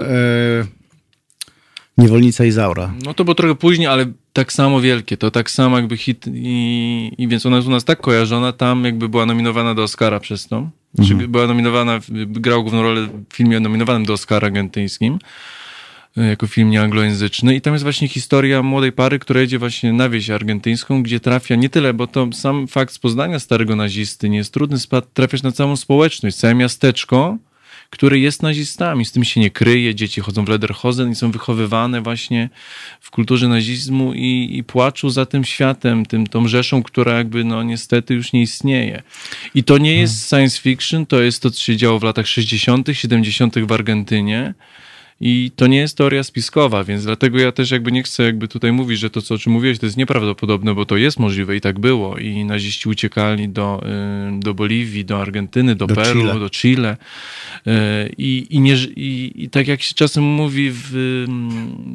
A: Niewolnica Izaura.
B: No to było trochę później, ale tak samo wielkie. To tak samo jakby hit i, i więc ona jest u nas tak kojarzona, tam jakby była nominowana do Oscara przez to. Znaczy była nominowana, grał główną rolę w filmie nominowanym do Oscara argentyńskim y, jako film nieanglojęzyczny. I tam jest właśnie historia młodej pary, która jedzie właśnie na wieś argentyńską, gdzie trafia nie tyle, bo to sam fakt poznania starego nazisty nie jest trudny, trafiasz na całą społeczność, całe miasteczko, które jest nazistami, z tym się nie kryje, dzieci chodzą w lederhosen i są wychowywane właśnie w kulturze nazizmu i, i płaczą za tym światem, tym, tą rzeszą, która jakby no niestety już nie istnieje. I to nie jest science fiction, to jest to, co się działo w latach 60., 70. w Argentynie. I to nie jest teoria spiskowa, więc dlatego ja też jakby nie chcę jakby tutaj mówić, że to, co o czym mówiłeś, to jest nieprawdopodobne, bo to jest możliwe i tak było. I naziści uciekali do, do Boliwii, do Argentyny, do,
A: Do
B: Peru,
A: Chile.
B: do Chile. Y, I, i, nie, i, I tak jak się czasem mówi, w,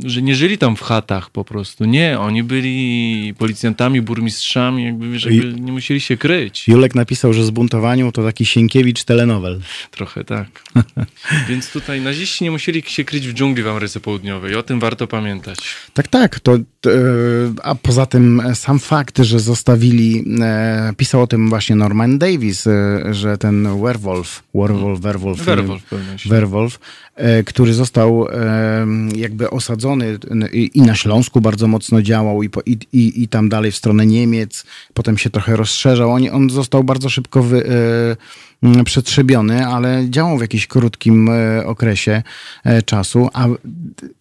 B: że nie żyli tam w chatach po prostu. Nie, oni byli policjantami, burmistrzami, jakby nie musieli się kryć.
A: Julek napisał, że zbuntowaniu to taki Sienkiewicz telenowel.
B: Trochę tak. Więc tutaj naziści nie musieli się kryć w dżungli w Ameryce Południowej. O tym warto pamiętać.
A: Tak, tak. To, to, a poza tym e, sam fakt, że zostawili, e, pisał o tym właśnie Norman Davis, e, że ten werewolf, werewolf, werewolf.
B: Werwolf,
A: e, który został jakby osadzony i i na Śląsku bardzo mocno działał i, po, i, i, i tam dalej w stronę Niemiec, potem się trochę rozszerzał. On, on został bardzo szybko wy, przetrzebiony, ale działał w jakimś krótkim e, okresie e, czasu, a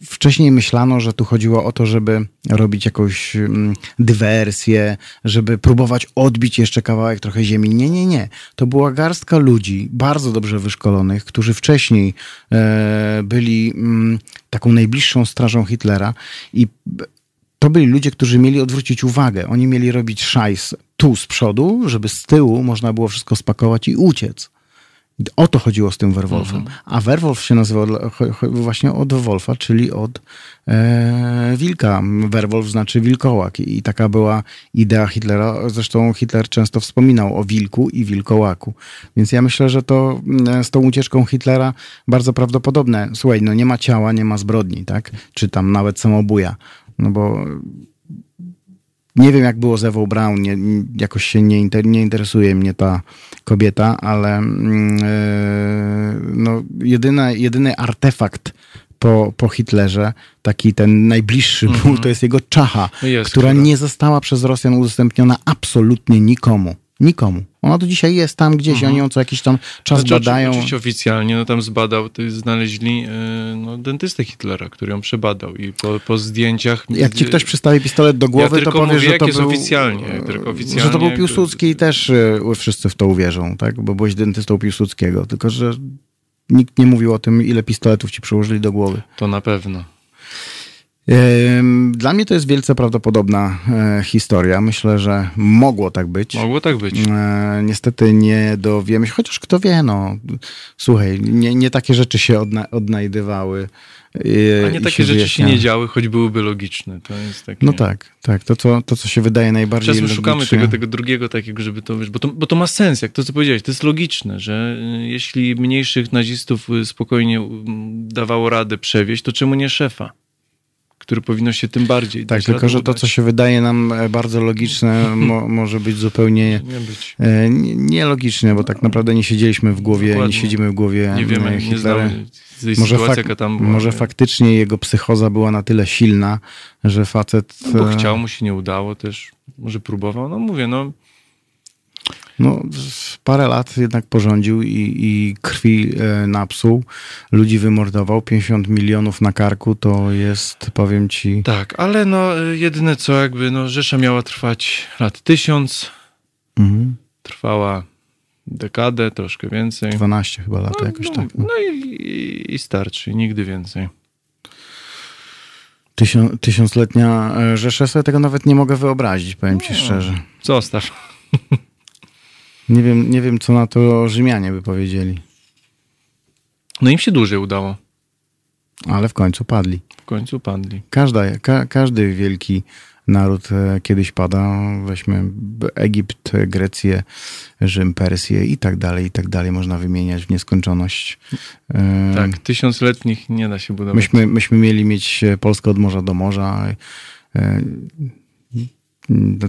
A: wcześniej myślano, że tu chodziło o to, żeby robić jakąś mm, dywersję, żeby próbować odbić jeszcze kawałek trochę ziemi. Nie, nie, nie. To była garstka ludzi, bardzo dobrze wyszkolonych, którzy wcześniej e, byli mm, taką najbliższą strażą Hitlera i to byli ludzie, którzy mieli odwrócić uwagę. Oni mieli robić szajs tu z przodu, żeby z tyłu można było wszystko spakować i uciec. O to chodziło z tym Werwolfem. A Werwolf się nazywał właśnie od Wolfa, czyli od e, wilka. Werwolf znaczy wilkołak i taka była idea Hitlera. Zresztą Hitler często wspominał o wilku i wilkołaku. Więc ja myślę, że to mm, z tą ucieczką Hitlera bardzo prawdopodobne. Słuchaj, no nie ma ciała, nie ma zbrodni, tak? Czy tam nawet samobuja. No bo nie wiem, jak było z Ewą Brown, nie, jakoś się nie, inter, nie interesuje mnie ta kobieta, ale mm, e, no, jedyna, jedyny artefakt po, po Hitlerze, taki ten najbliższy był, to jest jego czacha,
B: jest,
A: która- nie została przez Rosjan udostępniona absolutnie nikomu. Nikomu. Ona do dzisiaj jest tam gdzieś, oni ją co jakiś tam czas
B: Znaczy,
A: badają.
B: Oczywiście oficjalnie, no tam zbadał, znaleźli yy, no, dentystę Hitlera, który ją przebadał i po, po zdjęciach...
A: Jak ci ktoś przystawi pistolet do głowy,
B: ja
A: to
B: tylko
A: powie,
B: mówię,
A: że to
B: jest
A: był...
B: oficjalnie. Oficjalnie
A: że to był Piłsudski i też y, wszyscy w to uwierzą, tak? Bo byłeś dentystą Piłsudskiego, tylko że nikt nie mówił o tym, ile pistoletów ci przyłożyli do głowy.
B: To na pewno.
A: Dla mnie to jest wielce prawdopodobna e, historia. Myślę, że mogło tak być.
B: Mogło tak być.
A: E, niestety nie dowiemy się, chociaż kto wie, no. Słuchaj, nie, nie takie rzeczy się odna odnajdywały. e,
B: A nie takie rzeczy się nie działy, choć byłyby logiczne. To jest takie...
A: No tak, tak. To, co, to, co się wydaje najbardziej
B: Czasem szukamy
A: logicznie.
B: tego, tego drugiego takiego, żeby to, wiesz, bo to, bo to ma sens, jak to, co powiedziałeś, to jest logiczne, że jeśli mniejszych nazistów y, spokojnie y, dawało radę przewieźć, to czemu nie szefa, który powinno się tym bardziej
A: Tak, tylko że to, co się wydaje nam e, bardzo logiczne, mo, może być zupełnie
B: Nie być.
A: e, nie- nielogiczne, bo tak naprawdę nie siedzieliśmy w głowie,
B: Dokładnie.
A: nie siedzimy w głowie
B: Nie
A: e,
B: wiemy, nie
A: Hitlera.
B: tej
A: Może, fak- może
B: nie?
A: faktycznie jego psychoza była na tyle silna, że facet...
B: No, bo
A: e,
B: chciał, mu się nie udało też, może próbował, no mówię, no
A: No, parę lat jednak porządził i, i krwi e, napsuł, ludzi wymordował, 50 milionów na karku to jest, powiem ci,
B: tak, ale no y, jedyne co jakby, no Rzesza miała trwać lat tysiąc,
A: mhm,
B: trwała dekadę, troszkę więcej.
A: 12 chyba lat,
B: No,
A: jakoś
B: no,
A: tak. No.
B: no i, i, starczy, nigdy więcej.
A: Tysią, tysiącletnia e, Rzesza, sobie tego nawet nie mogę wyobrazić, powiem ci
B: No.
A: szczerze.
B: Zostaw.
A: Nie wiem, nie wiem, co na to Rzymianie by powiedzieli,
B: No im się dłużej udało.
A: ale w końcu padli.
B: W końcu padli.
A: Każda, ka, każdy wielki naród e, kiedyś pada. Weźmy Egipt, Grecję, Rzym, Persję i tak dalej, i tak dalej. Można wymieniać w nieskończoność. E,
B: Tak, tysiącletnich nie da się budować.
A: Myśmy, myśmy mieli mieć e, Polskę od morza do morza.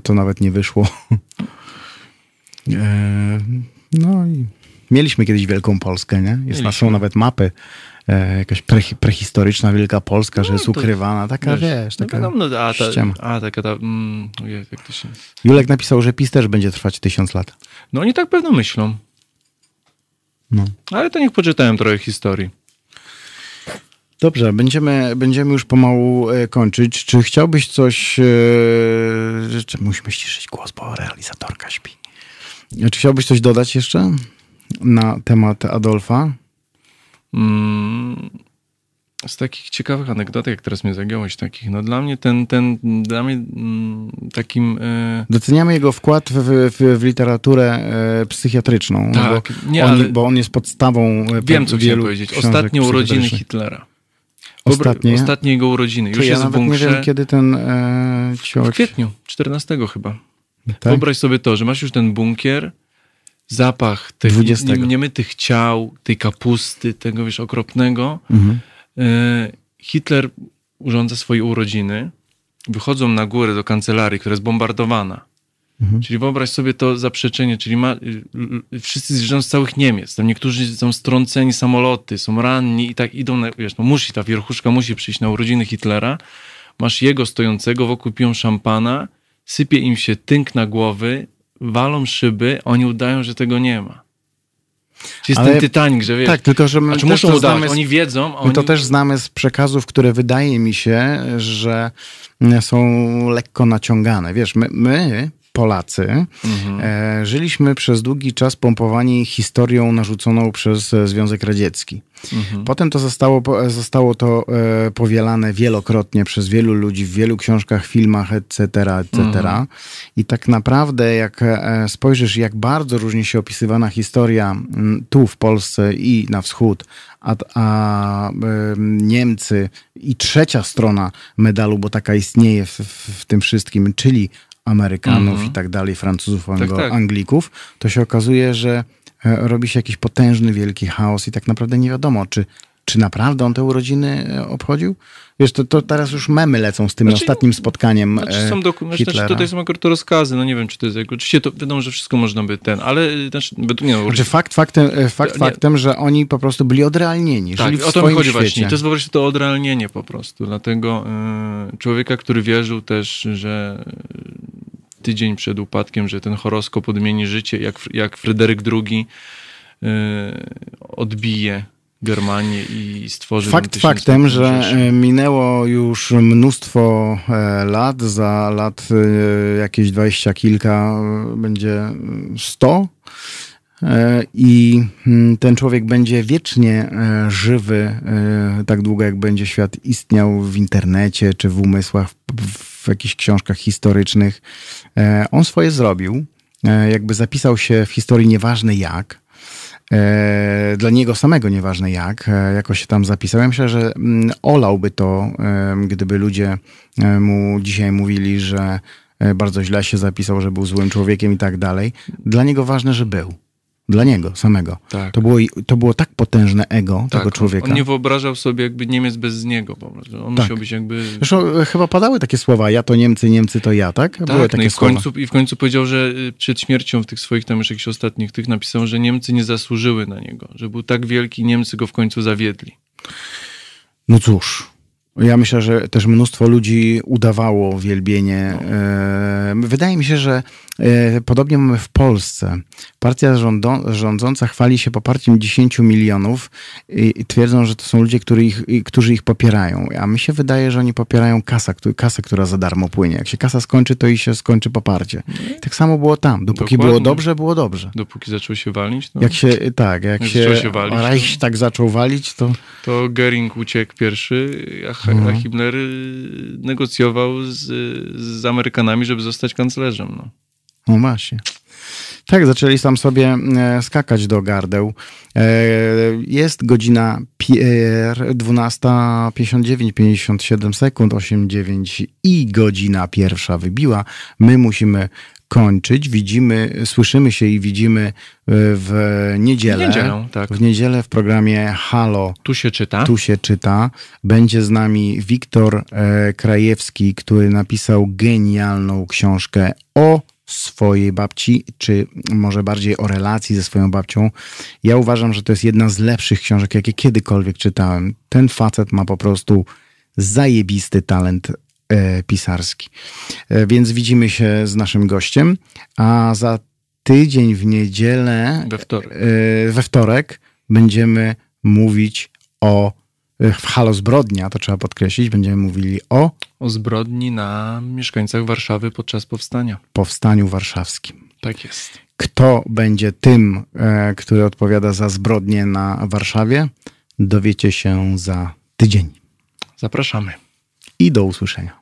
A: To nawet nie wyszło. E, no i mieliśmy kiedyś Wielką Polskę, nie? Jest,
B: Mieliśmy.
A: są nawet mapy. E, jakaś pre, prehistoryczna Wielka Polska, że
B: No
A: jest
B: to-
A: ukrywana. Taka, wiesz,
B: no
A: taka...
B: wiadomo, no, a, ta,
A: ściema.
B: a taka ta, mm, jak to się...
A: Julek napisał, że PiS też będzie trwać tysiąc lat.
B: No oni tak pewno myślą.
A: No.
B: Ale to niech poczytałem trochę historii.
A: Dobrze, będziemy, będziemy już pomału e, kończyć. Czy chciałbyś coś... E, czy musimy ściszyć głos, bo realizatorka śpi. Czy chciałbyś coś dodać jeszcze na temat Adolfa?
B: Mm, z takich ciekawych anegdotek, jak teraz mnie zagiąłeś, takich, no dla mnie ten, ten dla mnie mm, takim... E,
A: Doceniamy jego wkład w, w, w literaturę e, psychiatryczną. no
B: Tak,
A: bo,
B: nie,
A: on,
B: ale-
A: bo on jest podstawą e,
B: wiem, co chciałem powiedzieć. Ostatnie urodziny. Hitlera.
A: Ostatnie?
B: Ostatnie jego urodziny. Już
A: ja
B: jest w
A: nie wiem, kiedy ten e,
B: W
A: człowiek...
B: kwietniu, 14 chyba.
A: Tak?
B: Wyobraź sobie to, że masz już ten bunkier, zapach tych
A: 20.
B: nie- niemytych ciał, tej kapusty, tego wiesz, okropnego.
A: Mhm.
B: E, Hitler urządza swoje urodziny, wychodzą na górę do kancelarii, która jest bombardowana.
A: Mhm.
B: Czyli wyobraź sobie to zaprzeczenie, czyli ma, y, y, wszyscy zjeżdżają z całych Niemiec, tam niektórzy są strąceni samoloty, są ranni i tak idą, na, wiesz, no musi, ta wierchuszka musi przyjść na urodziny Hitlera, masz jego stojącego, wokół piją szampana, sypie im się tynk na głowy, walą szyby, oni udają, że tego nie ma. Czyli jest ten Titanic, że wiesz,
A: Tak, tylko że my
B: a czy
A: też
B: muszą
A: to
B: udawać,
A: z-
B: oni wiedzą,
A: My
B: oni...
A: to też znamy z przekazów, które wydaje mi się, że są lekko naciągane. Wiesz, my, my Polacy,
B: Mhm.
A: e, żyliśmy przez długi czas pompowani historią narzuconą przez e, Związek Radziecki.
B: Mhm.
A: Potem to zostało, po- zostało to e, powielane wielokrotnie przez wielu ludzi w wielu książkach, filmach, etc., etc.
B: Mhm.
A: I tak naprawdę, jak e, spojrzysz, jak bardzo różni się opisywana historia tu w Polsce i na wschód, a, a em, Niemcy i trzecia strona medalu, bo taka istnieje w, w, w tym wszystkim, czyli Amerykanów
B: Mhm.
A: i tak dalej, Francuzów, Anglo,
B: tak.
A: Anglików, to się okazuje, że e, robi się jakiś potężny, wielki chaos i tak naprawdę nie wiadomo, czy, czy naprawdę on te urodziny e, obchodził? Wiesz, to, to teraz już memy lecą z tym
B: Znaczy-
A: ostatnim spotkaniem
B: Znaczy są
A: e,
B: dokumenty, znaczy tutaj są akurat rozkazy, no nie wiem, czy to jest, oczywiście to wiadomo, że wszystko można by ten, ale znaczy, nie no,
A: Znaczy fakt faktem, fakt
B: Nie.
A: faktem, że oni po prostu byli odrealnieni,
B: tak,
A: żyli w
B: o to mi chodzi
A: świecie.
B: właśnie, to jest wyobraź sobie to odrealnienie po prostu, dlatego y, człowieka, który wierzył też, że tydzień przed upadkiem, że ten horoskop odmieni życie, jak, jak Fryderyk II y, odbije Germanię i stworzy
A: Fakt faktem, że e, minęło już mnóstwo e, lat, za lat e, jakieś dwadzieścia kilka będzie sto. E, i mm, ten człowiek będzie wiecznie żywy tak długo, jak będzie świat istniał w internecie czy w umysłach, w, w jakichś książkach historycznych. E, On swoje zrobił, e, jakby zapisał się w historii nieważne jak. e, dla niego samego, nieważne jak, jakoś się tam zapisał. Ja myślę, że mm, olałby to, gdyby ludzie mu dzisiaj mówili, że bardzo źle się zapisał, że był złym człowiekiem i tak dalej. Dla niego ważne, że był. Dla niego samego.
B: Tak.
A: To, było, to było tak potężne ego
B: Tak,
A: tego człowieka.
B: On nie wyobrażał sobie jakby Niemiec bez niego po prostu. On
A: Tak.
B: musiał być jakby...
A: Zresztą e, chyba padały takie słowa, ja to Niemcy, Niemcy to ja, tak? Były
B: Tak, no
A: takie
B: i w,
A: słowa.
B: końcu, i w końcu powiedział, że y, przed śmiercią w tych swoich tam już jakichś ostatnich tych napisał, że Niemcy nie zasłużyły na niego, że był tak wielki, Niemcy go w końcu zawiedli.
A: No cóż. Ja myślę, że też mnóstwo ludzi udawało wielbienie. E, Wydaje mi się, że e, podobnie mamy w Polsce. Partia rządząca chwali się poparciem 10 milionów i, twierdzą, że to są ludzie, którzy ich, którzy ich popierają. A mi się wydaje, że oni popierają kasę, któ- kasę, która za darmo płynie. Jak się kasa skończy, to i się skończy poparcie. Tak samo było tam. Dopóki było
B: Dokładnie.
A: dobrze, było dobrze.
B: Dopóki zaczął się walić, no,
A: Jak się, tak, jak,
B: Jak
A: się
B: się walić,
A: Reich tak zaczął walić, to
B: to Gering uciekł pierwszy, a,
A: Mhm.
B: a Himmler y, negocjował z, z Amerykanami, żeby zostać kanclerzem. No.
A: No właśnie. Tak, zaczęli tam sobie e, skakać do gardeł. E, jest godzina pier, 12.59, 57 sekund, 8.9 i godzina pierwsza wybiła. My musimy kończyć. Widzimy, słyszymy się i widzimy e, w niedzielę.
B: W niedzielę, tak.
A: W niedzielę w programie Halo
B: Tu się czyta.
A: tu się czyta. Będzie z nami Wiktor e, Krajewski, który napisał genialną książkę o swojej babci, czy może bardziej o relacji ze swoją babcią. Ja uważam, że to jest jedna z lepszych książek, jakie kiedykolwiek czytałem. Ten facet ma po prostu zajebisty talent pisarski. E, więc widzimy się z naszym gościem, a za tydzień w niedzielę
B: We wtorek.
A: e, we wtorek będziemy mówić o e, w Halo Zbrodnia, to trzeba podkreślić, będziemy mówili o
B: O zbrodni na mieszkańcach Warszawy podczas powstania.
A: powstaniu warszawskim.
B: Tak jest.
A: Kto będzie tym, e, który odpowiada za zbrodnie na Warszawie, dowiecie się za tydzień.
B: Zapraszamy.
A: I do usłyszenia.